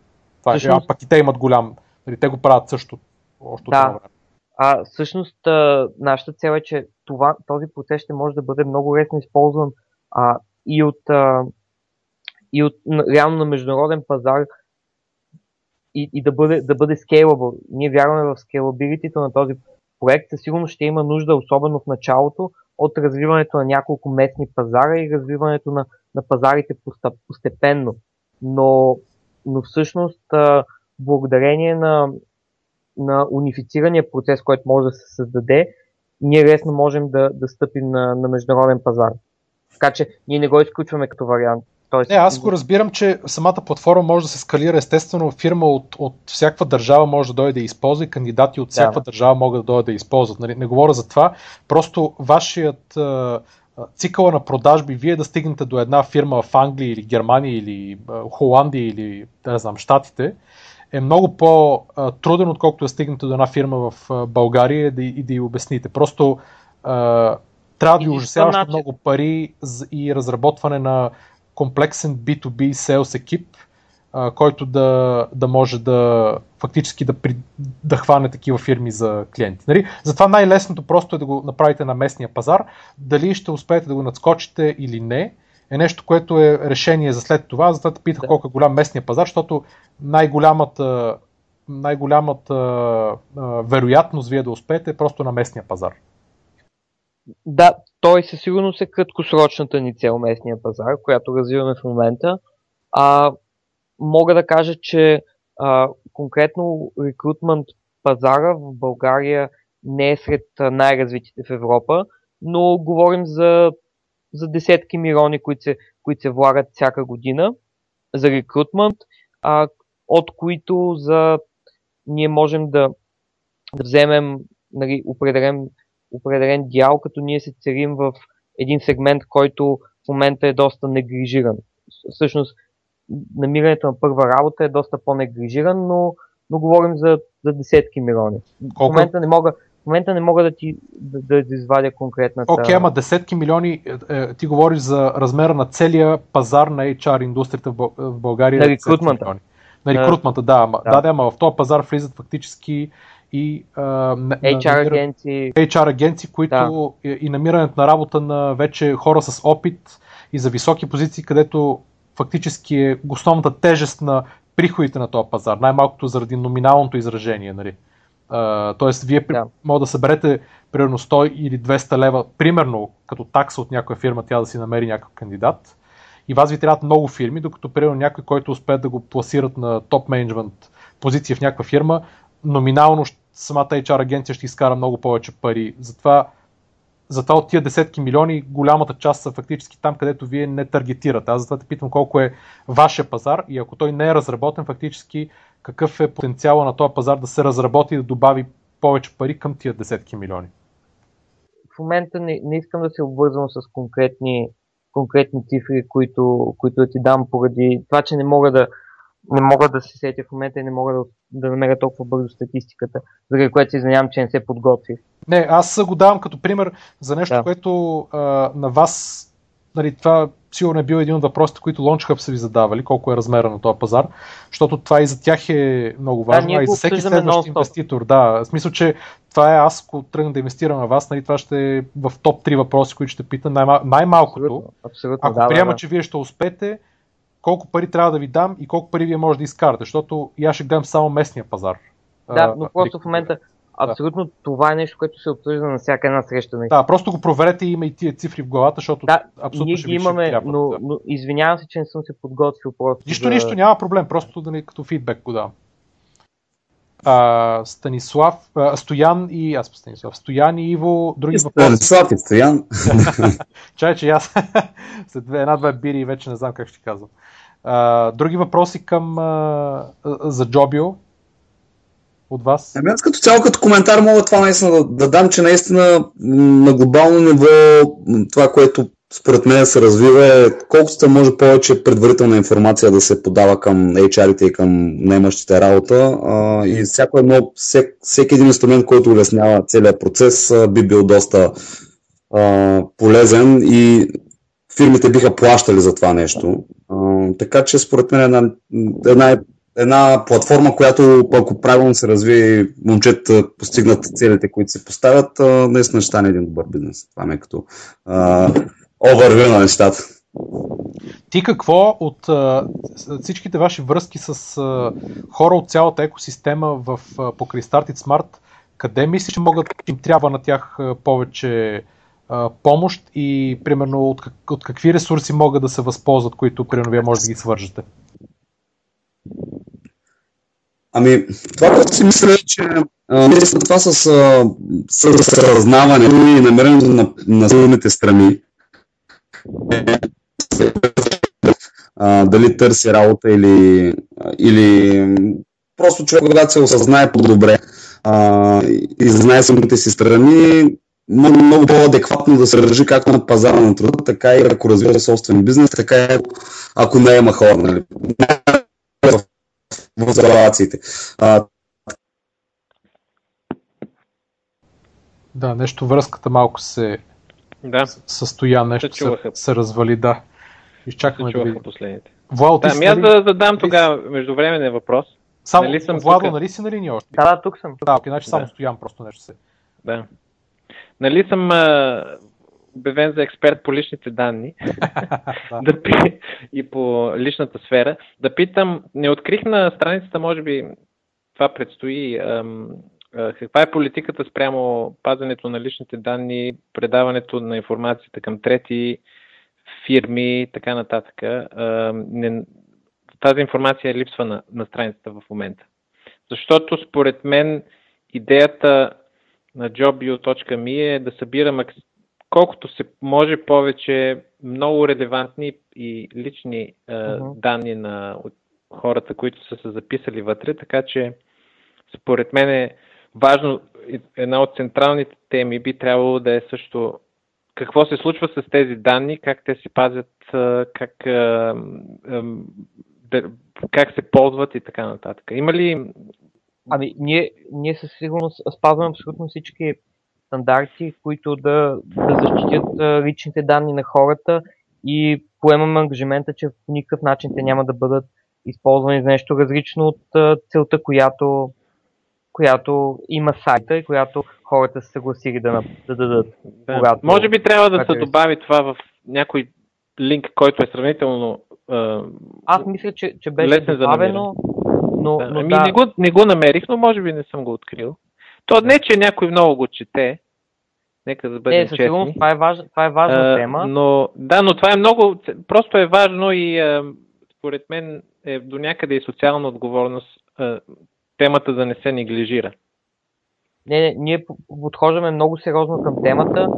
Това е, а пък и те имат голям, нали, те го правят също. Още Да. от това време. А всъщност а, нашата цел е, че това, този процес ще може да бъде много лесно използван а, и от, а, и от на- реално на международен пазар и, и да бъде, да бъде scalable. Ние вярваме в scalability на този проект. Със сигурност ще има нужда, особено в началото, от развиването на няколко местни пазара и развиването на, на пазарите постепенно. Но, но всъщност благодарение на, на унифицирания процес, който може да се създаде, ние лесно можем да, да стъпим на, на международен пазар. Така че ние не го изключваме като вариант. Тоест... Не, аз го разбирам, че самата платформа може да се скалира естествено. Фирма от, от всяка държава може да дойде да използва и кандидати от всяка да. държава могат да дойдат да използват. Нали? Не говоря за това. Просто вашият цикъла на продажби, вие да стигнете до една фирма в Англия или Германия или Холандия или да знам, Штатите, е много по-труден, отколкото да стигнете до една фирма в България и да, и да й обясните. Просто трябва да ви ужасяващо много пари и разработване на комплексен B2B sales екип, а, който да, да може да фактически да, при, да хване такива фирми за клиенти. Нали? Затова най-лесното просто е да го направите на местния пазар. Дали ще успеете да го надскочите или не, е нещо, което е решение за след това. Затова те питах да. колко е голям местния пазар, защото най-голямата, най-голямата а, вероятност вие да успеете е просто на местния пазар. Да, той със сигурност е краткосрочната ни цел местния пазар, която развиваме в момента. А, мога да кажа, че а, конкретно рекрутмент пазара в България не е сред най-развитите в Европа, но говорим за, за десетки милиони, които се, които се влагат всяка година за рекрутмент, а, от които за ние можем да, да вземем нали, определен определен дял, като ние се целим в един сегмент, който в момента е доста неглижиран. Всъщност, намирането на първа работа е доста по-неглижиран, но, но говорим за, за десетки милиони. Колко? В момента не мога, в момента не мога да ти да, да извадя конкретната... Окей, okay, ама десетки милиони, е, е, ти говориш за размера на целия пазар на HR индустрията в България. На рекрутмента. На рекрутмента, да. Да, да, да, ама в този пазар влизат фактически и а, HR агенции. HR агенции, които да. и намирането на работа на вече хора с опит и за високи позиции, където фактически е основната тежест на приходите на този пазар, най-малкото заради номиналното изражение. Нали. Тоест, вие да. може да съберете примерно 100 или 200 лева, примерно като такса от някоя фирма, тя да си намери някакъв кандидат. И вас ви трябват много фирми, докато примерно някой, който успее да го пласират на топ менеджмент позиция в някаква фирма, номинално самата HR агенция ще изкара много повече пари. Затова, затова от тия десетки милиони голямата част са фактически там, където вие не таргетирате. Аз затова те питам колко е вашия пазар и ако той не е разработен, фактически какъв е потенциала на този пазар да се разработи и да добави повече пари към тия десетки милиони. В момента не, не искам да се обвързвам с конкретни, конкретни цифри, които, които ти дам поради това, че не мога да, не мога да се сетя в момента и не мога да, да намеря толкова бързо статистиката, заради което се извинявам, че не се подготвих. Не, аз го давам като пример за нещо, да. което а, на вас, нали, това сигурно е бил един от въпросите, които Launch Hub са ви задавали, колко е размера на този пазар, защото това и за тях е много важно, да, а и за всеки следващ инвеститор. Да, в смисъл, че това е аз, ако тръгна да инвестирам на вас, нали, това ще е в топ 3 въпроси, които ще питам най- най-малкото. Абсолютно, абсолютно, ако да, приема, да, да. че вие ще успеете, колко пари трябва да ви дам и колко пари вие може да изкарате, защото и аз ще гледам само местния пазар. Да, но просто в момента абсолютно да. това е нещо, което се обсъжда на всяка една среща. Да, просто го проверете и има и тия цифри в главата, защото да, абсолютно ние ще ги имаме, трябва, но, да. но извинявам се, че не съм се подготвил просто. Нищо, за... нищо, няма проблем, просто да ни като фидбек го давам. А, Станислав, а, Стоян и аз Станислав, Стоян и Иво, други и въпроси. Станислав и Стоян. Чай, че аз след една-две бири вече не знам как ще казвам. А, други въпроси към а, за Джобио от вас? Ами аз като цяло като коментар мога това наистина да, да дам, че наистина на глобално ниво това, което според мен се развива е колкото може повече предварителна информация да се подава към HR-ите и към наемащите работа а, и всяко едно, всек, всеки един инструмент, който улеснява целият процес а, би бил доста а, полезен и фирмите биха плащали за това нещо. А, така че според мен една, една, една платформа, която ако правилно се развие момчета постигнат целите, които се поставят, а, наистина ще стане един добър бизнес. Това ме е като овервю на нещата. Ти какво от а, всичките ваши връзки с а, хора от цялата екосистема в, а, покрай Started Smart, къде мислиш, че могат им трябва на тях а, повече а, помощ и примерно от, как, от какви ресурси могат да се възползват, които примерно вие може да ги свържете? Ами, това, което си мисля, е, че наистина това с, с, с раззнаването и намирането на, на силните страни, а, дали търси работа или, или просто човек, когато се осъзнае по-добре а, и знае самите си страни, много, много по-адекватно да се държи както на пазара на труда, така и ако развива собствен бизнес, така и ако не има хора. Нали? В залациите. Да, нещо връзката малко се да. състоя, нещо се, се развали, да. Изчакаме да видим. последните. Владо, да, ами аз да задам тогава междувременен въпрос. Само, нали съм Владо, тук? нали си на линия още? Да, да, тук съм. Да, окей, значи да. само стоям просто нещо се. Да. Нали съм а, обявен за експерт по личните данни да пи, и по личната сфера. Да питам, не открих на страницата, може би това предстои, ам, каква е политиката спрямо пазането на личните данни, предаването на информацията към трети фирми и така нататък. Не, тази информация липсва на, на страницата в момента. Защото според мен идеята на jobbio.me е да събира макс... колкото се може повече много релевантни и лични uh-huh. данни на хората, които са се записали вътре, така че според мен е важно, една от централните теми би трябвало да е също какво се случва с тези данни, как те се пазят, как, как се ползват и така нататък. Има ли Ами, ние, ние със сигурност спазваме абсолютно всички стандарти, които да, да защитят личните данни на хората и поемаме ангажимента, че по никакъв начин те няма да бъдат използвани за нещо различно от целта, която, която има сайта и която хората са съгласили да, да дадат. Да. Когато, Може би трябва да се добави това в някой линк, който е сравнително. Аз мисля, че, че беше добавено. Но, да, но ами да. не, го, не го намерих, но може би не съм го открил. То не, че някой много го чете. Нека да бъдем е, честни. Сигурно, това е, важ, това е важна а, тема. Но, да, но това е много, просто е важно и а, според мен е до някъде и социална отговорност а, темата да не се неглижира. Не, не, ние подхождаме много сериозно към темата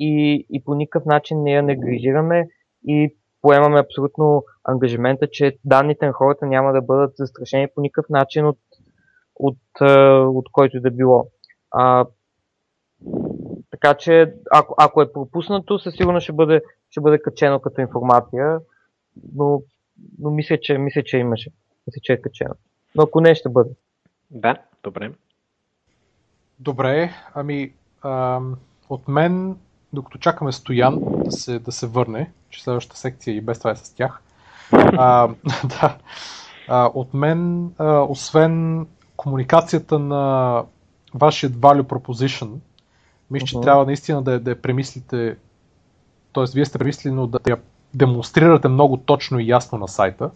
и, и по никакъв начин не я неглижираме и поемаме абсолютно ангажимента, че данните на хората няма да бъдат застрашени по никакъв начин от, от, от който и да било. А, така че, ако, ако е пропуснато, със сигурност ще бъде, ще бъде качено като информация, но, но мисля, че, мисля, че имаше. Мисля, че е качено. Но ако не, ще бъде. Да, добре. Добре, ами ам, от мен докато чакаме Стоян да се, да се върне, че следващата секция и без това е с тях. А, да. А, от мен, а, освен комуникацията на вашият value proposition, мисля, че uh-huh. трябва наистина да, да я премислите, т.е. вие сте премислили, но да я демонстрирате много точно и ясно на сайта,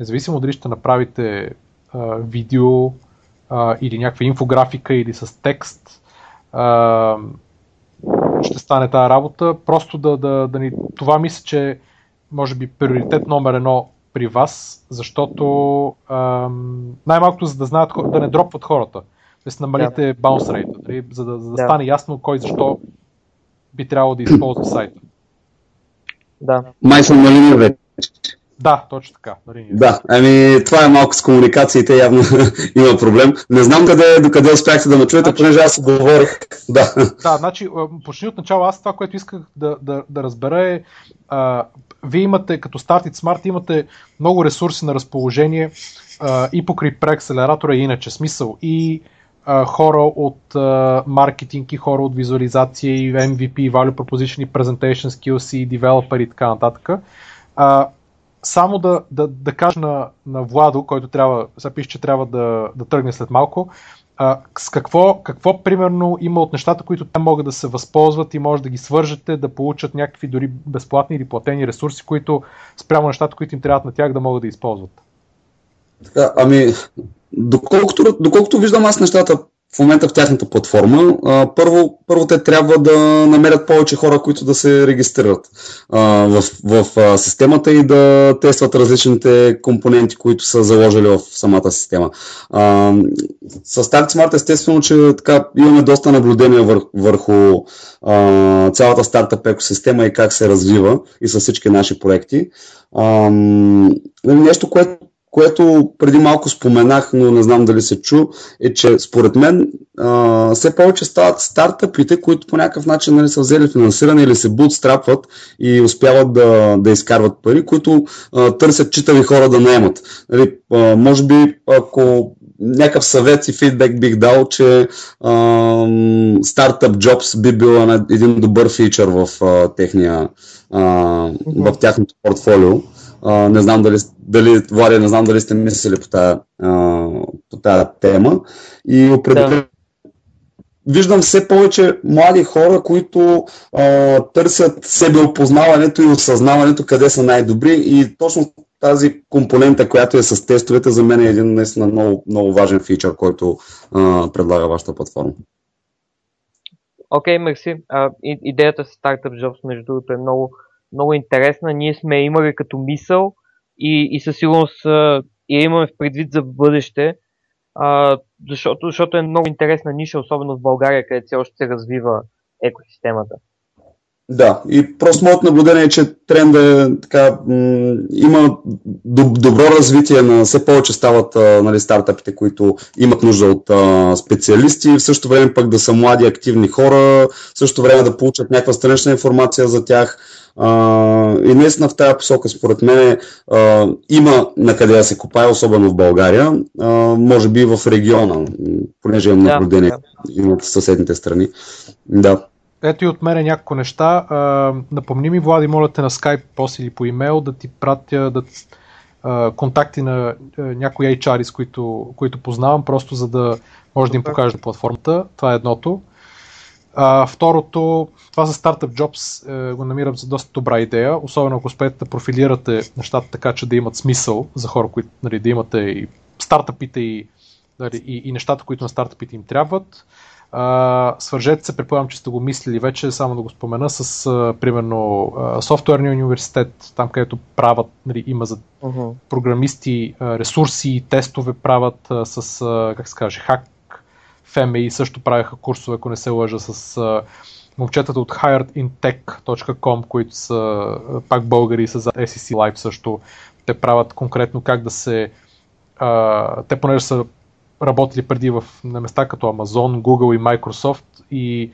независимо дали ще направите а, видео а, или някаква инфографика или с текст, а, ще стане тази работа. Просто да, да, да ни... Това мисля, че може би приоритет номер едно при вас, защото ам, най-малкото за да знаят, да не дропват хората. Да се намалите да. bounce rate, нали? за да, за да, да стане ясно кой защо би трябвало да използва сайта. Да. Май съм на линия вече. Да, точно така. Да, ами това е малко с комуникациите, явно има проблем. Не знам къде, докъде успяхте да ме чуете, значи, понеже аз говорих. Да. да, значи почни от начало. Аз това, което исках да, да, да разбера е, а, вие имате, като Started Smart, имате много ресурси на разположение а, и покрай преакселератора и иначе. Смисъл и а, хора от а, маркетинг и хора от визуализация и MVP, Value Proposition и Presentation Skills и Developer и така нататък. А, само да, да, да кажа на, на Владо, който трябва, сега пише, че трябва да, да тръгне след малко, а, с какво, какво примерно има от нещата, които те могат да се възползват и може да ги свържете, да получат някакви дори безплатни или платени ресурси, които спрямо нещата, които им трябват на тях да могат да използват? Така, ами, доколкото, доколкото виждам аз нещата в момента в тяхната платформа. А, първо, първо те трябва да намерят повече хора, които да се регистрират а, в, в а, системата и да тестват различните компоненти, които са заложили в самата система. А, с Smart естествено, че така имаме доста наблюдения върху, върху а, цялата стартъп екосистема и как се развива и с всички наши проекти. А, нещо, което което преди малко споменах, но не знам дали се чу, е, че според мен а, все повече стават стартъпите, които по някакъв начин нали, са взели финансиране или се бутстрапват и успяват да, да изкарват пари, които а, търсят читави хора да наемат. Нали, а, може би, ако някакъв съвет и фидбек бих дал, че Startup Jobs би бил един добър фичър в а, техния а, в тяхното портфолио. А, не знам дали, дали, Влади, не знам дали сте мислили по тази, по тази тема. И определено да. виждам все повече млади хора, които а, търсят себеопознаването и осъзнаването къде са най-добри и точно тази компонента, която е с тестовете, за мен е един наистина много, много важен фичър, който а, предлага вашата платформа. Окей, okay, мерси. идеята с Startup Jobs, между другото, е много, много интересна. Ние сме имали като мисъл и, и със сигурност и имаме в предвид за бъдеще, а, защото, защото е много интересна ниша, особено в България, където все още се развива екосистемата. Да, и просто моето наблюдение е, че тренда е така, м- има добро развитие на все повече стават а, нали, стартъпите, които имат нужда от а, специалисти, в същото време пък да са млади, активни хора, в същото време да получат някаква странична информация за тях. Uh, и наистина в тази посока, според мен, uh, има на къде да се копае, особено в България, uh, може би в региона, понеже имам наблюдение, да, имат съседните страни. Да. Ето и от мене няколко неща. Uh, напомни ми, Влади, моля те на Skype после или по имейл да ти пратя да, uh, контакти на uh, някои HR, с които, които познавам, просто за да може да им покажа платформата. Това е едното. А, второто, това за Startup Jobs е, го намирам за доста добра идея, особено ако успеете да профилирате нещата така, че да имат смисъл за хора, които нали, да имате и стартъпите и, нали, и, и нещата, които на стартъпите им трябват. Свържете се, предполагам, че сте го мислили вече, само да го спомена, с а, примерно а, софтуерния университет, там където правят, нали, има за uh-huh. програмисти ресурси, тестове правят с, как се каже, хак FMI също правеха курсове, ако не се лъжа, с момчетата от hiredintech.com, които са пак българи са за SEC Live също. Те правят конкретно как да се... Те понеже са работили преди в, на места като Amazon, Google и Microsoft и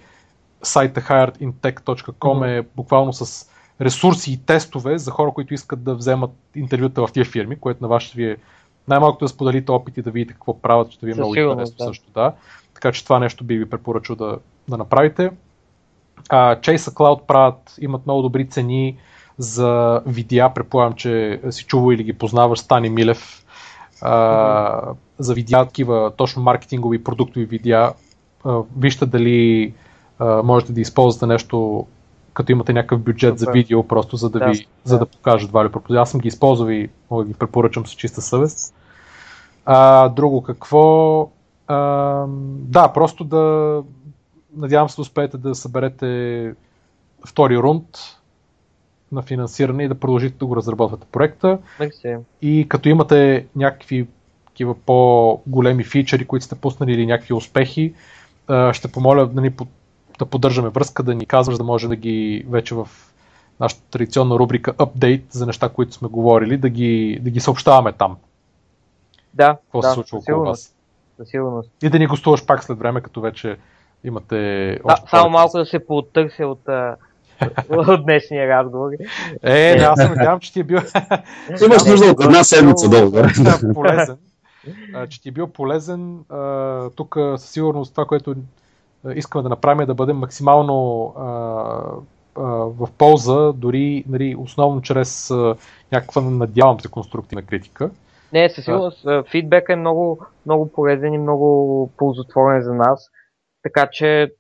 сайта hiredintech.com е буквално с ресурси и тестове за хора, които искат да вземат интервюта в тия фирми, което на вас ще ви е най-малкото да споделите опит и да видите какво правят, ще ви е много интересно да. също. Да. Така че това нещо би ви препоръчал да, да направите. А, Chase Cloud правят, имат много добри цени за видеа, предполагам, че си чувал или ги познаваш, Стани Милев, а, за видеа, такива точно маркетингови продуктови видеа. А, вижте дали а, можете да използвате нещо, като имате някакъв бюджет Супер. за видео, просто за да, да ви, да. за да покажат вали пропозиция. Аз съм ги използвал и мога да ги препоръчам с чиста съвест. А, друго какво? А, да, просто да надявам се да успеете да съберете втори рунд на финансиране и да продължите да го разработвате проекта. Merci. И като имате някакви такива по-големи фичери, които сте пуснали или някакви успехи, ще помоля да, ни, да поддържаме връзка, да ни казваш, да може да ги вече в нашата традиционна рубрика Update за неща, които сме говорили, да ги, да ги съобщаваме там. Да, Какво да, се случва около вас със сигурност. И да ни гостуваш пак след време, като вече имате още да, Само малко да се потърся от, от днешния разговор. Е, не, аз се надявам, че ти е бил... Имаш нужда от една седмица долу. полезен. че ти е бил полезен. Тук със сигурност това, което искаме да направим е да бъдем максимално в полза, дори нали, основно чрез някаква, надявам се, конструктивна критика. Не, със сигурност фидбек е много, много полезен и много ползотворен за нас. Така че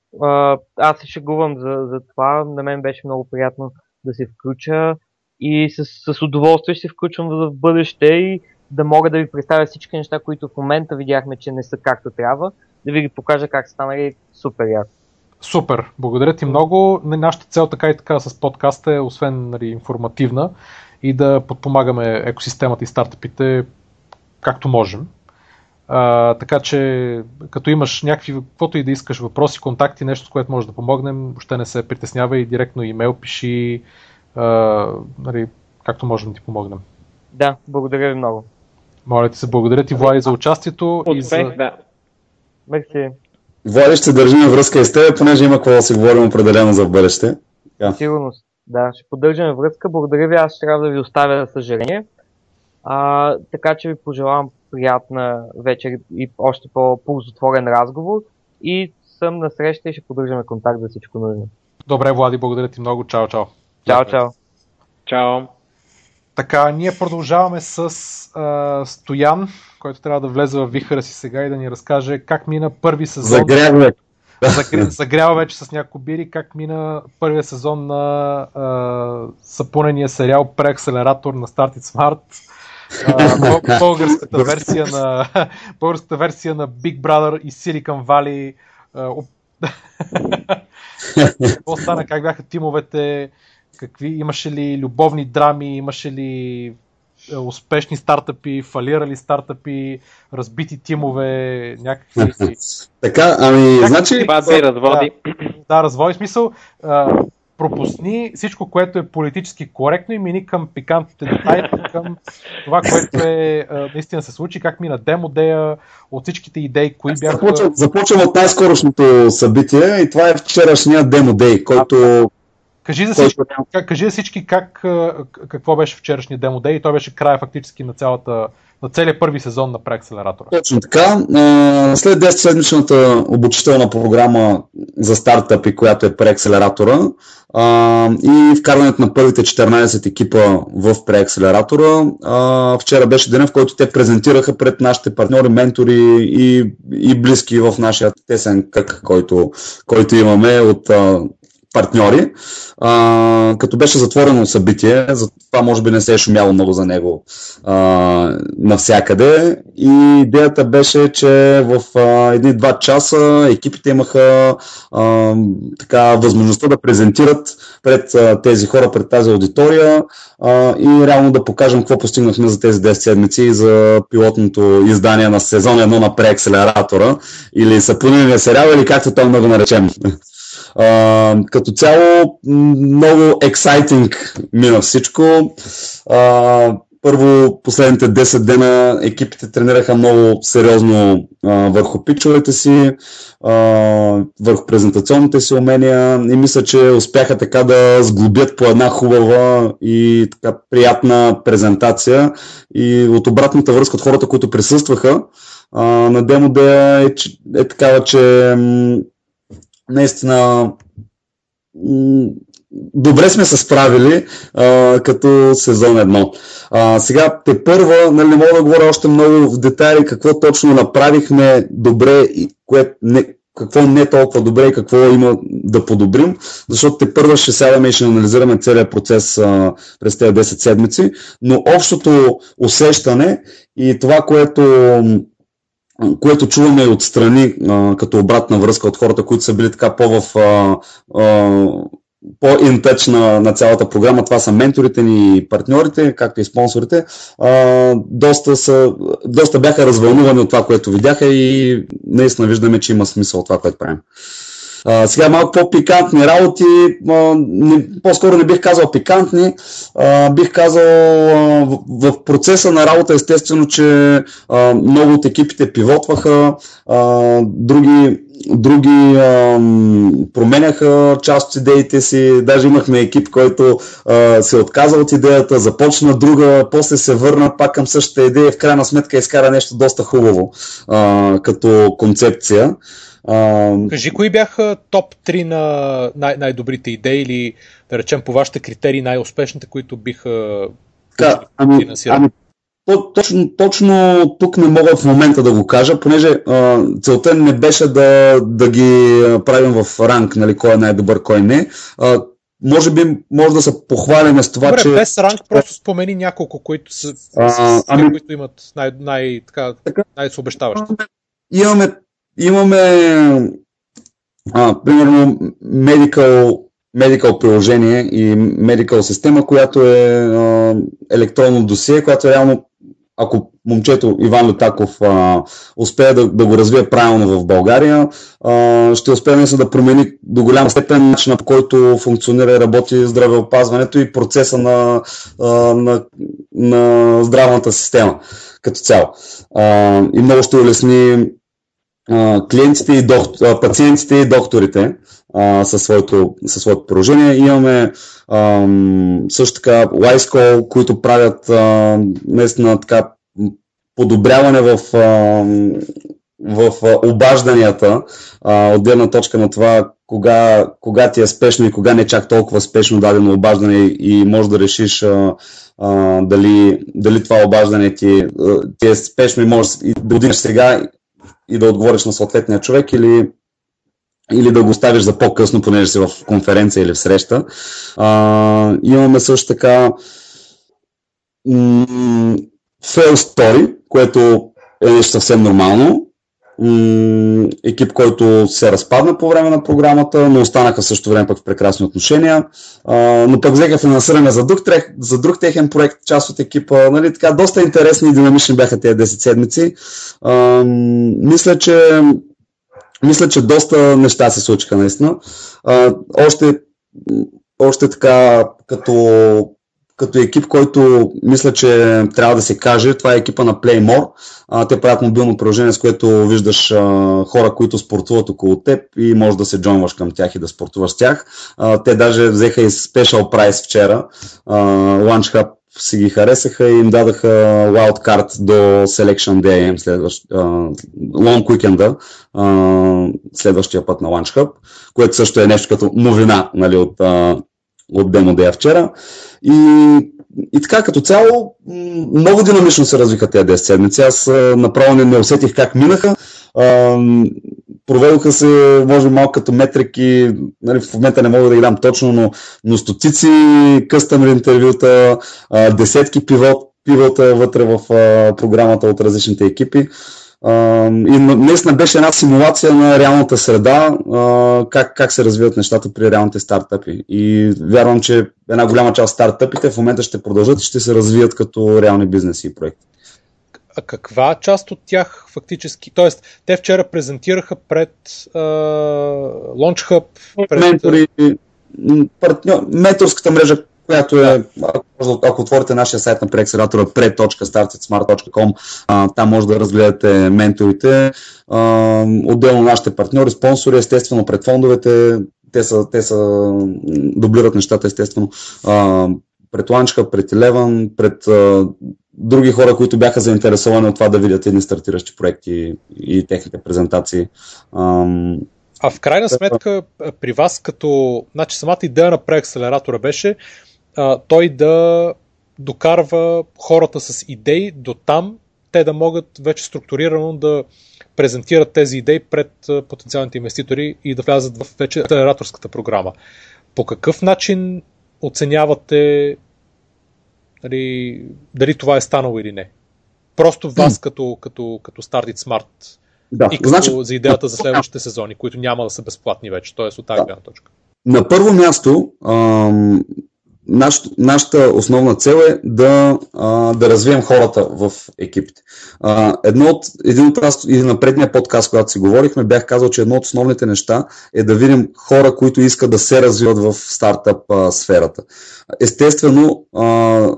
аз се шегувам за, за това. На мен беше много приятно да се включа и с, с удоволствие ще се включвам в бъдеще и да мога да ви представя всички неща, които в момента видяхме, че не са както трябва, да ви ги покажа как станали супер яко. Супер, благодаря ти много. Нашата цел така и така с подкаста е, освен нали, информативна, и да подпомагаме екосистемата и стартъпите както можем. А, така че, като имаш някакви, каквото и да искаш, въпроси, контакти, нещо, с което може да помогнем, въобще не се притеснява и директно имейл пиши, а, нали, както можем да ти помогнем. Да, благодаря ви много. Моля ти се, благодаря ти, Влади, за участието. Успех, и за... да. Мерси. Влади, ще държим връзка и с теб, понеже има какво да си говорим определено за бъдеще. Да. Сигурност. Да, ще поддържаме връзка. Благодаря ви, аз ще трябва да ви оставя съжаление. А, така че ви пожелавам приятна вечер и още по-ползотворен разговор и съм на среща и ще поддържаме контакт за всичко нужно. Добре, Влади, благодаря ти много. Чао, чао. Чао, чао. Чао. Така, ние продължаваме с а, Стоян, който трябва да влезе в вихара си сега и да ни разкаже как мина първи сезон. Загрява. Загрява вече с няколко бири, как мина първия сезон на а, съпунения сериал Преакселератор на Start It Smart а, българската, версия на, българската версия на Big Brother и Silicon Valley. Какво стана, как бяха тимовете, какви, имаше ли любовни драми, имаше ли е, успешни стартъпи, фалирали стартъпи, разбити тимове, някакви... така, ами, някакви, значи... разводи. Да, да, разводи смисъл пропусни всичко, което е политически коректно и мини към пикантните детайли, към това, което е наистина се случи, как мина демодея, от всичките идеи, кои бяха... Започвам, започвам от най-скорошното събитие и това е вчерашния демодей, който... Кажи за всички, как, кажи за всички как, какво беше вчерашния демодей и той беше края фактически на цялата на целият първи сезон на преакселератора. Точно така. След 10-седмичната обучителна програма за стартъпи, която е преакселератора и вкарването на първите 14 екипа в преакселератора, вчера беше ден, в който те презентираха пред нашите партньори, ментори и, и близки в нашия тесен кък, който, който имаме от партньори, а, като беше затворено събитие, затова може би не се е шумяло много за него а, навсякъде. И идеята беше, че в а, едни-два часа екипите имаха а, така, възможността да презентират пред а, тези хора, пред тази аудитория а, и реално да покажем какво постигнахме за тези 10 седмици за пилотното издание на сезон 1 на преакселератора или съпълнения сериал или както той много наречем. Като цяло много ексайтинг мина всичко. А, първо, последните 10 дена екипите тренираха много сериозно а, върху пичовете си, а, върху презентационните си умения и мисля, че успяха така да сглобят по една хубава и така приятна презентация. И от обратната връзка от хората, които присъстваха а, на демо е, е, е такава, че наистина добре сме се справили а, като сезон едно. А, сега те първа, нали, не мога да говоря още много в детайли какво точно направихме добре и кое не, какво не толкова добре и какво има да подобрим, защото те първа ще сядаме и ще анализираме целият процес а, през тези 10 седмици, но общото усещане и това, което което чуваме отстрани като обратна връзка от хората, които са били така по в а, а, по-интъч на, на цялата програма. Това са менторите ни и партньорите, както и спонсорите. А, доста, са, доста бяха развълнувани от това, което видяха и наистина виждаме, че има смисъл от това, което правим. А, сега малко по-пикантни работи, а, не, по-скоро не бих казал пикантни, а, бих казал а, в, в процеса на работа естествено, че а, много от екипите пивотваха, а, други други а, променяха част от идеите си, даже имахме екип, който а, се отказа от идеята, започна друга, после се върна пак към същата идея. И в крайна сметка изкара нещо доста хубаво а, като концепция. А... Кажи, кои бяха топ 3 на най- най-добрите идеи или, да речем, по вашите критерии най-успешните, които биха да, ами, ами, точно, точно тук не мога в момента да го кажа, понеже а, целта не беше да, да ги правим в ранг, нали, кой е най-добър, кой не. А, може би може да се похвалиме с това, Добре, че... без ранг просто спомени няколко, които, са, а, ами... които имат най- най- така, най-обещаващи. Имаме имаме а, примерно medical, medical приложение и medical система, която е а, електронно досие, която е реално ако момчето Иван Летаков а, успее да, да го развие правилно в България, а, ще успее наистина да промени до голяма степен начина по който функционира и работи здравеопазването и процеса на, а, на, на здравната система като цяло. А, и много ще улесни а, клиентите и доктор, пациентите и докторите а, със, своето, със своето приложение. Имаме а, също така Wisecall, които правят а, наистина така подобряване в, а, в обажданията а, от гледна точка на това кога, кога ти е спешно и кога не чак толкова спешно дадено обаждане и може да решиш а, а, дали, дали това обаждане ти, ти е спешно и можеш да отидеш сега и да отговориш на съответния човек или, или да го оставиш за по-късно, понеже си в конференция или в среща. А, имаме също така м- fail story, което е нещо съвсем нормално. Екип, който се разпадна по време на програмата, но останаха също време пък в прекрасни отношения. Но пък взеха финансиране за друг, за друг техен проект, част от екипа. Нали, така, доста интересни и динамични бяха тези 10 седмици. Мисля, че мисля, че доста неща се случиха наистина. Още, още така, като като екип, който мисля, че трябва да се каже, това е екипа на Playmore. А, те правят мобилно приложение, с което виждаш а, хора, които спортуват около теб и можеш да се джойнваш към тях и да спортуваш с тях. А, те даже взеха и спешъл прайс вчера. А, Launch Hub си ги харесаха и им дадаха wildcard до Selection Day, следващ, а, Long Weekend, а, следващия път на Launch Hub, което също е нещо като новина нали, от, а, от Demo Day вчера. И, и така като цяло много динамично се развиха тези 10 седмици. Аз направо не, не усетих как минаха. Проведоха се, може малко като метрики, нали, в момента не мога да ги дам точно, но, но стотици къстъм интервюта, десетки пивот, пивота вътре в а, програмата от различните екипи. И наистина беше една симулация на реалната среда, как, как се развиват нещата при реалните стартъпи. И вярвам, че една голяма част от стартъпите в момента ще продължат и ще се развият като реални бизнеси и проекти. А каква част от тях фактически, т.е. те вчера презентираха пред uh, Launch Hub, пред... Ментори, партньор, менторската мрежа, която е, ако, ако отворите нашия сайт на преакселератора pre.startsmart.com, там може да разгледате менторите, а, отделно нашите партньори, спонсори, естествено пред фондовете, те са, те са дублират нещата естествено. А, пред Ланчка, пред Eleven, пред а, други хора, които бяха заинтересовани от това да видят едни стартиращи проекти и техните презентации. А, а в крайна сметка, при вас като... Значи самата идея на преакселератора беше а, той да докарва хората с идеи до там, те да могат вече структурирано да презентират тези идеи пред потенциалните инвеститори и да влязат в вече акселераторската програма. По какъв начин оценявате дали, дали това е станало или не? Просто вас като, като, като Start It Smart да, и като значи, за идеята за следващите сезони, които няма да са безплатни вече, т.е. от тази гледна точка. На първо място, ам, наш, нашата основна цел е да, а, да развием хората в екипите. А, едно от, един от аз и на предния подкаст, когато си говорихме, бях казал, че едно от основните неща е да видим хора, които искат да се развиват в стартъп а, сферата. Естествено, а,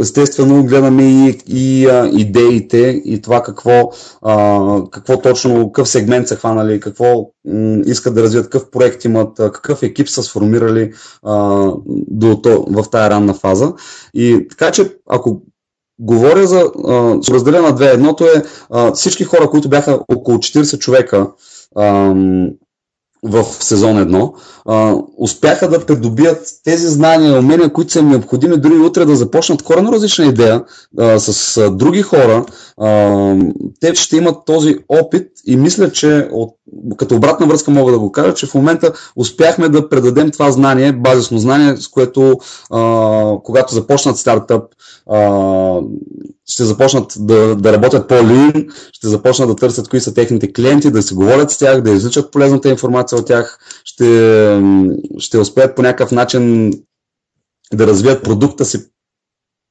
естествено гледаме и, и а, идеите и това какво, а, какво точно, какъв сегмент са хванали, какво м, искат да развият, какъв проект имат, какъв екип са сформирали а, до, то, в тая ранна фаза. И така че, ако говоря за, а, разделя на две, едното е а, всички хора, които бяха около 40 човека, а, в сезон 1, а, успяха да придобият тези знания и умения, които са им необходими дори утре да започнат коренно различна идея а, с а, други хора те ще имат този опит и мисля, че от, като обратна връзка мога да го кажа, че в момента успяхме да предадем това знание, базисно знание, с което а, когато започнат стартъп, а, ще започнат да, да работят по-лин, ще започнат да търсят кои са техните клиенти, да си говорят с тях, да изличат полезната информация от тях, ще, ще успеят по някакъв начин да развият продукта си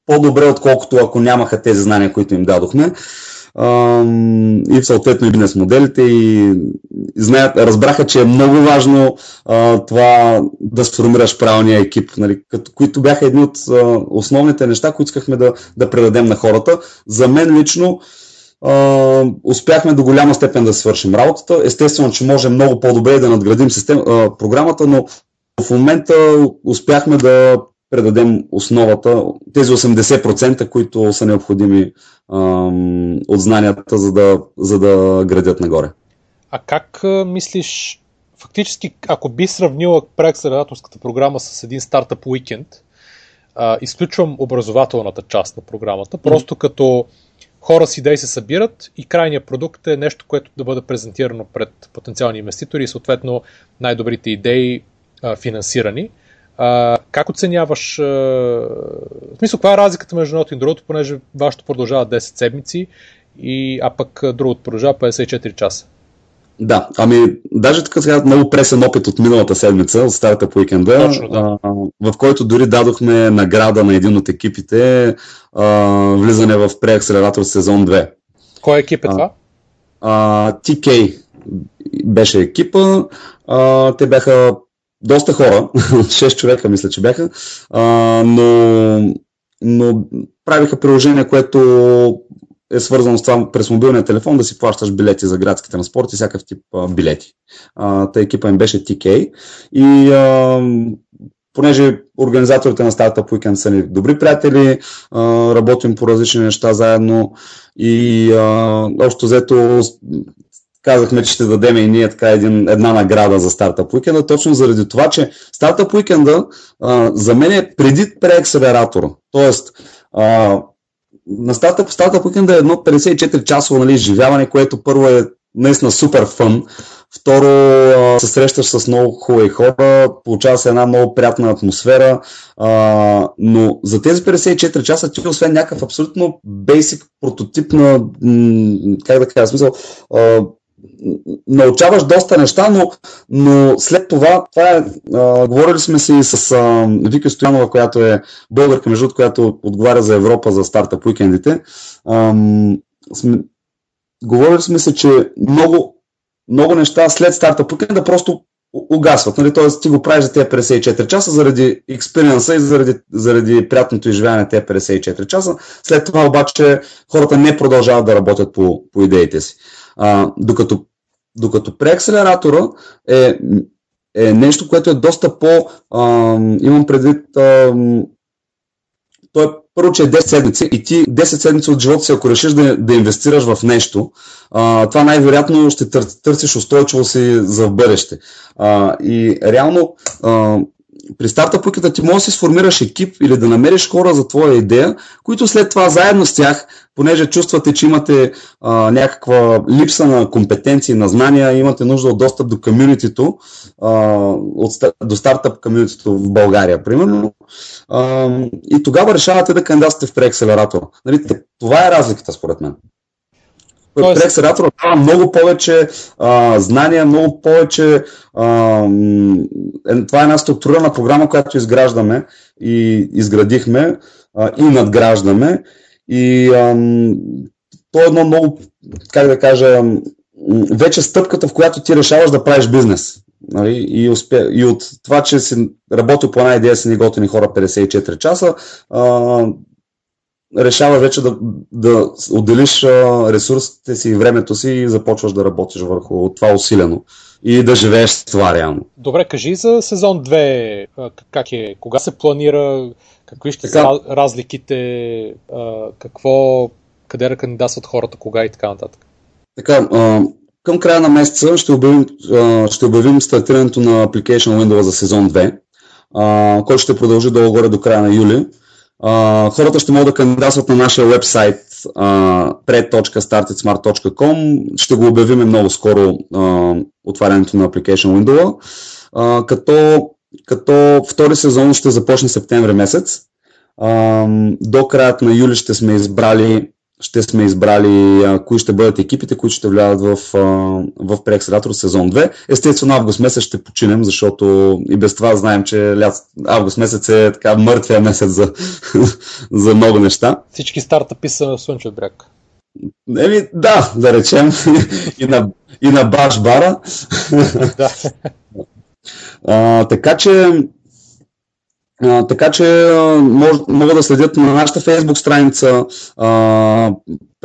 по-добре, отколкото ако нямаха тези знания, които им дадохме. И съответно и бизнес моделите и знаят, разбраха, че е много важно това да сформираш правилния екип, нали, като, които бяха едни от основните неща, които искахме да, да предадем на хората. За мен лично успяхме до голяма степен да свършим работата. Естествено, че може много по-добре да надградим систем, програмата, но в момента успяхме да предадем основата, тези 80%, които са необходими ам, от знанията, за да, за да градят нагоре. А как а, мислиш, фактически, ако би сравнила преакселераторската програма с един стартъп уикенд, а, изключвам образователната част на програмата, просто mm-hmm. като хора с идеи се събират и крайният продукт е нещо, което да бъде презентирано пред потенциални инвеститори и съответно най-добрите идеи а, финансирани. А, как оценяваш, а, в смисъл, каква е разликата между едното и другото, понеже вашето продължава 10 седмици, и, а пък другото продължава 54 часа? Да, ами даже така сега много пресен опит от миналата седмица, от старата по уикенда, Точно, да. а, в който дори дадохме награда на един от екипите а, влизане в преакселератор сезон 2. Кой екип е това? А, TK беше екипа. А, те бяха доста хора, 6 човека мисля, че бяха, а, но, но правиха приложение, което е свързано с това през мобилния телефон да си плащаш билети за градски транспорт и всякакъв тип а, билети. А, та екипа им беше TK и а, понеже организаторите на Startup Weekend са ни добри приятели, а, работим по различни неща заедно и а, общо взето казахме, че ще дадем и ние така един, една награда за Стартъп Уикенда, точно заради това, че Стартъп Уикенда за мен е преди преакселератора. Тоест, а, на Стартъп, Стартъп Уикенда е едно 54 часово нали, изживяване, което първо е наистина супер фън. Второ, се срещаш с много хубави хора, получава се една много приятна атмосфера, а, но за тези 54 часа ти освен някакъв абсолютно бейсик прототип на, как да кажа, смисъл, а, научаваш доста неща, но, но след това, това е, а, говорили сме си с а, Вика Стоянова, която е българка, между която отговаря за Европа за стартъп уикендите. Говорили сме се, че много, много неща след стартъп уикенда просто угасват. Нали? Тоест ти го правиш за тези 54 часа заради експириенса и заради, заради приятното изживяване тези 54 часа. След това обаче хората не продължават да работят по, по идеите си. А, докато, докато преакселератора е, е нещо, което е доста по... А, имам предвид... А, той е първо, че е 10 седмици и ти 10 седмици от живота си, ако решиш да, да инвестираш в нещо, а, това най-вероятно ще тър, търсиш устойчиво си за бъдеще. А, и реално а, при стартъпуката ти може да си сформираш екип или да намериш хора за твоя идея, които след това заедно с тях, понеже чувствате, че имате а, някаква липса на компетенции, на знания, имате нужда от достъп до комьюнитито, до стартъп комьюнитито в България, примерно, а, и тогава решавате да кандидатствате в преакселератор. Нали, това е разликата, според мен. Тоест... Преакселератора дава много повече а, знания, много повече. А, е, това е една структурирана програма, която изграждаме и изградихме а, и надграждаме. И а, то е едно много, как да кажа, вече стъпката, в която ти решаваш да правиш бизнес. Нали? И, успе... и от това, че си работил по една идея си ни готини хора 54 часа, а, решаваш вече да, да отделиш ресурсите си и времето си и започваш да работиш върху това усилено и да живееш с това реално. Добре, кажи за сезон 2, как е, кога се планира, какви ще така, са разликите, какво, къде да кандидатстват хората, кога и така нататък. Така, към края на месеца ще обявим, ще обявим стартирането на Application Windows за сезон 2, който ще продължи долу-горе до края на юли. Хората ще могат да кандидатстват на нашия вебсайт pred.startitsmart.com. Ще го обявим много скоро uh, отварянето на Application Window. Uh, като, като втори сезон ще започне септември месец. Uh, до краят на юли ще сме избрали ще сме избрали а, кои ще бъдат екипите, които ще влязат в, а, в преакселератор сезон 2. Естествено, август месец ще починем, защото и без това знаем, че лят, август месец е така мъртвия месец за, за много неща. Всички стартъпи са в Слънчев бряг. Еми, да, да речем. и, на, и на баш бара. да. а, така че а, така че мож, могат да следят на нашата фейсбук страница а,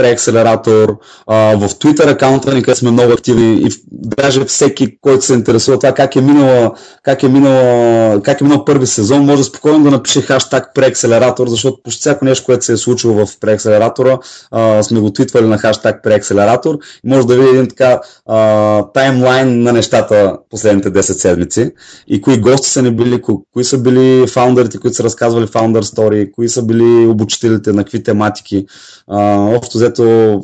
преакселератор, в Twitter акаунта ни, където сме много активни и даже всеки, който се интересува това как е минала, как е минала, как е минал първи сезон, може спокойно да напише хаштаг преакселератор, защото почти всяко нещо, което се е случило в преакселератора, сме го твитвали на хаштаг преакселератор и може да види един така а, таймлайн на нещата последните 10 седмици и кои гости са ни били, ко, кои са били фаундърите, които са разказвали фаундър стори, кои са били обучителите, на какви тематики. А, общо взето,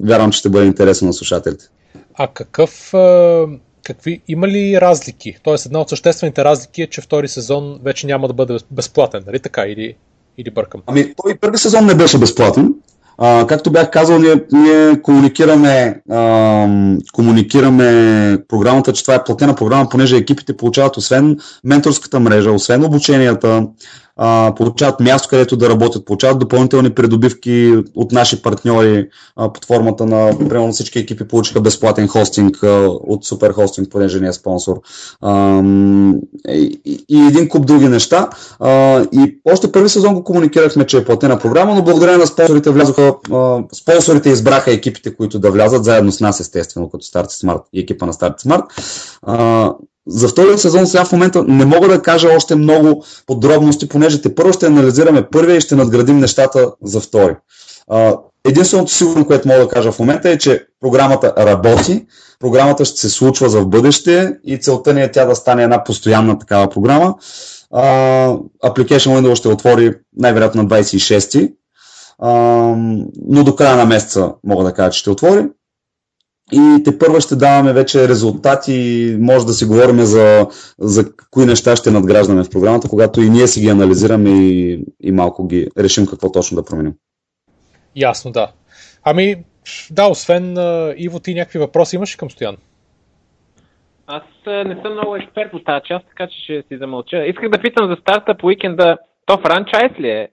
вярвам, че ще бъде интересно на слушателите. А какъв, какви, има ли разлики? Тоест, една от съществените разлики е, че втори сезон вече няма да бъде безплатен, нали така? Или, или бъркам? Ами, той първи сезон не беше безплатен. А, както бях казал, ние, ние комуникираме, а, комуникираме програмата, че това е платена програма, понеже екипите получават освен менторската мрежа, освен обученията, а, получават място, където да работят, получават допълнителни придобивки от наши партньори а, под формата на, примерно всички екипи получиха безплатен хостинг а, от Супер Хостинг, понеже ни е спонсор. А, и, и един куп други неща. А, и още първи сезон го комуникирахме, че е платена програма, но благодарение на спонсорите влязоха, а, спонсорите избраха екипите, които да влязат заедно с нас, естествено, като Start Smart и екипа на Start Smart. А, за втория сезон сега в момента не мога да кажа още много подробности, понеже те първо ще анализираме първия и ще надградим нещата за втори. Единственото сигурно, което мога да кажа в момента е, че програмата работи, програмата ще се случва за в бъдеще и целта ни е тя да стане една постоянна такава програма. Application Windows ще отвори най-вероятно на 26-ти, но до края на месеца мога да кажа, че ще отвори и те първа ще даваме вече резултати, може да си говорим за, за кои неща ще надграждаме в програмата, когато и ние си ги анализираме и, и малко ги решим какво точно да променим. Ясно, да. Ами, да, освен Иво, ти някакви въпроси имаш към Стоян? Аз не съм много експерт по тази част, така че ще си замълча. Исках да питам за стартъп уикенда. То франчайз ли е?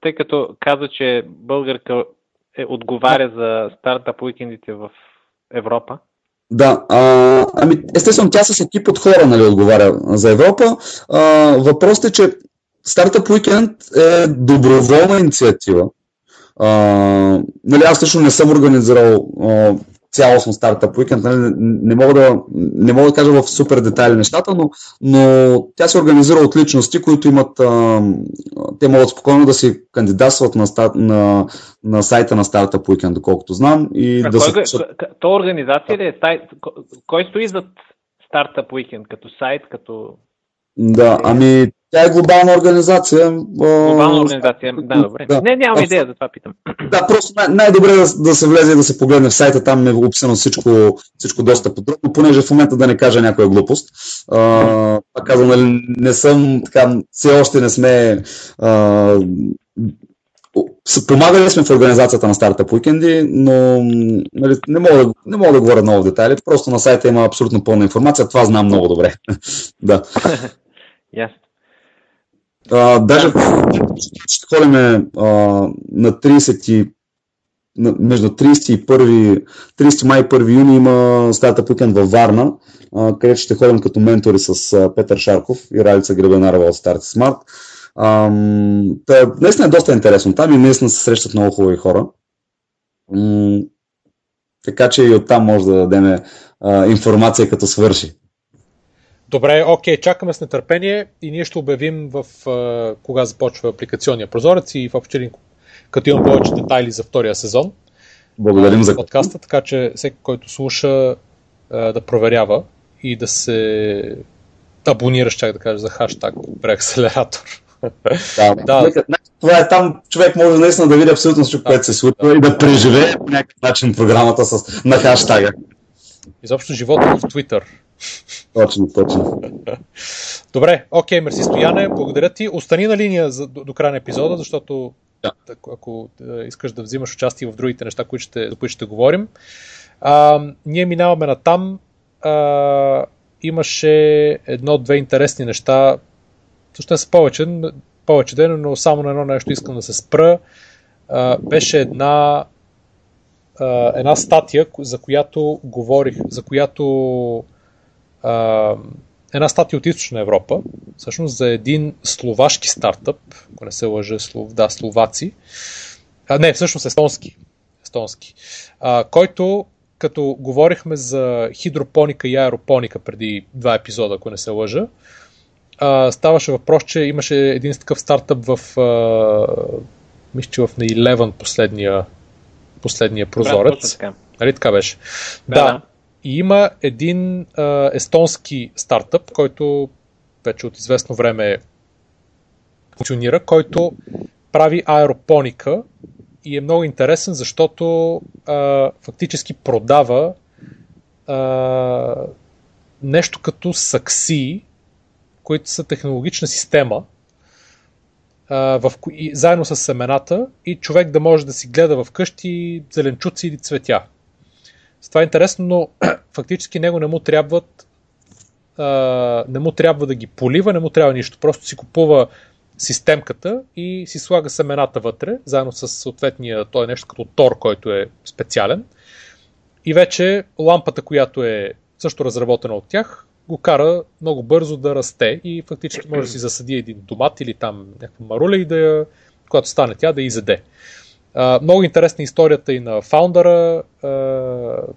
Тъй като каза, че българка е, отговаря за стартъп уикендите в Европа? Да, а, ами естествено тя с екип от хора нали, отговаря за Европа. А, въпросът е, че Стартъп Weekend е доброволна инициатива. А, нали, аз лично не съм организирал а, цялостно стартъп уикенд. Нали, не, мога да, не мога да кажа в супер детайли нещата, но, но тя се организира от личности, които имат, а, те могат спокойно да си кандидатстват на, на, на сайта на Startup Weekend, доколкото знам. И а да кой, се... То организация ли е? Кой стои зад Startup Weekend? Като сайт, като... Да, ами тя е глобална организация. Глобална организация, да, добре. Да. Не, нямам идея, за това питам. Да, просто най- най-добре е да, да се влезе и да се погледне в сайта, там е описано всичко, всичко доста подробно, понеже в момента да не кажа някоя глупост. А, пак казвам, нали, не съм, така, все още не сме а, Помагали сме в организацията на Startup Weekend, но нали, не, мога не мога да говоря много в детайли. Просто на сайта има абсолютно пълна информация. Това знам много добре. да. Ясно. А, даже ще ходим на 30 и на, между 30 и 1, 30 май и 1 юни има стартъп уикенд във Варна, а, където ще ходим като ментори с а, Петър Шарков и Ралица Гребенарова от Start Smart. та, наистина е доста интересно там и наистина се срещат много хубави хора. М- така че и оттам може да дадем а, информация като свърши. Добре, окей, чакаме с нетърпение и ние ще обявим в кога започва апликационния прозорец и в общи като имам повече детайли за втория сезон. Благодарим за подкаста, така че всеки, който слуша, да проверява и да се абонира, ще да кажа, за хаштаг преакселератор. да, Да. да. Това е там, човек може наистина да види абсолютно всичко, което се случва и да преживее по някакъв начин програмата с, на хаштага. Изобщо живота в Twitter. Точно, точно. Добре, окей, мерси Стояне, благодаря ти. Остани на линия за, до, до края на епизода, защото Да. ако, ако е, искаш да взимаш участие в другите неща, които ще, за които ще говорим. А, ние минаваме на там. А, имаше едно-две интересни неща. Също са повече, повече ден, но само на едно нещо искам да се спра. А, беше една а, една статия, за която говорих, за която а, една статия от Източна Европа, всъщност за един словашки стартъп, ако не се лъжа, слов, да, словаци, а, не, всъщност естонски, естонски а, който като говорихме за хидропоника и аеропоника преди два епизода, ако не се лъжа, а, ставаше въпрос, че имаше един такъв стартъп в а, мисля, че в на Eleven последния, последния Да, прозорец. точно така. Нали така беше? Да, Да. И има един а, естонски стартъп, който вече от известно време функционира, който прави аеропоника и е много интересен, защото а, фактически продава а, нещо като сакси, които са технологична система, а, в кои, заедно с семената и човек да може да си гледа в къщи зеленчуци или цветя. С това е интересно, но фактически него не му трябват а, не му трябва да ги полива, не му трябва нищо. Просто си купува системката и си слага семената вътре, заедно с съответния, той е нещо като тор, който е специален. И вече лампата, която е също разработена от тях, го кара много бързо да расте и фактически може да си засади един томат или там някаква маруля и да я, когато стане тя, да изеде. А, много интересна е историята и на фаундъра.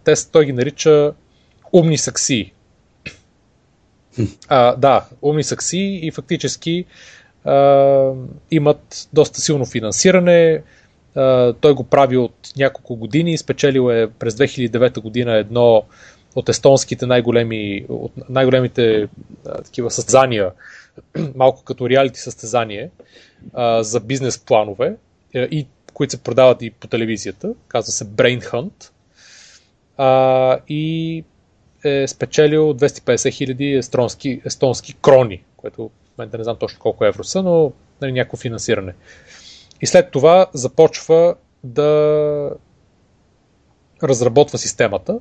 Те, той ги нарича умни сакси. А, да, умни сакси и фактически а, имат доста силно финансиране. А, той го прави от няколко години. Спечелил е през 2009 година едно от естонските най-големи, от най-големите а, такива състезания, малко като реалити състезание а, за бизнес планове а, и които се продават и по телевизията. Казва се Brain Hunt. А, и е спечелил 250 хиляди естонски, естонски крони, което в момента не знам точно колко евро са, но нали, някакво финансиране. И след това започва да разработва системата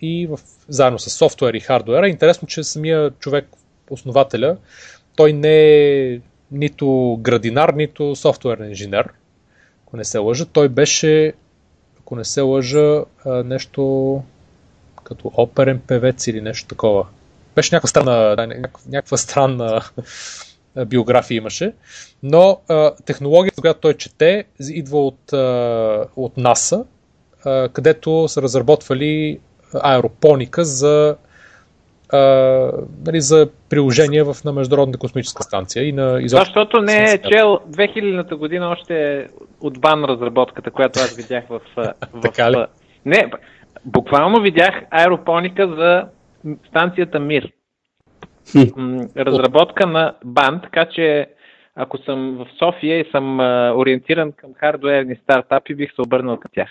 и в, заедно с софтуер и хардуера. Интересно, че самия човек, основателя, той не е нито градинар, нито софтуерен инженер, ако не се лъжа. Той беше, ако не се лъжа, нещо като оперен певец или нещо такова. Беше някаква странна, някаква, странна биография имаше, но технологията, която той чете, идва от, от НАСА, където са разработвали аеропоника за, а, нали, за приложение в, на Международната космическа станция и на изобщо. защото не е чел 2000-та година още е от бан разработката, която аз видях в... в Така ли? Не, буквално видях аеропоника за станцията Мир. Разработка на бан, така че ако съм в София и съм а, ориентиран към хардуерни стартапи, бих се обърнал към тях.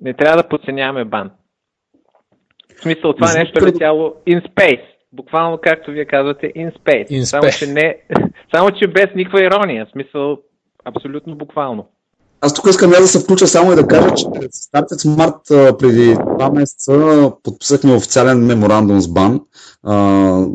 Не трябва да подценяваме бан. В смисъл, това Не нещо е летяло in space. Буквално, както вие казвате, in space. In Само, space. че не, само, че без никаква ирония. В смисъл, абсолютно буквално. Аз тук искам я да се включа само и да кажа, че пред Started Smart преди два месеца подписахме официален меморандум с БАН а,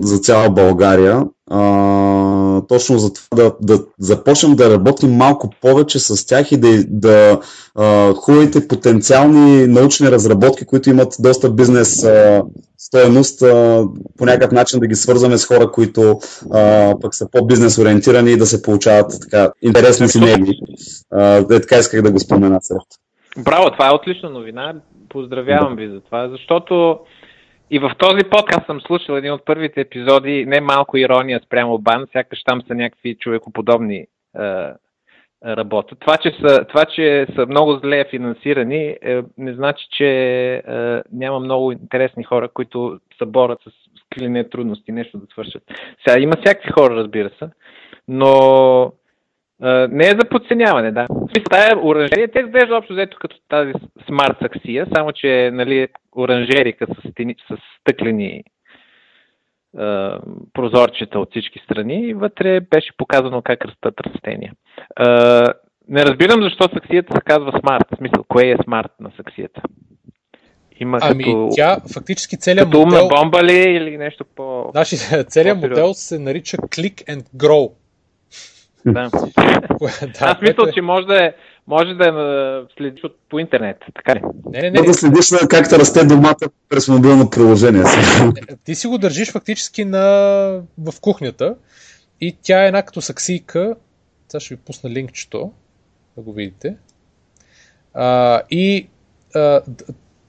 за цяла България. А, точно за това да, да започнем да работим малко повече с тях и да, да а, хубавите потенциални научни разработки, които имат доста бизнес а, стоеност, а, по някакъв начин да ги свързваме с хора, които а, пък са по-бизнес ориентирани и да се получават така интересни синергии. Е, така исках да го спомена сега. Браво, това е отлична новина. Поздравявам ви за това, защото и в този подкаст съм слушал един от първите епизоди, не малко ирония спрямо бан, сякаш там са някакви човекоподобни е, работят. Това че, са, това, че са много зле финансирани, е, не значи, че е, няма много интересни хора, които се борят с скрилене трудности, нещо да свършат. Сега има всякакви хора, разбира се, Но а, не е за подценяване, да. Тая оранжерия, те изглежда общо взето като тази смарт саксия, само че нали, оранжерика с, стени, с стъклени прозорчета от всички страни и вътре беше показано как растат растения. Не разбирам защо саксията се казва смарт. В смисъл, кое е смарт на саксията? Има Ами, като, тя фактически целият като умна модел, бомба ли е или нещо по... значи, целият модел се нарича Click and Grow. Да. Да, Аз мисля, е- че може да е, може да е следиш от- по интернет, така ли? Не, не, не, да следиш на как да расте домата през мобилно приложение. ти си го държиш фактически на... в кухнята и тя е една като саксийка. Сега ще ви пусна линкчето, да го видите. А, и а,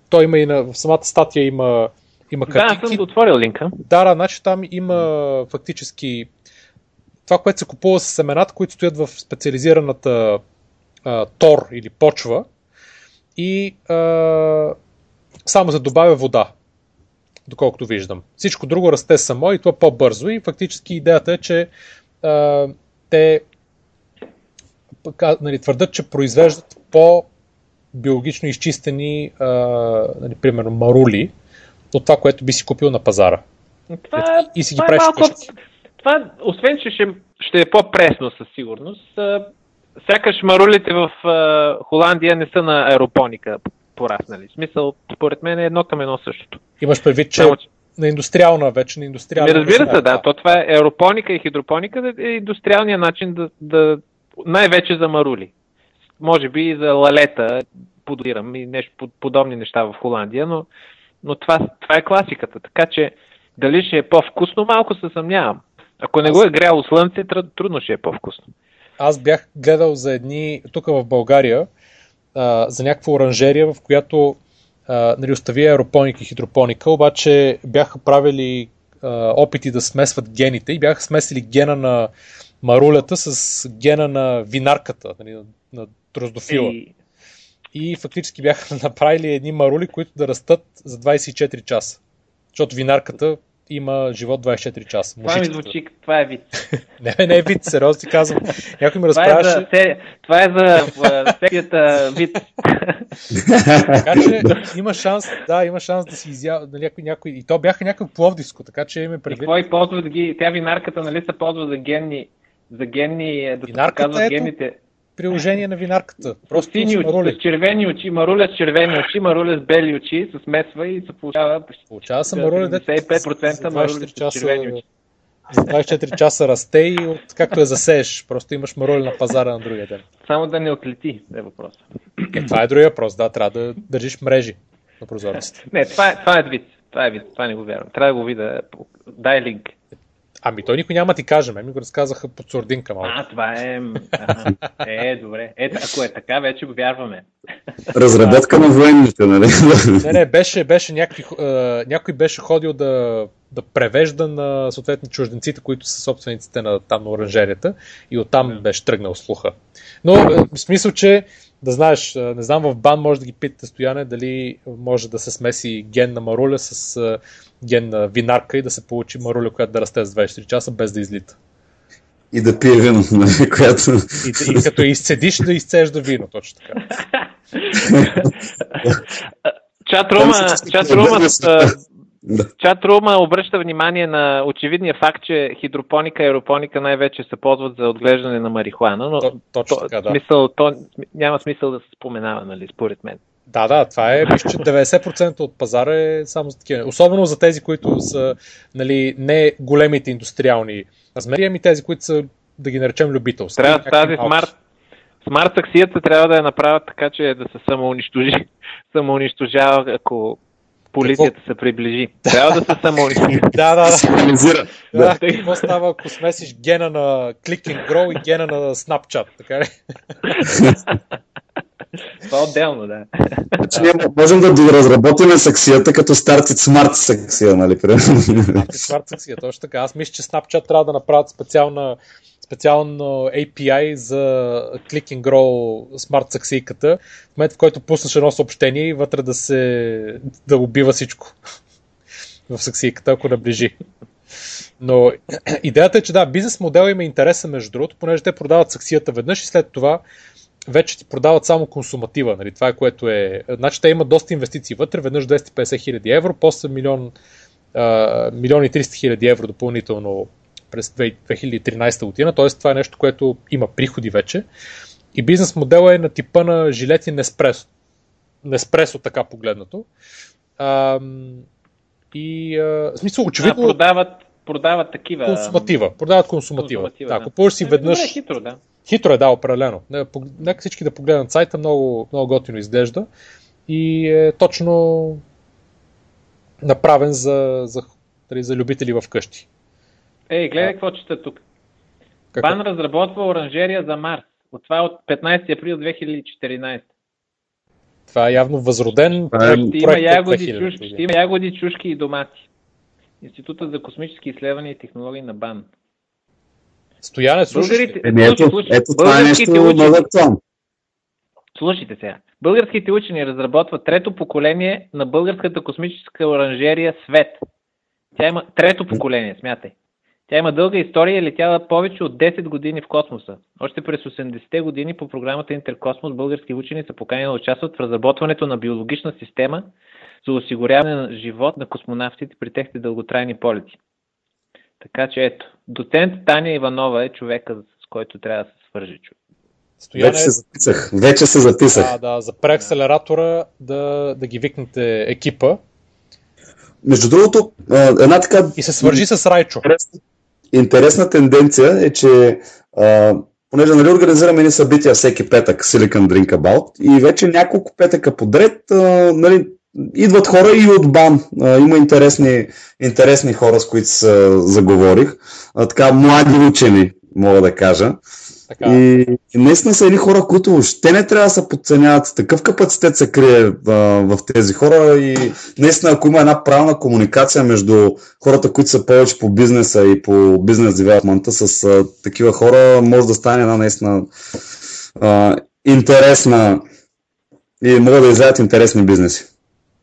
той има и на, в самата статия има, има Да, картинки. съм го отворил линка. Да, да, значи там има фактически това, което се купува с семената, които стоят в специализираната а, тор или почва и а, само се добавя вода, доколкото виждам. Всичко друго расте само и това по-бързо и фактически идеята е, че а, те нали, твърдат, че произвеждат по биологично изчистени, а, нали, примерно, марули от това, което би си купил на пазара. Това, е- И си ги това е правиш малко... Това, освен, че ще, ще е по-пресно със сигурност, а, сякаш марулите в а, Холандия не са на аеропоника пораснали. В смисъл, според мен е едно към едно същото. Имаш предвид, че Само, че- на индустриална вече, на индустриална. Ми, разбира се, да. То това е аеропоника и хидропоника е индустриалният начин да, да най-вече за марули. Може би и за лалета, подозирам и нещо под- подобни неща в Холандия, но, но това, това е класиката. Така че дали ще е по-вкусно, малко се съмнявам. Ако не го е гряло слънце, тр- трудно ще е по-вкусно. Аз бях гледал за едни, тук в България, а, за някаква оранжерия, в която а, нали, остави аеропоника и хидропоника, обаче бяха правили а, опити да смесват гените и бяха смесили гена на марулята с гена на винарката, нали, на, на дроздофила. И... И, и фактически бяха направили едни марули, които да растат за 24 часа. Защото винарката има живот 24 часа. това ми звучи, това е вид. Не, не е вид, сериозно ти казвам. Някой ми е разправяше. това е за а, секцията вид. Така че има шанс, да, има шанс да си изява някой, някой. И то бяха някакво пловдивско, така че И предвид. и ползват ги? Тя винарката, нали се ползва за генни, за генни, е, да се показват гените. Приложение на винарката. Просто Сини очи, с червени очи, маруля с червени очи, маруля с бели очи, се смесва и се получава Получава се марули, дето 75% за марули 24 с часа, червени очи. за 24 часа расте и от, както я засееш. Просто имаш марули на пазара на другия ден. Само да не отлети, е въпрос. Е, това е другия въпрос, да, трябва да държиш мрежи на прозорците. Не, това е, това е вид. Това е вид, това не го вярвам. Трябва да го видя. Дай линк. Ами той никой няма да ти каже, ми го разказаха под сурдинка малко. А, това е... Ага. Е, добре. Ето, ако е така, вече го вярваме. Разработка на военните, нали? Не, не, беше, беше някакви, е, някой беше ходил да, да превежда на съответни чужденците, които са собствениците на там на оранжерията и оттам Да. беше тръгнал слуха. Но е, в смисъл, че да знаеш, е, не знам, в бан може да ги питате стояне дали може да се смеси ген на маруля с е, ген на винарка и да се получи маруля, която да расте за 24 часа без да излита. И да пие вино, нали? Която... И, и като изцедиш да изцежда вино, точно така. Чатрума, Там всички чатрума, Да. Чатрума обръща внимание на очевидния факт, че хидропоника и аеропоника най-вече се ползват за отглеждане на марихуана, но То- точно то, така, да. смисъл, то няма смисъл да се споменава, нали, според мен. Да, да, това е, мисля, че 90% от пазара е само за такива. Особено за тези, които са нали, не големите индустриални размери, ами тези, които са, да ги наречем, любителски. Трябва тази смарт, смарт таксията трябва да я направят така, че да се самоунищожи, самоунищожава, ако полицията се приближи. Трябва да се самоунищожи. Да, да, да. Какво става, ако смесиш гена на Click and Grow и гена на Snapchat? Така ли? Това е отделно, да. Значи ние можем да доразработим саксията като старт смарт секция, нали? примерно. Смарт секция, точно така. Аз мисля, че Snapchat трябва да направят специална специално API за Click and Grow смарт саксийката, в момент в който пуснеш едно съобщение и вътре да се да убива всичко в саксийката, ако наближи. Но идеята е, че да, бизнес модел има интереса между другото, понеже те продават саксията веднъж и след това вече ти продават само консуматива. Нали? Това е което е. Значи те имат доста инвестиции вътре, веднъж 250 хиляди евро, после милион, а, милион и 300 хиляди евро допълнително през 2013 година, т.е. това е нещо, което има приходи вече. И бизнес модела е на типа на жилети Неспресо. Неспресо така погледнато. А, и а, в смисъл, очевидно... А, продават, продават такива... Консуматива. Продават консуматива. консуматива да, да. Купуваш си е, веднъж... Добре, хитро, да. Хитро е, да, определено. Нека всички да погледнат сайта, много, много готино изглежда. И е точно направен за, за, нали, за любители в къщи. Ей, гледай какво чета тук. Какво? Бан разработва оранжерия за Марс. От това е от 15 април 2014. Това е явно възроден проект. Ще има, ягоди, чушки, ще има ягоди, чушки и домати. Института за космически изследвания и технологии на БАН. Стояне, слушайте. Еми, ето, ето това е нещо много актуално. Слушайте сега. Българските учени разработват трето поколение на българската космическа оранжерия Свет. Тя има трето поколение, смятай. Тя има дълга история и е летяла повече от 10 години в космоса. Още през 80-те години по програмата Интеркосмос български учени са поканени да участват в разработването на биологична система за осигуряване на живот на космонавтите при техните дълготрайни полети. Така че ето, доцент Таня Иванова е човека, с който трябва да се свържи човек. Стояне... Вече се записах. Вече се записах. Да, да, за преакселератора да, да ги викнете екипа. Между другото, една така... И се свържи с Райчо. Интересна, тенденция е, че а, понеже нали, организираме ни събития всеки петък Silicon Drink About и вече няколко петъка подред а, нали, идват хора и от БАН. А, има интересни, интересни хора, с които се заговорих. А, така, млади учени, мога да кажа. Така. И, и наистина са едни хора, които въобще не трябва да се подценяват. Такъв капацитет се крие а, в тези хора и наистина, ако има една правилна комуникация между хората, които са повече по бизнеса и по бизнес девелопмента с а, такива хора, може да стане една наистина а, интересна и могат да излязат интересни бизнеси.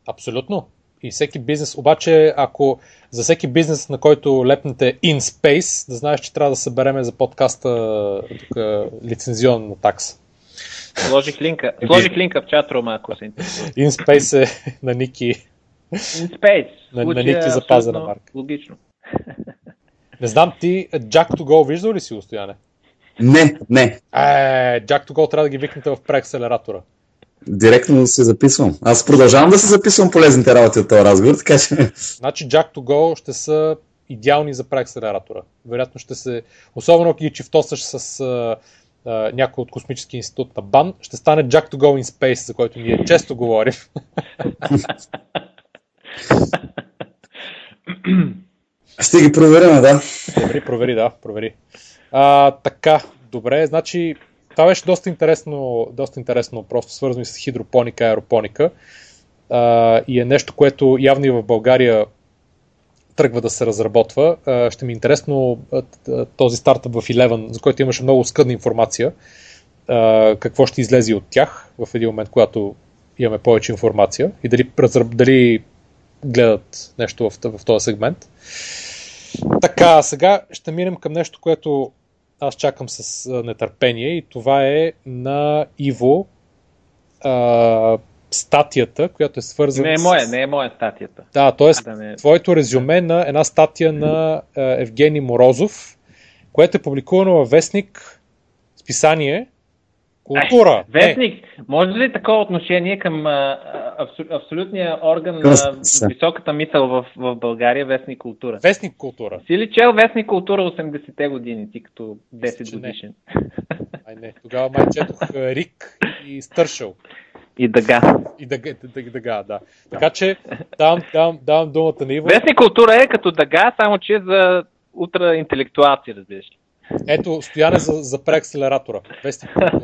Абсолютно. И всеки бизнес, обаче, ако за всеки бизнес, на който лепнете in space, да знаеш, че трябва да събереме за подкаста тук, лицензионна такса. Сложих линка, сложих линка в чатрума, ако се интересува. InSpace е на Ники. InSpace. На, на Ники запазена марка. Логично. Не знам ти, Jack to Go виждал ли си устояне? Не, не. Е, Jack to Go трябва да ги викнете в преакселератора. Директно се записвам. Аз продължавам да се записвам полезните работи от този разговор, така че... Значи Jack to Go ще са идеални за преакселератора. Вероятно ще се... Особено ако ги чифтосаш с а, а, някой от Космически институт на БАН, ще стане Jack to Go in Space, за който ние често говорим. Ще ги проверим, да. Провери, провери, да, провери. А, така, добре, значи това беше доста интересно, доста интересно, просто свързано и с хидропоника, аеропоника. А, и е нещо, което явно и в България тръгва да се разработва. А, ще ми е интересно този стартъп в Eleven, за който имаше много скъдна информация, а, какво ще излезе от тях в един момент, когато имаме повече информация и дали, дали гледат нещо в, в този сегмент. Така, сега ще минем към нещо, което аз чакам с нетърпение и това е на Иво а, статията, която е свързана Не е моя, с... не е моя статията. Да, т.е. Да не... твоето резюме на една статия на Евгений Морозов, което е публикувано във вестник списание Култура. Е, вестник, е. може ли такова отношение към а, абсол, абсолютния орган на високата мисъл в, в България, Вестник Култура? Вестник Култура. Си ли чел Вестник Култура 80-те години, ти като 10 годишен? Ай не, тогава май четох Рик и Стършъл. И дъга. И дъга, дъга, дъга, да. Така че давам, давам, давам думата на Иво. Вестник Култура е като дъга, само че е за утра интелектуалци, разбираш ли. Ето, стояне за, за преакселератора. Култура.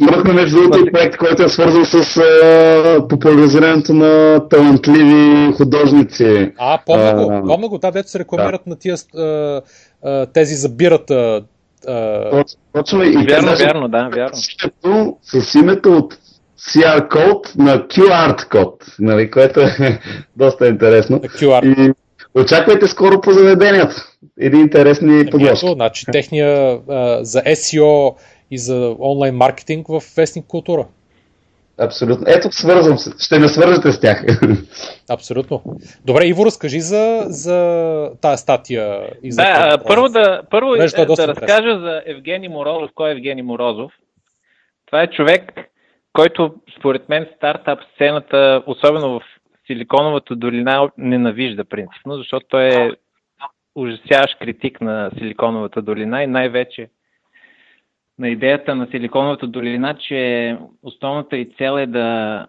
Имахме между другото и проект, който е свързан с а, популяризирането на талантливи художници. А, помня го, помня го, да, дето се рекламират да. на тия, а, а, тези за бирата. А... Точно, и вярно, вярно, да, вярно. С името, с името от CR код на QR код, нали, което е доста интересно. QR. И Очаквайте скоро по заведенията. Едни интересни подложки. Значи, техния а, за SEO и за онлайн маркетинг в Вестник Култура. Абсолютно. Ето, свързвам се. Ще ме свържете с тях. Абсолютно. Добре, Иво, разкажи за, за тая статия. И за да, това, първо да, първо Понеже това е да доста разкажа за Евгений Морозов. Кой е Евгений Морозов? Това е човек, който според мен стартап сцената, особено в Силиконовата долина, ненавижда принципно, защото той е ужасяващ критик на Силиконовата долина и най-вече на идеята на Силиконовата долина, че основната и цел е да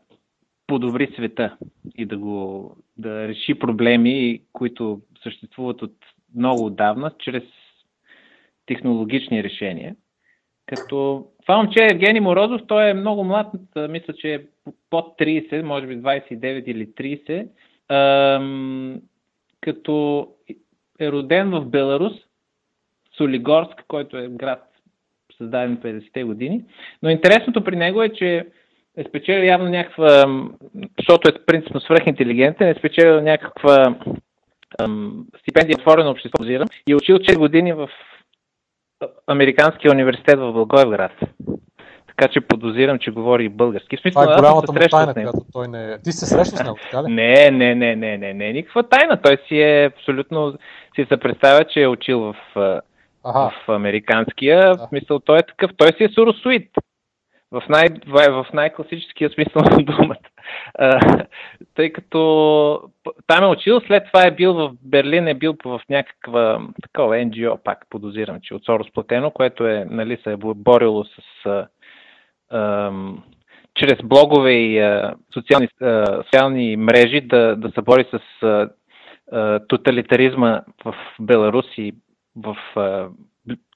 подобри света и да, го, да реши проблеми, които съществуват от много отдавна, чрез технологични решения. Като това момче Евгений Морозов, той е много млад, мисля, че е под 30, може би 29 или 30, ам, като е роден в Беларус, Солигорск, който е град създаден 50-те години. Но интересното при него е, че е спечелил явно някаква, защото е принципно свръхинтелигентен, е спечелил някаква ам, стипендия отворено общество и е учил 4 години в Американския университет в Благоевград. Така че подозирам, че говори и български. В смисъл, Това е голямата му тайна, която той не... Ти се срещаш с него, така ли? Не, не, не, не, не, не, никаква тайна. Той си е абсолютно, си се представя, че е учил в, Ага. в американския. В смисъл, той е такъв, той си е суросуит. В, най, в най-класическия смисъл на думата. А, тъй като там е учил, след това е бил в Берлин, е бил в някаква такова NGO, пак подозирам, че от Сорос платено, което е, нали, се е борило с а, ам, чрез блогове и а, социални, а, социални мрежи да, да се бори с а, а, тоталитаризма в Беларус и в, а,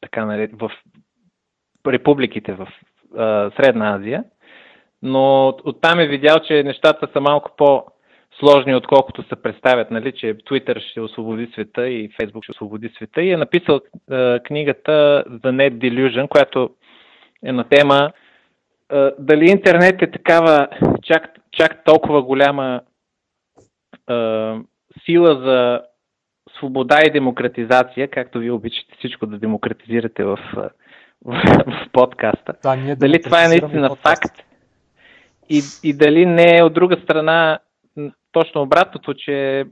така, наред, в републиките в Средна Азия. Но от- оттам е видял, че нещата са малко по-сложни, отколкото се представят, нали, че Twitter ще освободи света и Facebook ще освободи света и е написал книгата The Net Delusion, която е на тема дали интернет е такава чак, чак толкова голяма а, сила за свобода и демократизация, както вие обичате всичко да демократизирате в, в, в подкаста. Да, ние Дали това е наистина подкаста. факт и, и дали не е от друга страна точно обратното, че е,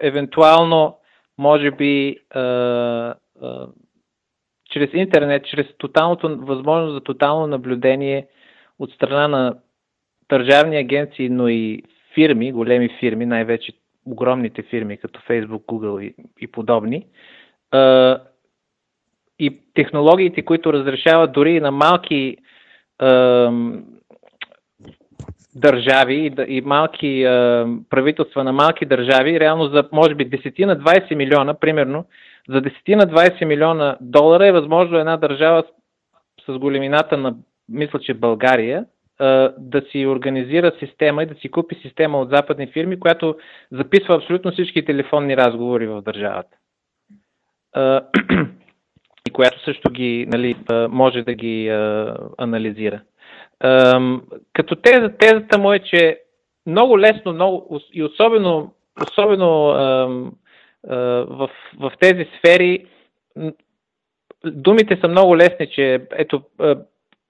евентуално може би а, а, чрез интернет, чрез тоталното, възможност за тотално наблюдение от страна на държавни агенции, но и фирми, големи фирми, най-вече огромните фирми, като Facebook, Google и, и подобни, а, и технологиите, които разрешават дори и на малки ам, държави и, и малки ам, правителства на малки държави, реално за може би 10 на 20 милиона, примерно, за 10 на 20 милиона долара е възможно една държава с, с големината на, мисля, че България, да си организира система и да си купи система от западни фирми, която записва абсолютно всички телефонни разговори в държавата. И която също ги, нали, може да ги анализира. Като теза, тезата му е, че много лесно, много, и особено, особено в, в тези сфери, думите са много лесни, че ето,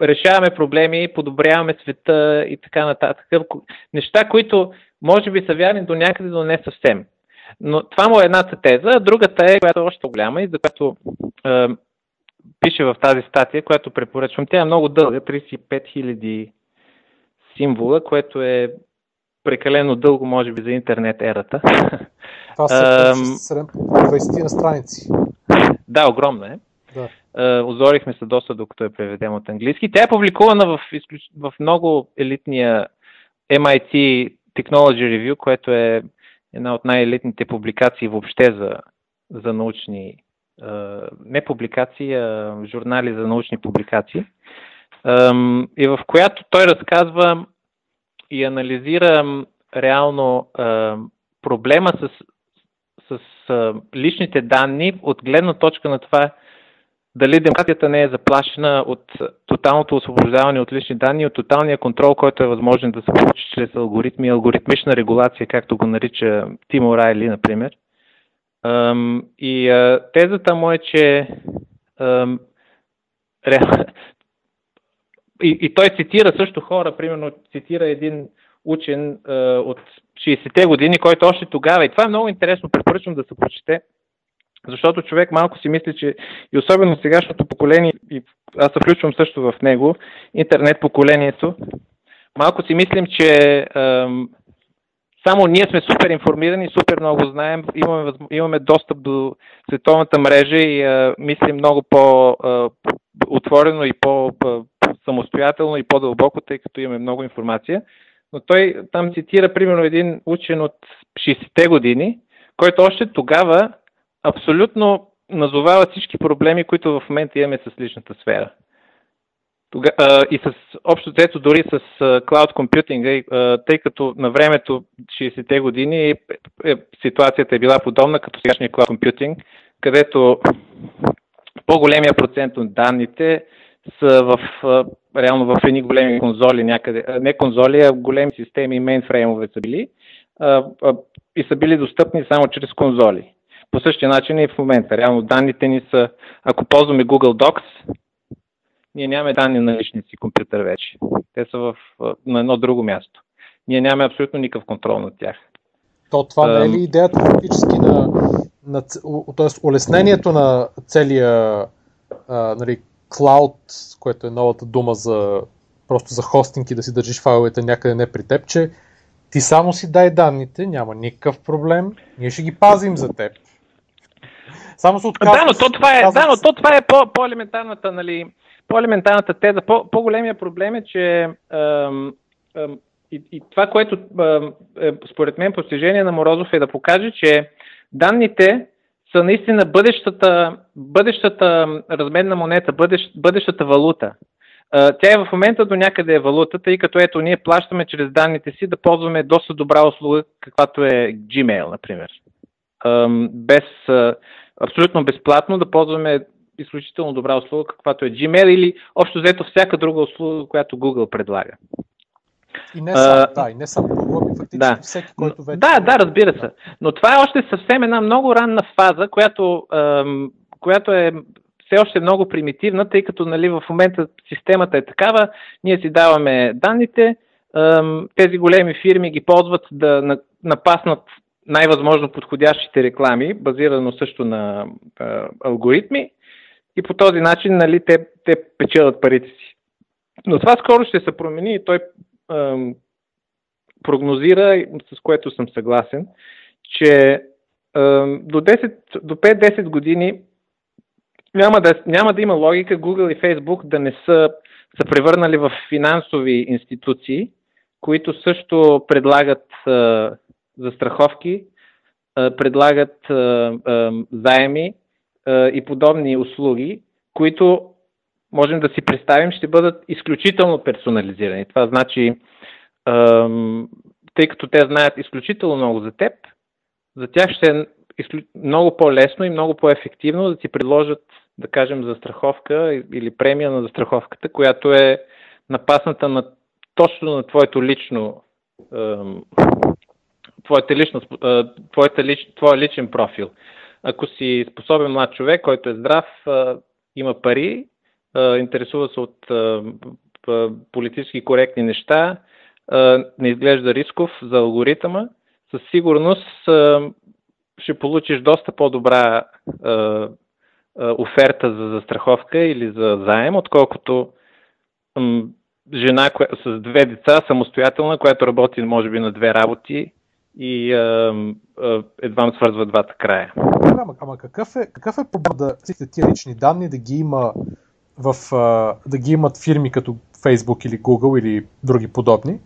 решаваме проблеми, подобряваме света и така нататък. Неща, които може би са вярни до някъде, но не съвсем. Но това му е едната теза, а другата е, която е още голяма и за която е, пише в тази статия, която препоръчвам. Тя е много дълга, 35 000 символа, което е прекалено дълго, може би, за интернет ерата. Това са Ам, 7 20 на страници. да, огромна е. Да. Е, озорихме се доста, докато я преведем от английски. Тя е публикувана в, изключ... в много елитния MIT Technology Review, което е една от най-елитните публикации въобще за, за научни, не публикации, а журнали за научни публикации. И в която той разказва и анализира реално проблема с, с личните данни от гледна точка на това дали демокрацията не е заплашена от тоталното освобождаване от лични данни, от тоталния контрол, който е възможен да се получи чрез алгоритми, алгоритмична регулация, както го нарича Тим Орайли, например. И тезата му е, че и, и той цитира също хора, примерно цитира един учен а, от 60-те години, който още тогава, и това е много интересно, препоръчвам да се прочете, защото човек малко си мисли, че и особено сегашното поколение, и аз се включвам също в него, интернет поколението, малко си мислим, че ам, само ние сме супер информирани, супер много знаем, имаме, имаме достъп до световната мрежа и а, мислим много по-отворено и по-самостоятелно и по-дълбоко, тъй като имаме много информация. Но той там цитира примерно един учен от 60-те години, който още тогава абсолютно назовава всички проблеми, които в момента имаме с личната сфера. Тога, а, и с общо взето дори с клауд компютинга, тъй като на времето 60-те години е, ситуацията е била подобна като сегашния клауд компютинг, където по-големия процент от данните са в, реално в едни големи конзоли някъде, не конзоли, а големи системи, мейнфреймове са били а, а, и са били достъпни само чрез конзоли. По същия начин и в момента. Реално данните ни са, ако ползваме Google Docs, ние нямаме данни на личния си компютър вече. Те са в, на едно друго място. Ние нямаме абсолютно никакъв контрол над тях. То това не е ли идеята фактически на, на т.е. улеснението на целия а, нали, cloud, което е новата дума за просто за хостинг и да си държиш файловете някъде не при теб, че ти само си дай данните, няма никакъв проблем, ние ще ги пазим за теб. Само се отказва. Да, но то това е, да, но то това е по, по-елементарната, нали, по-елементарната теза. По, по-големия проблем е, че ам, ам, и, и това, което ам, е, според мен постижение на Морозов е да покаже, че данните са наистина бъдещата, бъдещата разменна монета, бъдещ, бъдещата валута. Тя е в момента до някъде е валута, тъй като ето ние плащаме чрез данните си да ползваме доста добра услуга, каквато е Gmail, например. Без, абсолютно безплатно да ползваме изключително добра услуга, каквато е Gmail или общо взето всяка друга услуга, която Google предлага. И не само, а, да, и не само Google, ами фактически да. всеки, който вече... Да, да, разбира се. Но това е още съвсем една много ранна фаза, която, ам, която е все още много примитивна, тъй като нали, в момента системата е такава, ние си даваме данните, ам, тези големи фирми ги ползват да напаснат най-възможно подходящите реклами, базирано също на а, алгоритми и по този начин нали, те, те печелят парите си. Но това скоро ще се промени и той ам, прогнозира, с което съм съгласен, че ам, до, 10, до 5-10 години няма да, няма да има логика Google и Facebook да не са са превърнали в финансови институции, които също предлагат а, застраховки, предлагат заеми и подобни услуги, които можем да си представим ще бъдат изключително персонализирани. Това значи, тъй като те знаят изключително много за теб, за тях ще е много по-лесно и много по-ефективно да ти предложат, да кажем, застраховка или премия на застраховката, която е напасната на, точно на твоето лично твоята личност, твоята лич, твоя личен профил. Ако си способен млад човек, който е здрав, има пари, интересува се от политически коректни неща, не изглежда рисков за алгоритъма, със сигурност ще получиш доста по-добра оферта за застраховка или за заем, отколкото жена с две деца, самостоятелна, която работи може би на две работи и а, а, едва свързва двата края. Ама, ама какъв е, какъв е проблем да всичките тия лични данни да ги има в, а, да ги имат фирми като Facebook или Google или други подобни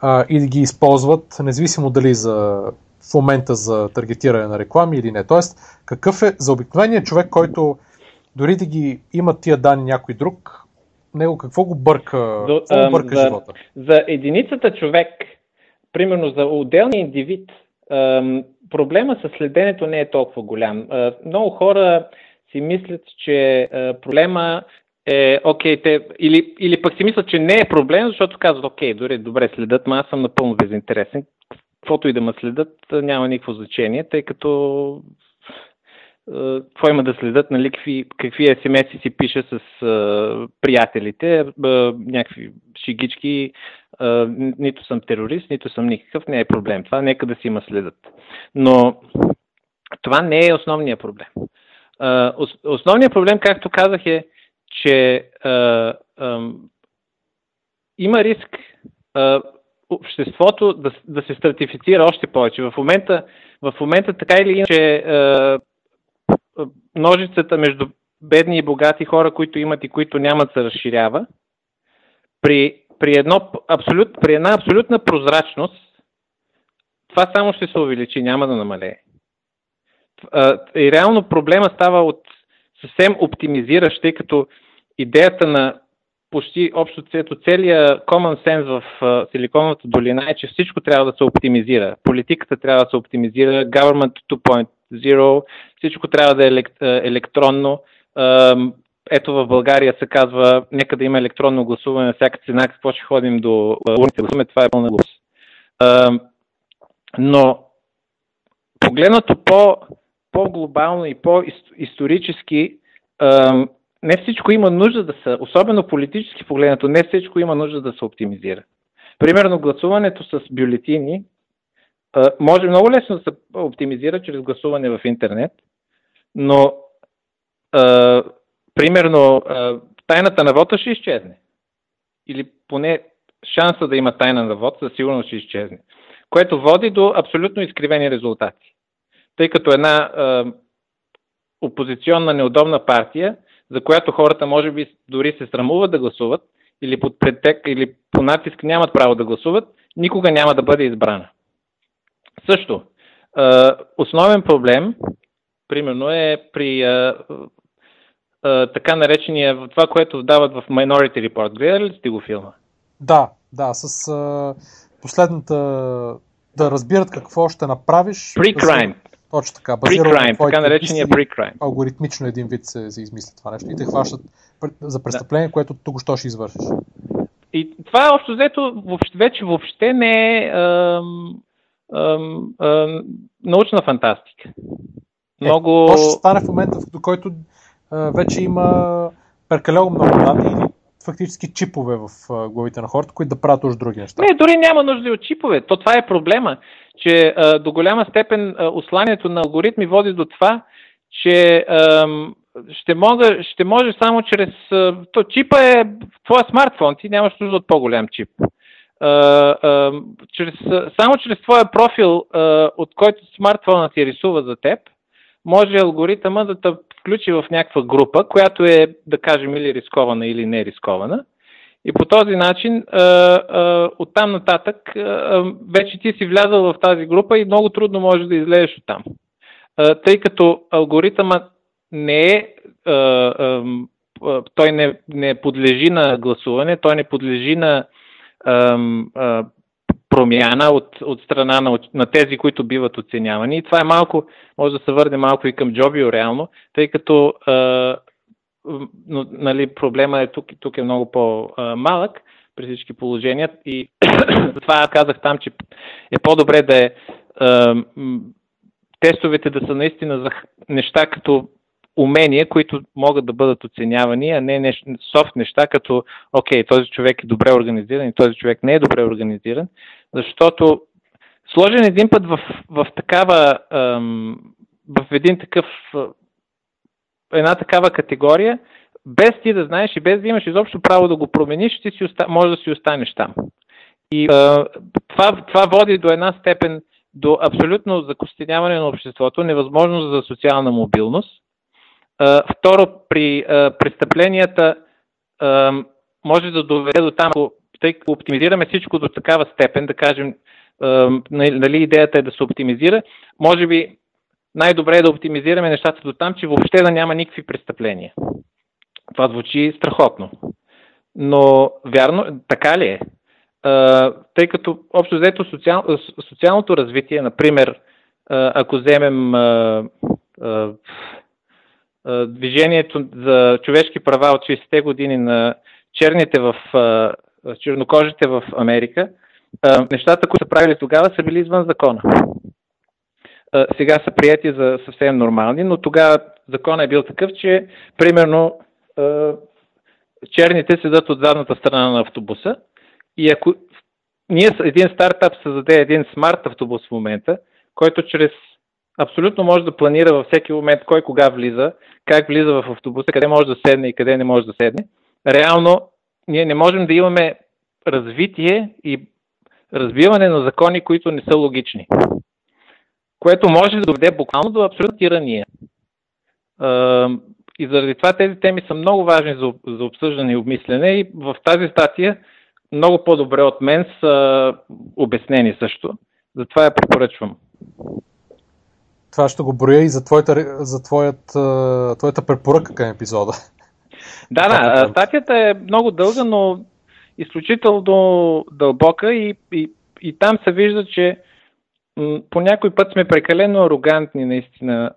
а, и да ги използват, независимо дали за в момента за таргетиране на реклами или не. Тоест, какъв е за обикновения човек, който дори да ги има тия данни някой друг, него какво го бърка, До, какво го бърка за, живота? За единицата човек примерно за отделния индивид, проблема с следенето не е толкова голям. Много хора си мислят, че проблема е, окей, те, или, или пък си мислят, че не е проблем, защото казват, окей, дори добре следят, но аз съм напълно безинтересен. Каквото и да ме следят, няма никакво значение, тъй като какво има да следят, нали, какви, какви смс си пише с а, приятелите, а, някакви шигички, нито съм терорист, нито съм никакъв, не е проблем. Това нека да си има следят. Но това не е основният проблем. Основният проблем, както казах, е, че а, а, има риск а, обществото да, да се стратифицира още повече. В момента, в момента така или иначе а, ножицата между бедни и богати хора, които имат и които нямат, се разширява. При, при, едно, абсолют, при една абсолютна прозрачност, това само ще се увеличи, няма да намалее. И реално проблема става от съвсем оптимизиращ, тъй като идеята на почти общо цето целият common sense в Силиконовата долина е, че всичко трябва да се оптимизира. Политиката трябва да се оптимизира, government 2.0, всичко трябва да е електронно. Ето в България се казва, нека да има електронно гласуване на всяка цена, какво ще ходим до урните гласуваме, това е пълна глупост. Но погледнато по, по-глобално и по-исторически, не всичко има нужда да се, особено политически погледнато, не всичко има нужда да се оптимизира. Примерно гласуването с бюлетини може много лесно да се оптимизира чрез гласуване в интернет, но примерно тайната на вода ще изчезне. Или поне шанса да има тайна на вод със сигурност ще изчезне. Което води до абсолютно изкривени резултати. Тъй като една а, опозиционна неудобна партия, за която хората може би дори се срамуват да гласуват, или под претек, или по натиск нямат право да гласуват, никога няма да бъде избрана. Също, основен проблем, примерно е при така наречения, това, което дават в Minority Report. Гледали ли сте го филма? Да, да, с последната да разбират какво ще направиш. Pre-crime. Точно така. Pre-crime, така наречения pre-crime. Алгоритмично един вид се, се измисли това нещо и те хващат за престъпление, да. което тук що ще извършиш. И това общо взето въобще, вече въобще не е научна фантастика. Е, много... Е, ще стане в момента, в който а, вече има прекалено много данни или фактически чипове в а, главите на хората, които да правят уж други неща. Не, дори няма нужда от чипове. То това е проблема, че а, до голяма степен а, осланието на алгоритми води до това, че а, ще, мога, ще може само чрез... А, то чипа е твоя смартфон, ти нямаш нужда от по-голям чип чрез, само чрез твоя профил, а, от който смартфона ти рисува за теб, може алгоритъма да те включи в някаква група, която е, да кажем, или рискована, или не рискована. И по този начин, а, а, оттам нататък, а, вече ти си влязал в тази група и много трудно можеш да излезеш оттам. А, тъй като алгоритъма не е, а, а, той не, не подлежи на гласуване, той не подлежи на промяна от, от страна на, на тези, които биват оценявани. И това е малко, може да се върне малко и към Джобио реално, тъй като а, но, нали, проблема е тук, тук е много по-малък при всички положения и затова казах там, че е по-добре да е а, тестовете да са наистина за неща като умения, които могат да бъдат оценявани, а не нещ, софт неща, като окей, този човек е добре организиран и този човек не е добре организиран, защото сложен един път в, в такава, в един такъв, една такава категория, без ти да знаеш и без да имаш изобщо право да го промениш, ти си оста... може да си останеш там. И а, това, това води до една степен до абсолютно закостеняване на обществото, невъзможност за социална мобилност Второ, при престъпленията може да доведе до там, тъй като оптимизираме всичко до такава степен, да кажем, нали, идеята е да се оптимизира, може би най-добре е да оптимизираме нещата до там, че въобще да няма никакви престъпления. Това звучи страхотно. Но вярно, така ли е? тъй като общо взето социал, социалното развитие, например, ако вземем движението за човешки права от 60-те години на черните в чернокожите в Америка, нещата, които са правили тогава, са били извън закона. сега са прияти за съвсем нормални, но тогава законът е бил такъв, че примерно черните седат от задната страна на автобуса и ако ние един стартап създаде един смарт автобус в момента, който чрез абсолютно може да планира във всеки момент кой кога влиза, как влиза в автобуса, къде може да седне и къде не може да седне. Реално ние не можем да имаме развитие и разбиване на закони, които не са логични. Което може да доведе буквално до абсолютна тирания. И заради това тези теми са много важни за, за обсъждане и обмислене и в тази статия много по-добре от мен са обяснени също. Затова я препоръчвам. Това ще го броя и за твоята, за твоят, твоята препоръка към епизода. Да, да. Статията е много дълга, но изключително дълбока и, и, и там се вижда, че по някой път сме прекалено арогантни, наистина.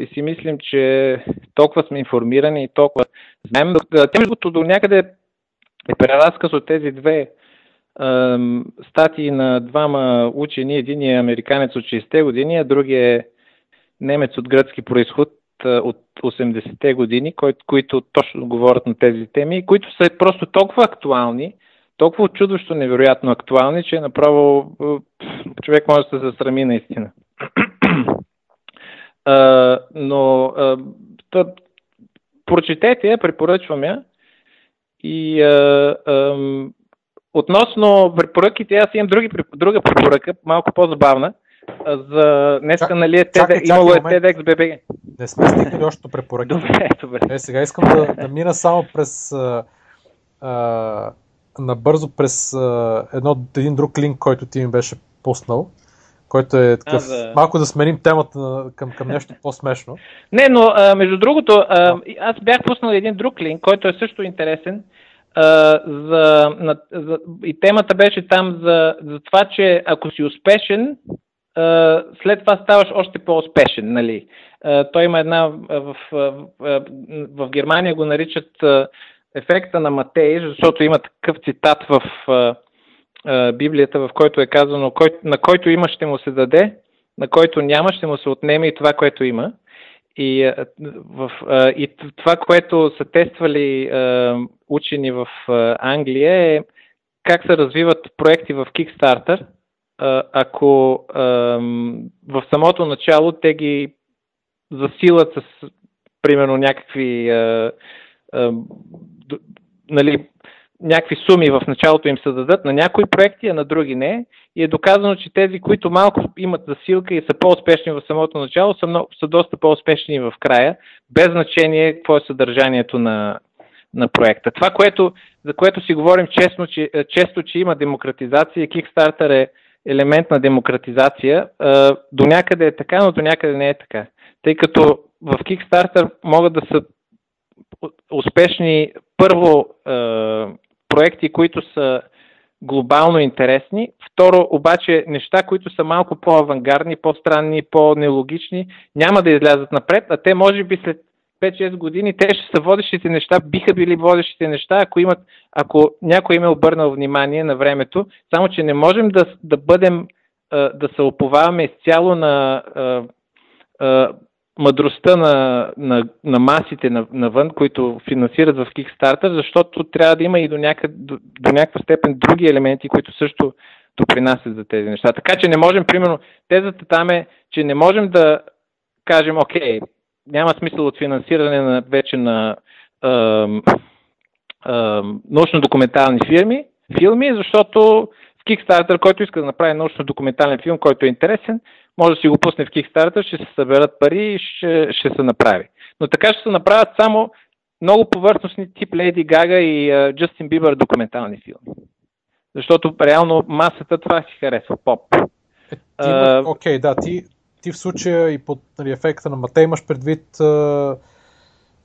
И си мислим, че толкова сме информирани и толкова знаем. Тя, до някъде е преразказ от тези две статии на двама учени. Един е американец от 60-те години, а другия е немец от гръцки происход от 80-те години, които, точно говорят на тези теми, които са просто толкова актуални, толкова очудващо невероятно актуални, че направо човек може да се засрами наистина. но а, тъд, прочетете я, препоръчвам я. И относно препоръките, аз имам други, друга препоръка, малко по-забавна. За днеска, нали, е TED, имало е TEDx BB. Не сме стигнали още препоръки. Добре, добре. Е, сега искам да, да мина само през а, а, набързо през а, едно, един друг линк, който ти ми беше пуснал, който е такъв, а, за... малко да сменим темата към, към нещо по-смешно. Не, но а, между другото, а, аз бях пуснал един друг линк, който е също интересен. За, на, за, и темата беше там за, за това, че ако си успешен, след това ставаш още по-успешен. Нали? Той има една, в, в, в, в Германия го наричат ефекта на Матей, защото има такъв цитат в Библията, в който е казано, на който има ще му се даде, на който няма ще му се отнеме и това, което има. И, а, в, а, и това, което са тествали а, учени в Англия е как се развиват проекти в Kickstarter, ако в самото начало те ги засилат с примерно някакви нали, някакви суми в началото им се дадат на някои проекти, а на други не. И е доказано, че тези, които малко имат засилка и са по-успешни в самото начало, са, много, са доста по-успешни в края, без значение какво е съдържанието на, на проекта. Това, което, за което си говорим честно, че, често, че има демократизация, Kickstarter е елемент на демократизация, до някъде е така, но до някъде не е така. Тъй като в Kickstarter могат да са успешни първо е, проекти, които са глобално интересни. Второ, обаче, неща, които са малко по-авангардни, по-странни, по-нелогични, няма да излязат напред, а те може би след 5-6 години те ще са водещите неща, биха били водещите неща, ако, имат, ако някой им е обърнал внимание на времето, само че не можем да, да бъдем, да се оповаваме изцяло на мъдростта на, на, на масите на, навън, които финансират в Kickstarter, защото трябва да има и до, някъд, до, до някаква степен други елементи, които също допринасят за тези неща. Така че не можем, примерно, тезата там е, че не можем да кажем, окей, няма смисъл от финансиране на, вече на научно-документални фирми, филми, защото Kickstarter, който иска да направи научно-документален филм, който е интересен, може да си го пусне в Kickstarter, ще се съберат пари и ще, ще се направи. Но така ще се направят само много повърхностни тип Леди Гага и Джастин Бибър документални филми. Защото реално масата това си харесва поп. Е, Окей, uh, okay, да, ти, ти в случая и под нали, ефекта на Мате имаш предвид, uh,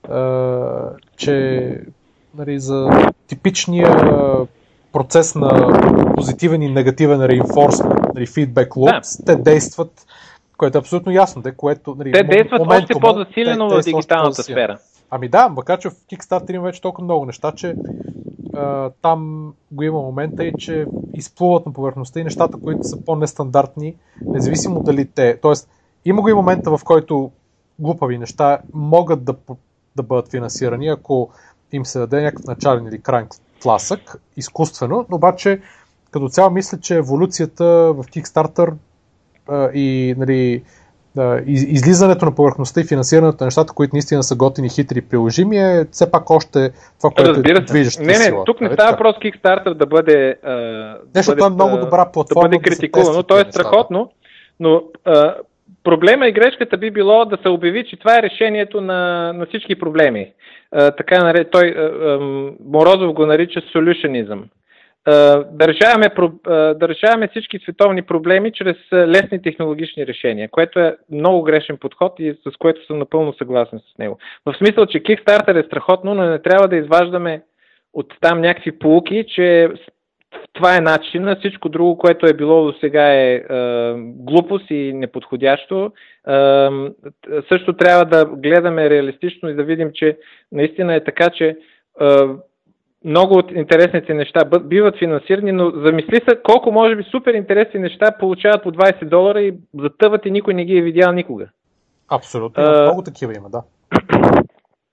uh, че нали, за типичния процес на позитивен и негативен reinforcement, нали, feedback loops, да. те действат, което е абсолютно ясно. Де, което, нали, те действат момент, още по-засилено в дигиталната сфера. Ами да, макар че в Kickstarter има вече толкова много неща, че а, там го има момента и че изплуват на повърхността и нещата, които са по-нестандартни, независимо дали те. Тоест, има го и момента, в който глупави неща могат да, да бъдат финансирани, ако им се даде някакъв начален или крайен тласък, изкуствено, но обаче като цяло мисля, че еволюцията в Kickstarter а, и нали, излизането на повърхността и финансирането на нещата, които наистина са готини, хитри и приложими, е все пак още това, което е Разбира е движеща Не, не, сила. тук не нали става въпрос Kickstarter да бъде... А, Нещо, да бъде, е много добра платформа. Да бъде критикувано, то е страхотно, но а, проблема и грешката би било да се обяви, че това е решението на, на всички проблеми. А, така, той, а, а, Морозов го нарича солюшенизъм да решаваме всички световни проблеми чрез лесни технологични решения, което е много грешен подход и с което съм напълно съгласен с него. В смисъл, че Kickstarter е страхотно, но не трябва да изваждаме от там някакви полуки, че това е начин. Всичко друго, което е било до сега е, е глупост и неподходящо. Е, също трябва да гледаме реалистично и да видим, че наистина е така, че е, много от интересните неща биват финансирани, но замисли се колко може би супер интересни неща получават по 20 долара и затъват и никой не ги е видял никога. Абсолютно. А, много такива има, да.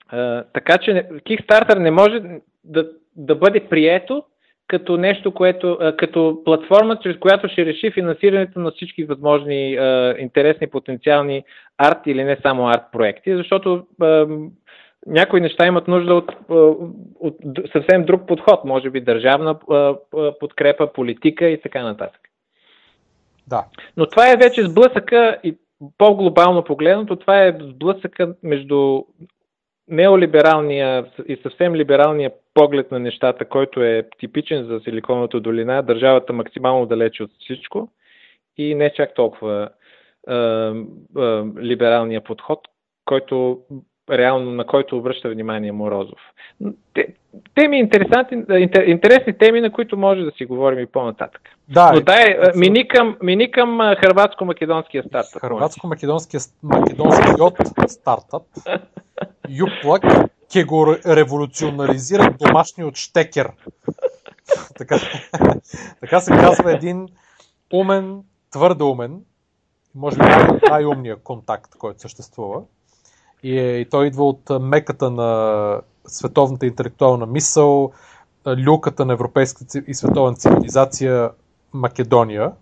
А, така че Kickstarter не може да, да бъде прието като нещо, което, като платформа, чрез която ще реши финансирането на всички възможни а, интересни потенциални арт или не само арт проекти, защото а, някои неща имат нужда от, от съвсем друг подход, може би държавна подкрепа, политика и така нататък. Да. Но това е вече сблъсъка и по-глобално погледнато, това е сблъсъка между неолибералния и съвсем либералния поглед на нещата, който е типичен за Силиконовата долина, държавата максимално далече от всичко и не чак толкова е, е, либералния подход, който реално на който обръща внимание Морозов. Теми интересни, интересни теми, на които може да си говорим и по-нататък. Да, Но дай, е, мини към, мини към хрватско-македонския стартъп. Хрватско-македонския македонскиот стартъп Юплак ке го революционализира домашният штекер. така, така се казва един умен, твърде умен, може би най-умният контакт, който съществува и, е, и той идва от меката на световната интелектуална мисъл, люката на европейска и световна цивилизация Македония.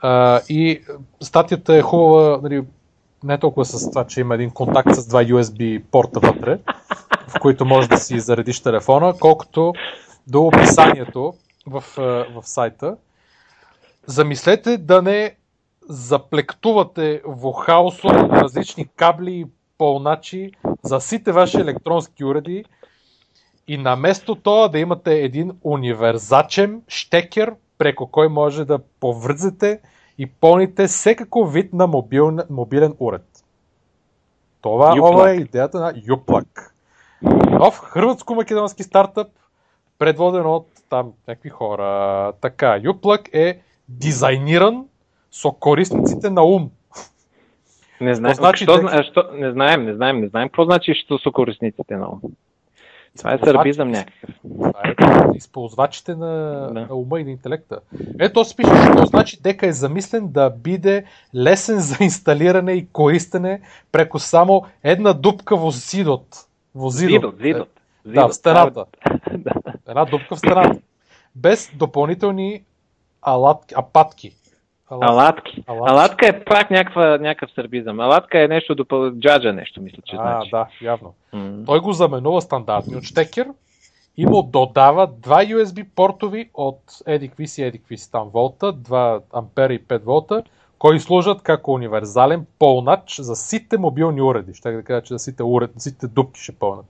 А, и статията е хубава, нали, не толкова с това, че има един контакт с два USB порта вътре, в които може да си заредиш телефона, колкото до описанието в, в сайта. Замислете да не заплектувате вохаусо на различни кабли и полначи за сите ваши електронски уреди и наместо това да имате един универзачен штекер, преко кой може да повързете и пълните всекакъв вид на мобилен, мобилен уред. Това ова е идеята на Юплак. Нов хрватско-македонски стартъп, предводен от там някакви хора. Така, Юплак е дизайниран с корисниците на ум. Не знаем, значи, що, що, не знаем, не знаем, не знаем какво значи, що са корисниците на. Това е сърбизъм някакъв. Това е използвачите на, да. на ума и на интелекта. Ето, се пише, що значи дека е замислен да биде лесен за инсталиране и користене преко само една дупка во зидот. Во зидот. Зидот, зидот. Да, в стената. Една дупка в стената. Без допълнителни алатки, апатки. Алатки. Алатки. Алатка е пак някаква, някакъв сърбизъм. Алатка е нещо допъл... джаджа нещо, мисля, че а, значи. да, явно. Mm. Той го заменува стандартни от штекер и му додава два USB портови от едикви си, едикви си там волта, 2 ампера и 5 волта, кои служат като универсален пълнач за сите мобилни уреди. Ще да кажа, че за сите, уред, сите дупки ще пълнат.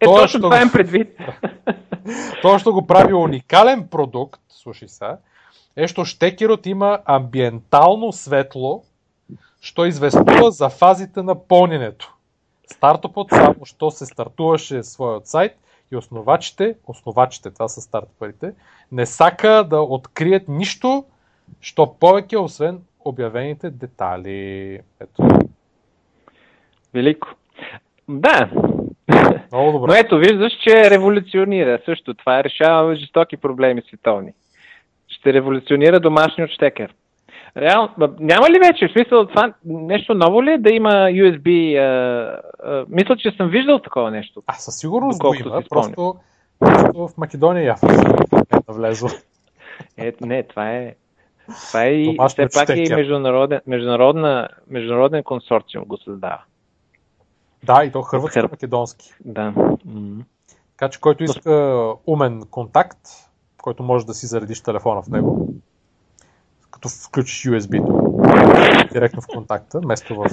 Е, точно това го... предвид. Това ще го прави уникален продукт, слушай сега, Ешто штекерот има амбиентално светло, што известува за фазите на пълненето. Стартопот само што се стартуваше својот сайт и основачите, основачите, това са стартапарите, не сака да открият нищо, що повече, освен обявените детали. Ето. Велико. Да, Много добре. Но ето, виждаш, че революционира също. Това решава жестоки проблеми световни. Ще революционира домашният щекер. Реално, б- няма ли вече, в смисъл, това нещо ново ли е да има USB? А, а, мисля, че съм виждал такова нещо. А, със сигурност го има, просто, просто в Македония явно е навлезло. Е, не, това е. Това е и все пак е и международен, международна, международен консорциум го създава. Да, и то хрватски Хърв- македонски. Да. Така че който иска умен контакт, който може да си заредиш телефона в него, като включиш USB-то директно в контакта, вместо в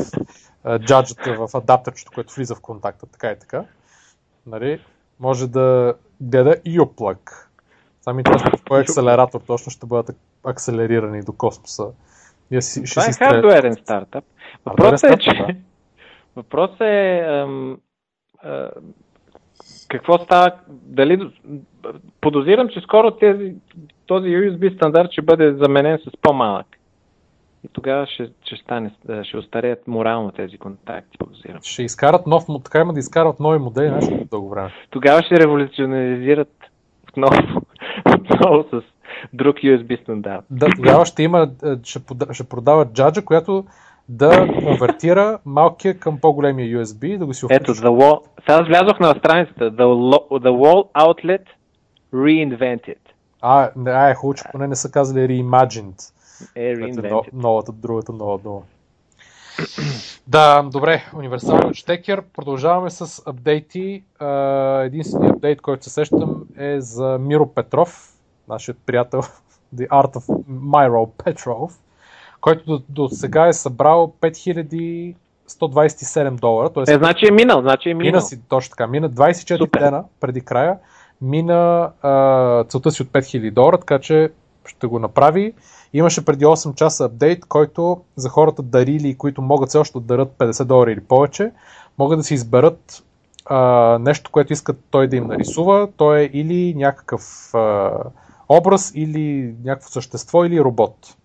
джаджата, в адаптерчето, което влиза в контакта, така и така, нали, може да гледа и оплък. Сами интересно кой акселератор точно ще бъдат акселерирани до космоса. Да си, ще Това е хардуерен стартъп. Хардуерен Въпросът е, че... Въпросът е... Ам, а, какво става? Дали... Подозирам, че скоро тези, този USB стандарт ще бъде заменен с по-малък. И тогава ще, ще, стане, ще остареят морално тези контакти, подозирам. Ще изкарат нов, така има да изкарат нови модели, нещо дълго време. Тогава ще революционализират отново, отново с друг USB стандарт. Да, тогава ще има, е, ще, ще продават джаджа, която да конвертира малкия към по-големия USB и да го си Ето, включиш. the wall... Сега влязох на страницата. The, lo- the Wall Outlet Reinvented. А, не, а, е хубаво, че поне не са казали reimagined. Е, е Reinvented. новата, другата нова дума. Да, добре, универсален щекер. Продължаваме с апдейти. Единственият апдейт, който се сещам е за Миро Петров, нашият приятел The Art of Myro Petrov, който до, до сега е събрал 5127 долара. Тоест, Е, значи е минал, значи е минал. Мина си, точно така, мина 24 Супер. дена преди края, мина а, целта си от 5000 долара, така че ще го направи. Имаше преди 8 часа апдейт, който за хората дарили, които могат все още да дарят 50 долара или повече, могат да си изберат а, нещо, което искат той да им нарисува. То е или някакъв а, образ, или някакво същество, или робот.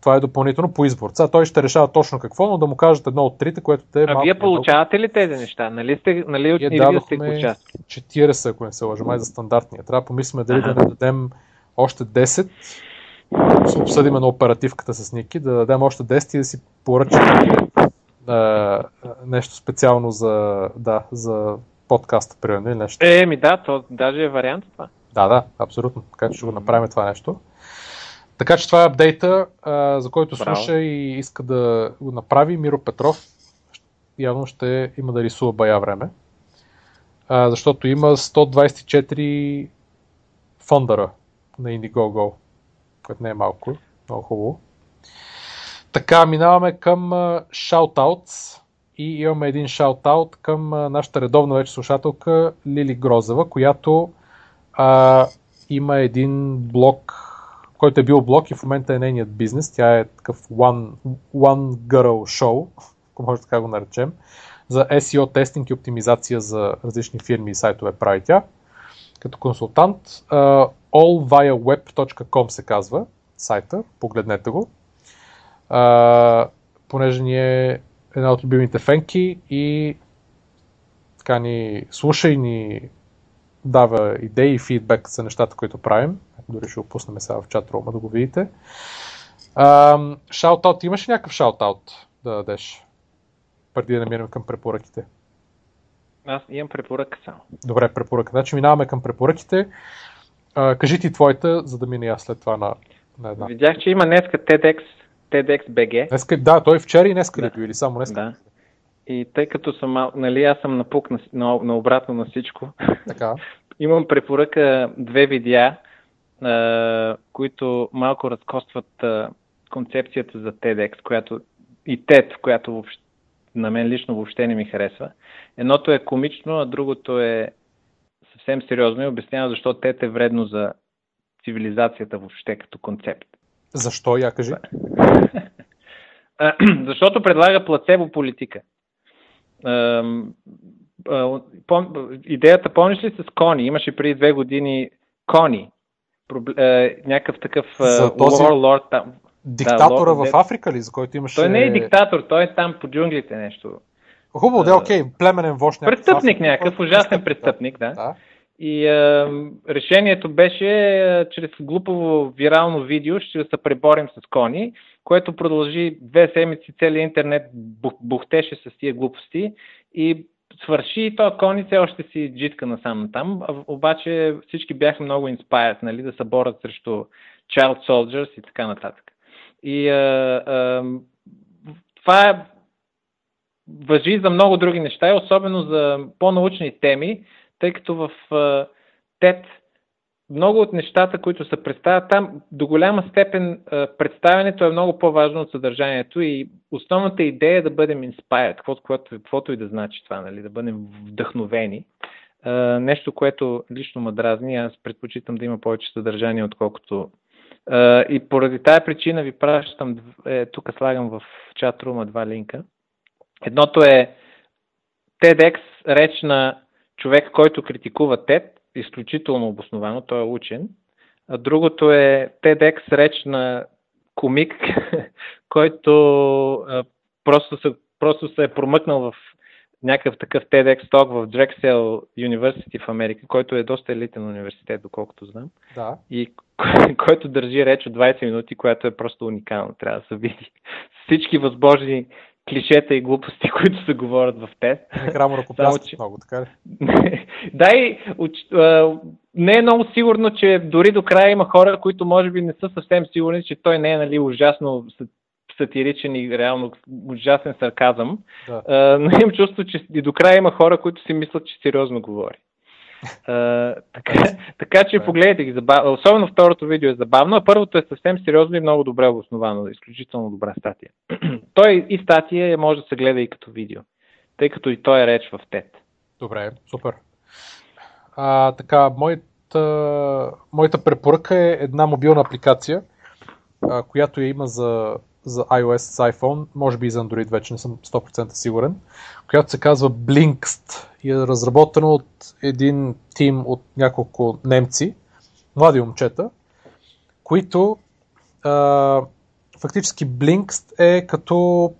Това е допълнително по избор. Сега той ще решава точно какво, но да му кажат едно от трите, което те е А малко вие получавате ли тези неща? Нали сте, нали, Ние вие сте дадохме участвали? 40, ако не се лъжа, май за стандартния. Трябва да помислим дали да не дадем още 10. Ще обсъдим на оперативката с Ники, да дадем още 10 и да си поръчаме а, нещо специално за, да, за подкаста, примерно, или нещо. Е, ми да, то даже е вариант това. Да, да, абсолютно. Така че ще го направим това нещо. Така че това е апдейта, а, за който Браво. слуша и иска да го направи Миро Петров. Явно ще има да рисува бая време. А, защото има 124 фондъра на Indiegogo, което не е малко, много хубаво. Така, минаваме към shoutouts и имаме един шаутаут към нашата редовна вече слушателка Лили Грозева, която а, има един блог, който е бил блог и в момента е нейният бизнес. Тя е такъв one, one girl show, ако може така го наречем, за SEO тестинг и оптимизация за различни фирми и сайтове прави тя. Като консултант, а, allviaweb.com се казва сайта, погледнете го. А, понеже ни е една от любимите фенки и така ни слуша и ни дава идеи и фидбек за нещата, които правим. Дори ще опуснем сега в чат рума да го видите. Шаутаут, имаш ли някакъв шаутаут да дадеш? Преди да намираме към препоръките. Аз имам препоръка само. Добре, препоръка. Значи минаваме към препоръките. А, кажи ти твоята, за да мина и аз след това на, на една. Видях, че има днеска TEDx, TEDx BG. Днеска, да, той вчера и днеска ли Да. бил или само днеска? Да. И тъй като съм, нали, аз съм напук на, на, на обратно на всичко, Така. имам препоръка две видеа, а, които малко разкостват а, концепцията за TEDx, която и TED, която въобще, на мен лично въобще не ми харесва. Едното е комично, а другото е съвсем сериозно и обяснява защо TED е вредно за цивилизацията въобще като концепт. Защо, я кажи? Защото предлага плацебо политика. Пом- Идеята, помниш ли с Кони? Имаше преди две години Кони. Е, Някакъв такъв е, За този- warlord там. Диктатора Да, в лорд- Африка ли, за който имаше... Той не е диктатор, той е там по джунглите нещо. Хубаво, да, окей, племенен вожд. Престъпник някакъв, ужасен престъпник, да. да. И е, решението беше е, чрез глупаво вирално видео ще се преборим с кони, което продължи две седмици, целият интернет бух, бухтеше с тия глупости и свърши и то кони все още си джитка насам там, обаче всички бяха много inspired, нали, да се борят срещу child soldiers и така нататък. И е, е, това е въжи за много други неща, особено за по-научни теми, тъй като в TED много от нещата, които се представят там, до голяма степен представянето е много по-важно от съдържанието и основната идея е да бъдем inspired, каквото, каквото, каквото и да значи това, нали, да бъдем вдъхновени. Нещо, което лично ме дразни, аз предпочитам да има повече съдържание, отколкото и поради тая причина ви пращам, е, тук слагам в чат-рума два линка. Едното е TEDx реч на човек, който критикува TED, изключително обосновано, той е учен. А другото е TEDx реч на комик, който а, просто, се, просто се е промъкнал в някакъв такъв TEDx ток в Drexel University в Америка, който е доста елитен университет, доколкото знам. Да. И който държи реч от 20 минути, която е просто уникална, трябва да се види. Всички възможни клишета и глупости, които се говорят в тест. Грамо ръкопляскат че... много, така ли? да, и не е много сигурно, че дори до края има хора, които може би не са съвсем сигурни, че той не е нали, ужасно сатиричен и реално ужасен сарказъм. Да. но имам чувство, че и до края има хора, които си мислят, че сериозно говори. Така, така че погледайте ги. Забав... Особено второто видео е забавно, а първото е съвсем сериозно и много добре обосновано. Изключително добра статия. той и статия може да се гледа и като видео, тъй като и той е реч в TED. Добре, супер. А, така, моята, моята препоръка е една мобилна апликация, а, която я има за, за iOS с iPhone, може би и за Android, вече не съм 100% сигурен, която се казва Blinkst и е разработена от един тим от няколко немци, млади момчета, които а, фактически Blinkst е като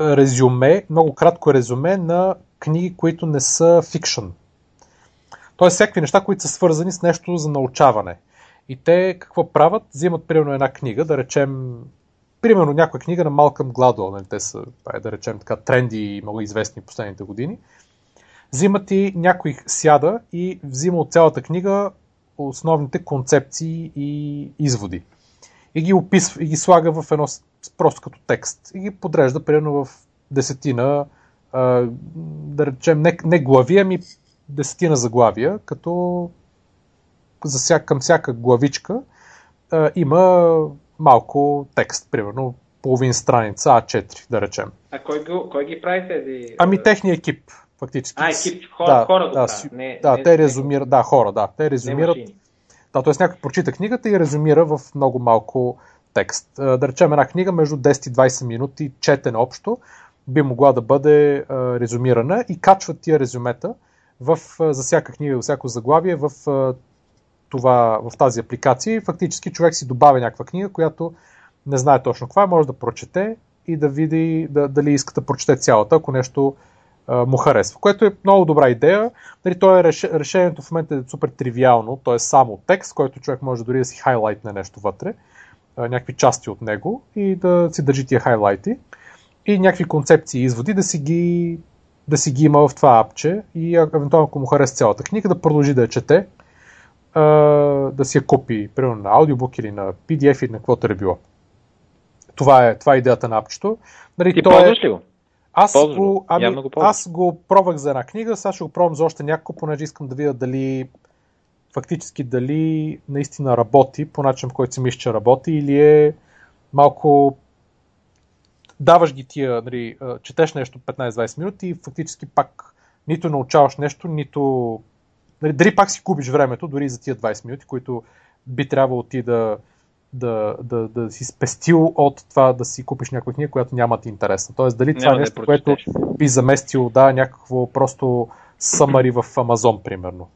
резюме, много кратко резюме на книги, които не са фикшн. Тоест всякакви неща, които са свързани с нещо за научаване. И те какво правят? Взимат примерно една книга, да речем, примерно някоя книга на Малкъм Гладуел, нали, те са, да речем така, тренди и много известни последните години. Взимат и някой сяда и взима от цялата книга основните концепции и изводи. И ги описва, и ги слага в едно просто като текст. И ги подрежда примерно в десетина, да речем, не, не глави, ами десетина заглавия, като за всяка, към всяка главичка а, има малко текст, примерно половин страница А4, да речем. А кой, го, кой ги прави тези? Ами техния екип, фактически. А, екип, хора, да, хора да, да, не, да не, те резумират, да, хора, да, те резумират. Да, т.е. някой прочита книгата и резумира в много малко текст. Да речем една книга между 10 и 20 минути, четен общо, би могла да бъде резумирана и качват тия резюмета в, за всяка книга, за всяко заглавие в, това, в тази апликация и фактически човек си добавя някаква книга, която не знае точно каква, може да прочете и да види да, дали иска да прочете цялата, ако нещо а, му харесва. Което е много добра идея. Нали, то е реш, решението в момента е супер тривиално, то е само текст, който човек може дори да си хайлайтне нещо вътре, а, някакви части от него и да си държи тия хайлайти и някакви концепции и изводи да си ги да си ги има в това апче и евентуално ако му хареса цялата книга да продължи да я чете, а, да си я купи, примерно на аудиобук или на PDF или на каквото е било. Това е, това е идеята на апчето. Нали, Ти то ползваш е... ли го? Аз го, ами, го аз го пробвах за една книга, сега ще го пробвам за още няколко, понеже искам да видя дали фактически дали наистина работи по начин, по който си мисля, че работи или е малко даваш ги тия, нали, четеш нещо 15-20 минути и фактически пак нито научаваш нещо, нито нали, дали пак си купиш времето, дори за тия 20 минути, които би трябвало ти да, да, да, да си спестил от това да си купиш някаква книга, която няма ти интересна. Тоест, дали това е нещо, да което би заместил, да, някакво просто самари в Амазон, примерно.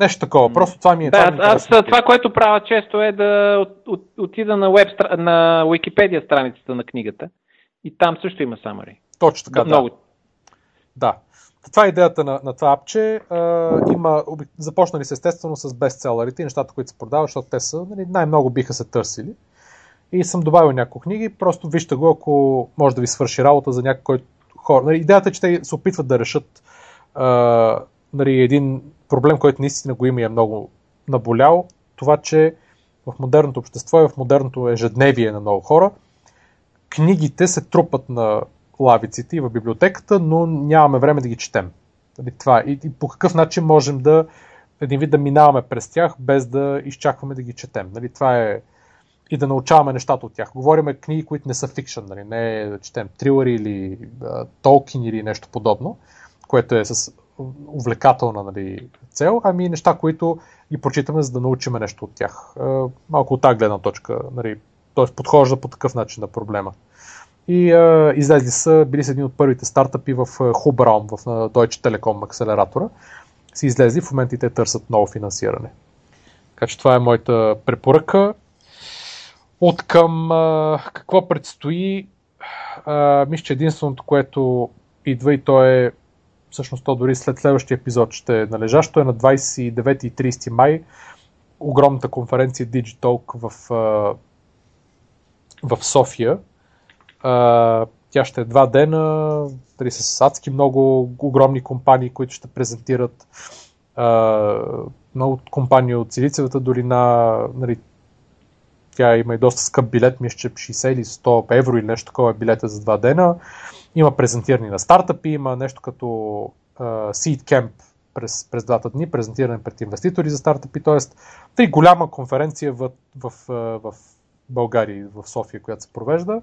Нещо такова. Просто това ми е. Да, това, ми е аз това, което правя често е да от, от, отида на, веб, на Wikipedia страницата на книгата и там също има самари. Точно така, да. Много. Да. Това е идеята на, на това апче. А, има, започнали се естествено с бестселерите и нещата, които се продават, защото те са, нали, най-много биха се търсили. И съм добавил няколко книги, просто вижте го, ако може да ви свърши работа за някой който хора. Нали, идеята е, че те се опитват да решат а, нали, един проблем, който наистина го има и е много наболял. Това, че в модерното общество и в модерното ежедневие на много хора, книгите се трупат на лавиците и в библиотеката, но нямаме време да ги четем. Нали, това. И, и по какъв начин можем да един вид да минаваме през тях, без да изчакваме да ги четем. Нали, това е и да научаваме нещата от тях. Говориме книги, които не са фикшн, нали, не е да четем трилъри или Толкин или нещо подобно, което е с увлекателна нали, цел, ами неща, които ги прочитаме, за да научиме нещо от тях. А, малко от тази гледна точка, нали, т.е. подхожда по такъв начин на проблема. И а, излезли са, били са един от първите стартъпи в Hubraum, в на Deutsche Telekom акселератора. Си излезли, в момента и те търсят ново финансиране. Така че това е моята препоръка. От към а, какво предстои, а, мисля, че единственото, което идва и то е, всъщност то дори след следващия епизод ще е належащо, е на 29 и 30 май огромната конференция Digitalk в, в София. Тя ще е два дена, дали с адски много огромни компании, които ще презентират много компании от Силицевата долина, нали, тя има и доста скъп билет, мисля, че 60 или 100 евро или нещо такова е билета за два дена. Има презентирани на стартъпи, има нещо като uh, Seed Camp през, през двата дни, презентиране пред инвеститори за стартъпи, т.е. тъй голяма конференция в, в, в, в България в София, която се провежда. Uh,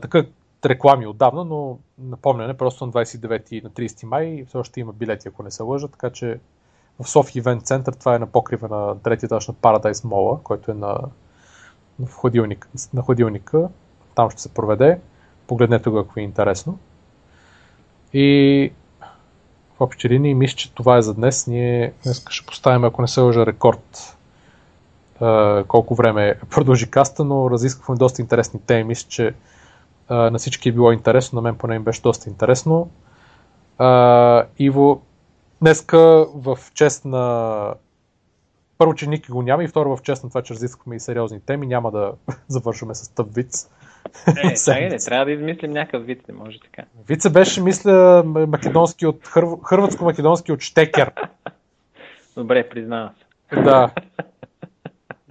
така реклами отдавна, но напомняне просто на 29 и на 30 май все още има билети, ако не се лъжа, така че в София Event Center, това е на покрива на третия етаж на Paradise Mall, който е на, на, хладилник, на хладилника. Там ще се проведе. Погледнете го, ако ви е интересно. И в общи линии мисля, че това е за днес. Ние днес ще поставим, ако не се лъжа, рекорд колко време продължи каста, но разисквахме доста интересни теми. Мисля, че на всички е било интересно, на мен поне им беше доста интересно. Иво, Днеска в чест на първо, че Ники го няма и второ в чест на това, че разискваме и сериозни теми, няма да завършваме с тъп виц. Е, чакай, не, трябва да измислим някакъв виц, не може така. Вица беше, мисля, македонски от, хър... хърватско-македонски от Штекер. Добре, признавам се. Да.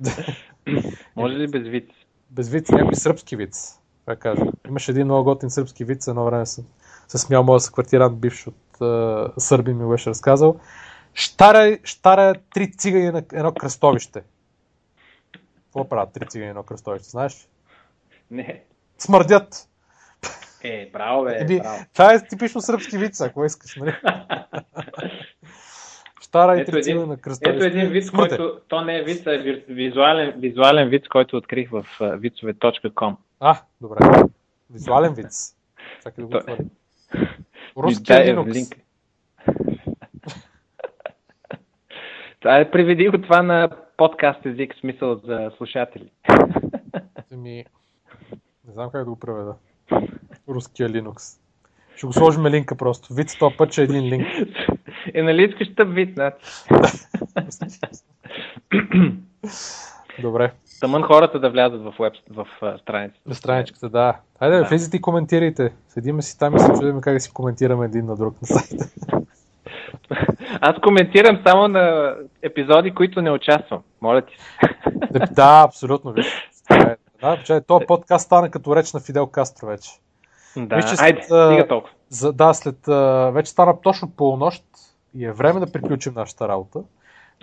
може ли без виц? Без виц, някой сръбски виц. Това кажа. Имаше един много готин сръбски виц, едно време се, се смял моят съквартирант, бивш от uh, Сърби ми беше разказал. Штара, штара три цигани на едно кръстовище. Какво правят три цигани на едно кръстовище, знаеш? Не. Смърдят. Е, браво, бе, Еби, браво. Това е типично сръбски виц, ако искаш, нали? И Ето един, на кръстовище. ето един Смърте. който, то не е виц, а е визуален, визуален виц, който открих в а, вицове.com. А, добре. Визуален виц. Чакай да го дай в Linux. линк. Това е приведи го това на подкаст език, смисъл за слушатели. Ми... Не знам как да го преведа. Руския Linux. Ще го сложим линка просто. Виц този път, че е един линк. Е, нали искаш тъп вид, над? Добре. Тъмън хората да влязат в, веб, в страницата. На страничката, да. Хайде, Да. влизайте и коментирайте. Седиме си там и се чудим как да си коментираме един на друг на сайта. Аз коментирам само на епизоди, които не участвам. Моля ти се. да, абсолютно. Виж. Е- Да, че този подкаст стана като реч на Фидел Кастро вече. Да, Виж, че айде, след, а, стига толкова. За, да, след... Вече стана точно полунощ и е време да приключим нашата работа.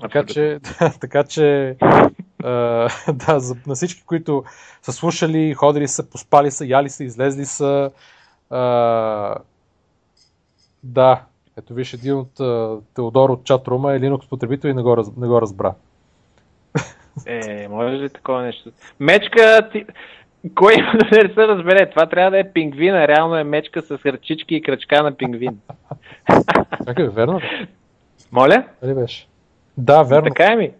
Така че, така че а, да, за, на всички, които са слушали, ходили са, поспали са, яли са, излезли са. А, да, ето виж един от а, Теодор от чатрума е Linux потребител и не го, не го разбра. Е, може ли такова нещо? Мечка, ти... кой има да не се разбере? Това трябва да е пингвина. Реално е мечка с ръчички и кръчка на пингвин. Чакай, верно ли? Моля? Дали беше? Да, верно. Така е ми.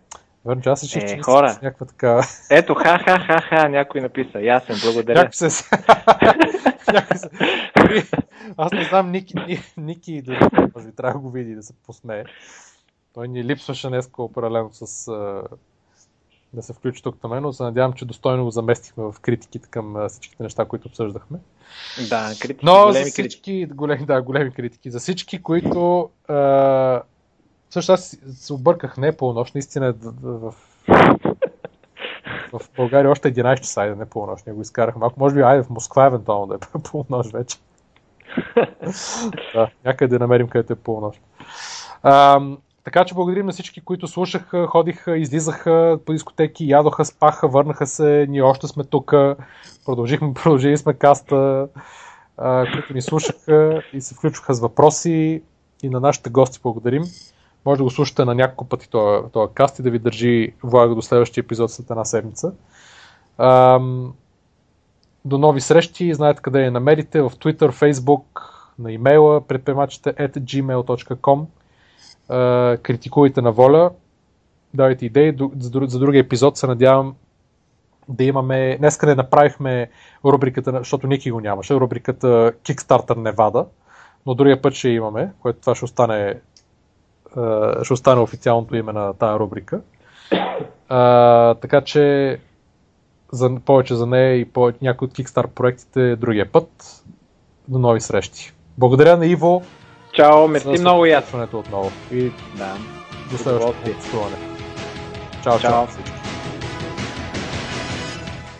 Верно, че аз реших, Е, че хора. с някаква така... Ето, ха-ха-ха-ха, някой написа. Ясен, благодаря. Някой се... се... Аз не знам Ники, Ни- Ники дори, може би трябва да го види да се посмее. Той ни липсваше днес паралелно с да се включи тук на мен, но се надявам, че достойно го заместихме в критиките към всичките неща, които обсъждахме. Да, критики, Но големи за критики. всички, големи, да, големи критики, за всички, които а, също аз се обърках, не полунощ, наистина е в, в, България още 11 часа, айде не полунощ, ние го изкарахме. Ако може би, айде в Москва евентуално да е полунощ вече. да, някъде да намерим където е полунощ. А, така че благодарим на всички, които слушаха, ходиха, излизаха по дискотеки, ядоха, спаха, върнаха се, ние още сме тук, продължихме, продължили сме каста, които ни слушаха и се включваха с въпроси. И на нашите гости благодарим. Може да го слушате на няколко пъти този каст и да ви държи влага до следващия епизод след една седмица. Ам, до нови срещи, знаете къде я намерите, в Twitter, Facebook, на имейла предприемачите at gmail.com а, критикувайте на воля, давайте идеи, за, друг- за другия епизод се надявам да имаме, днеска не направихме рубриката, защото Ники го нямаше, рубриката Kickstarter Невада, но другия път ще имаме, което това ще остане ще остане официалното име на тази рубрика. А, така че за, повече за нея и по някои от Kickstarter проектите другия път. До нови срещи. Благодаря на Иво Чао, мерси много и аз. слушването отново и Да. до следващото Удоволствие. гостуване. Чао, чао. Чао. всички.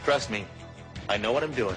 Trust me, I know what I'm doing.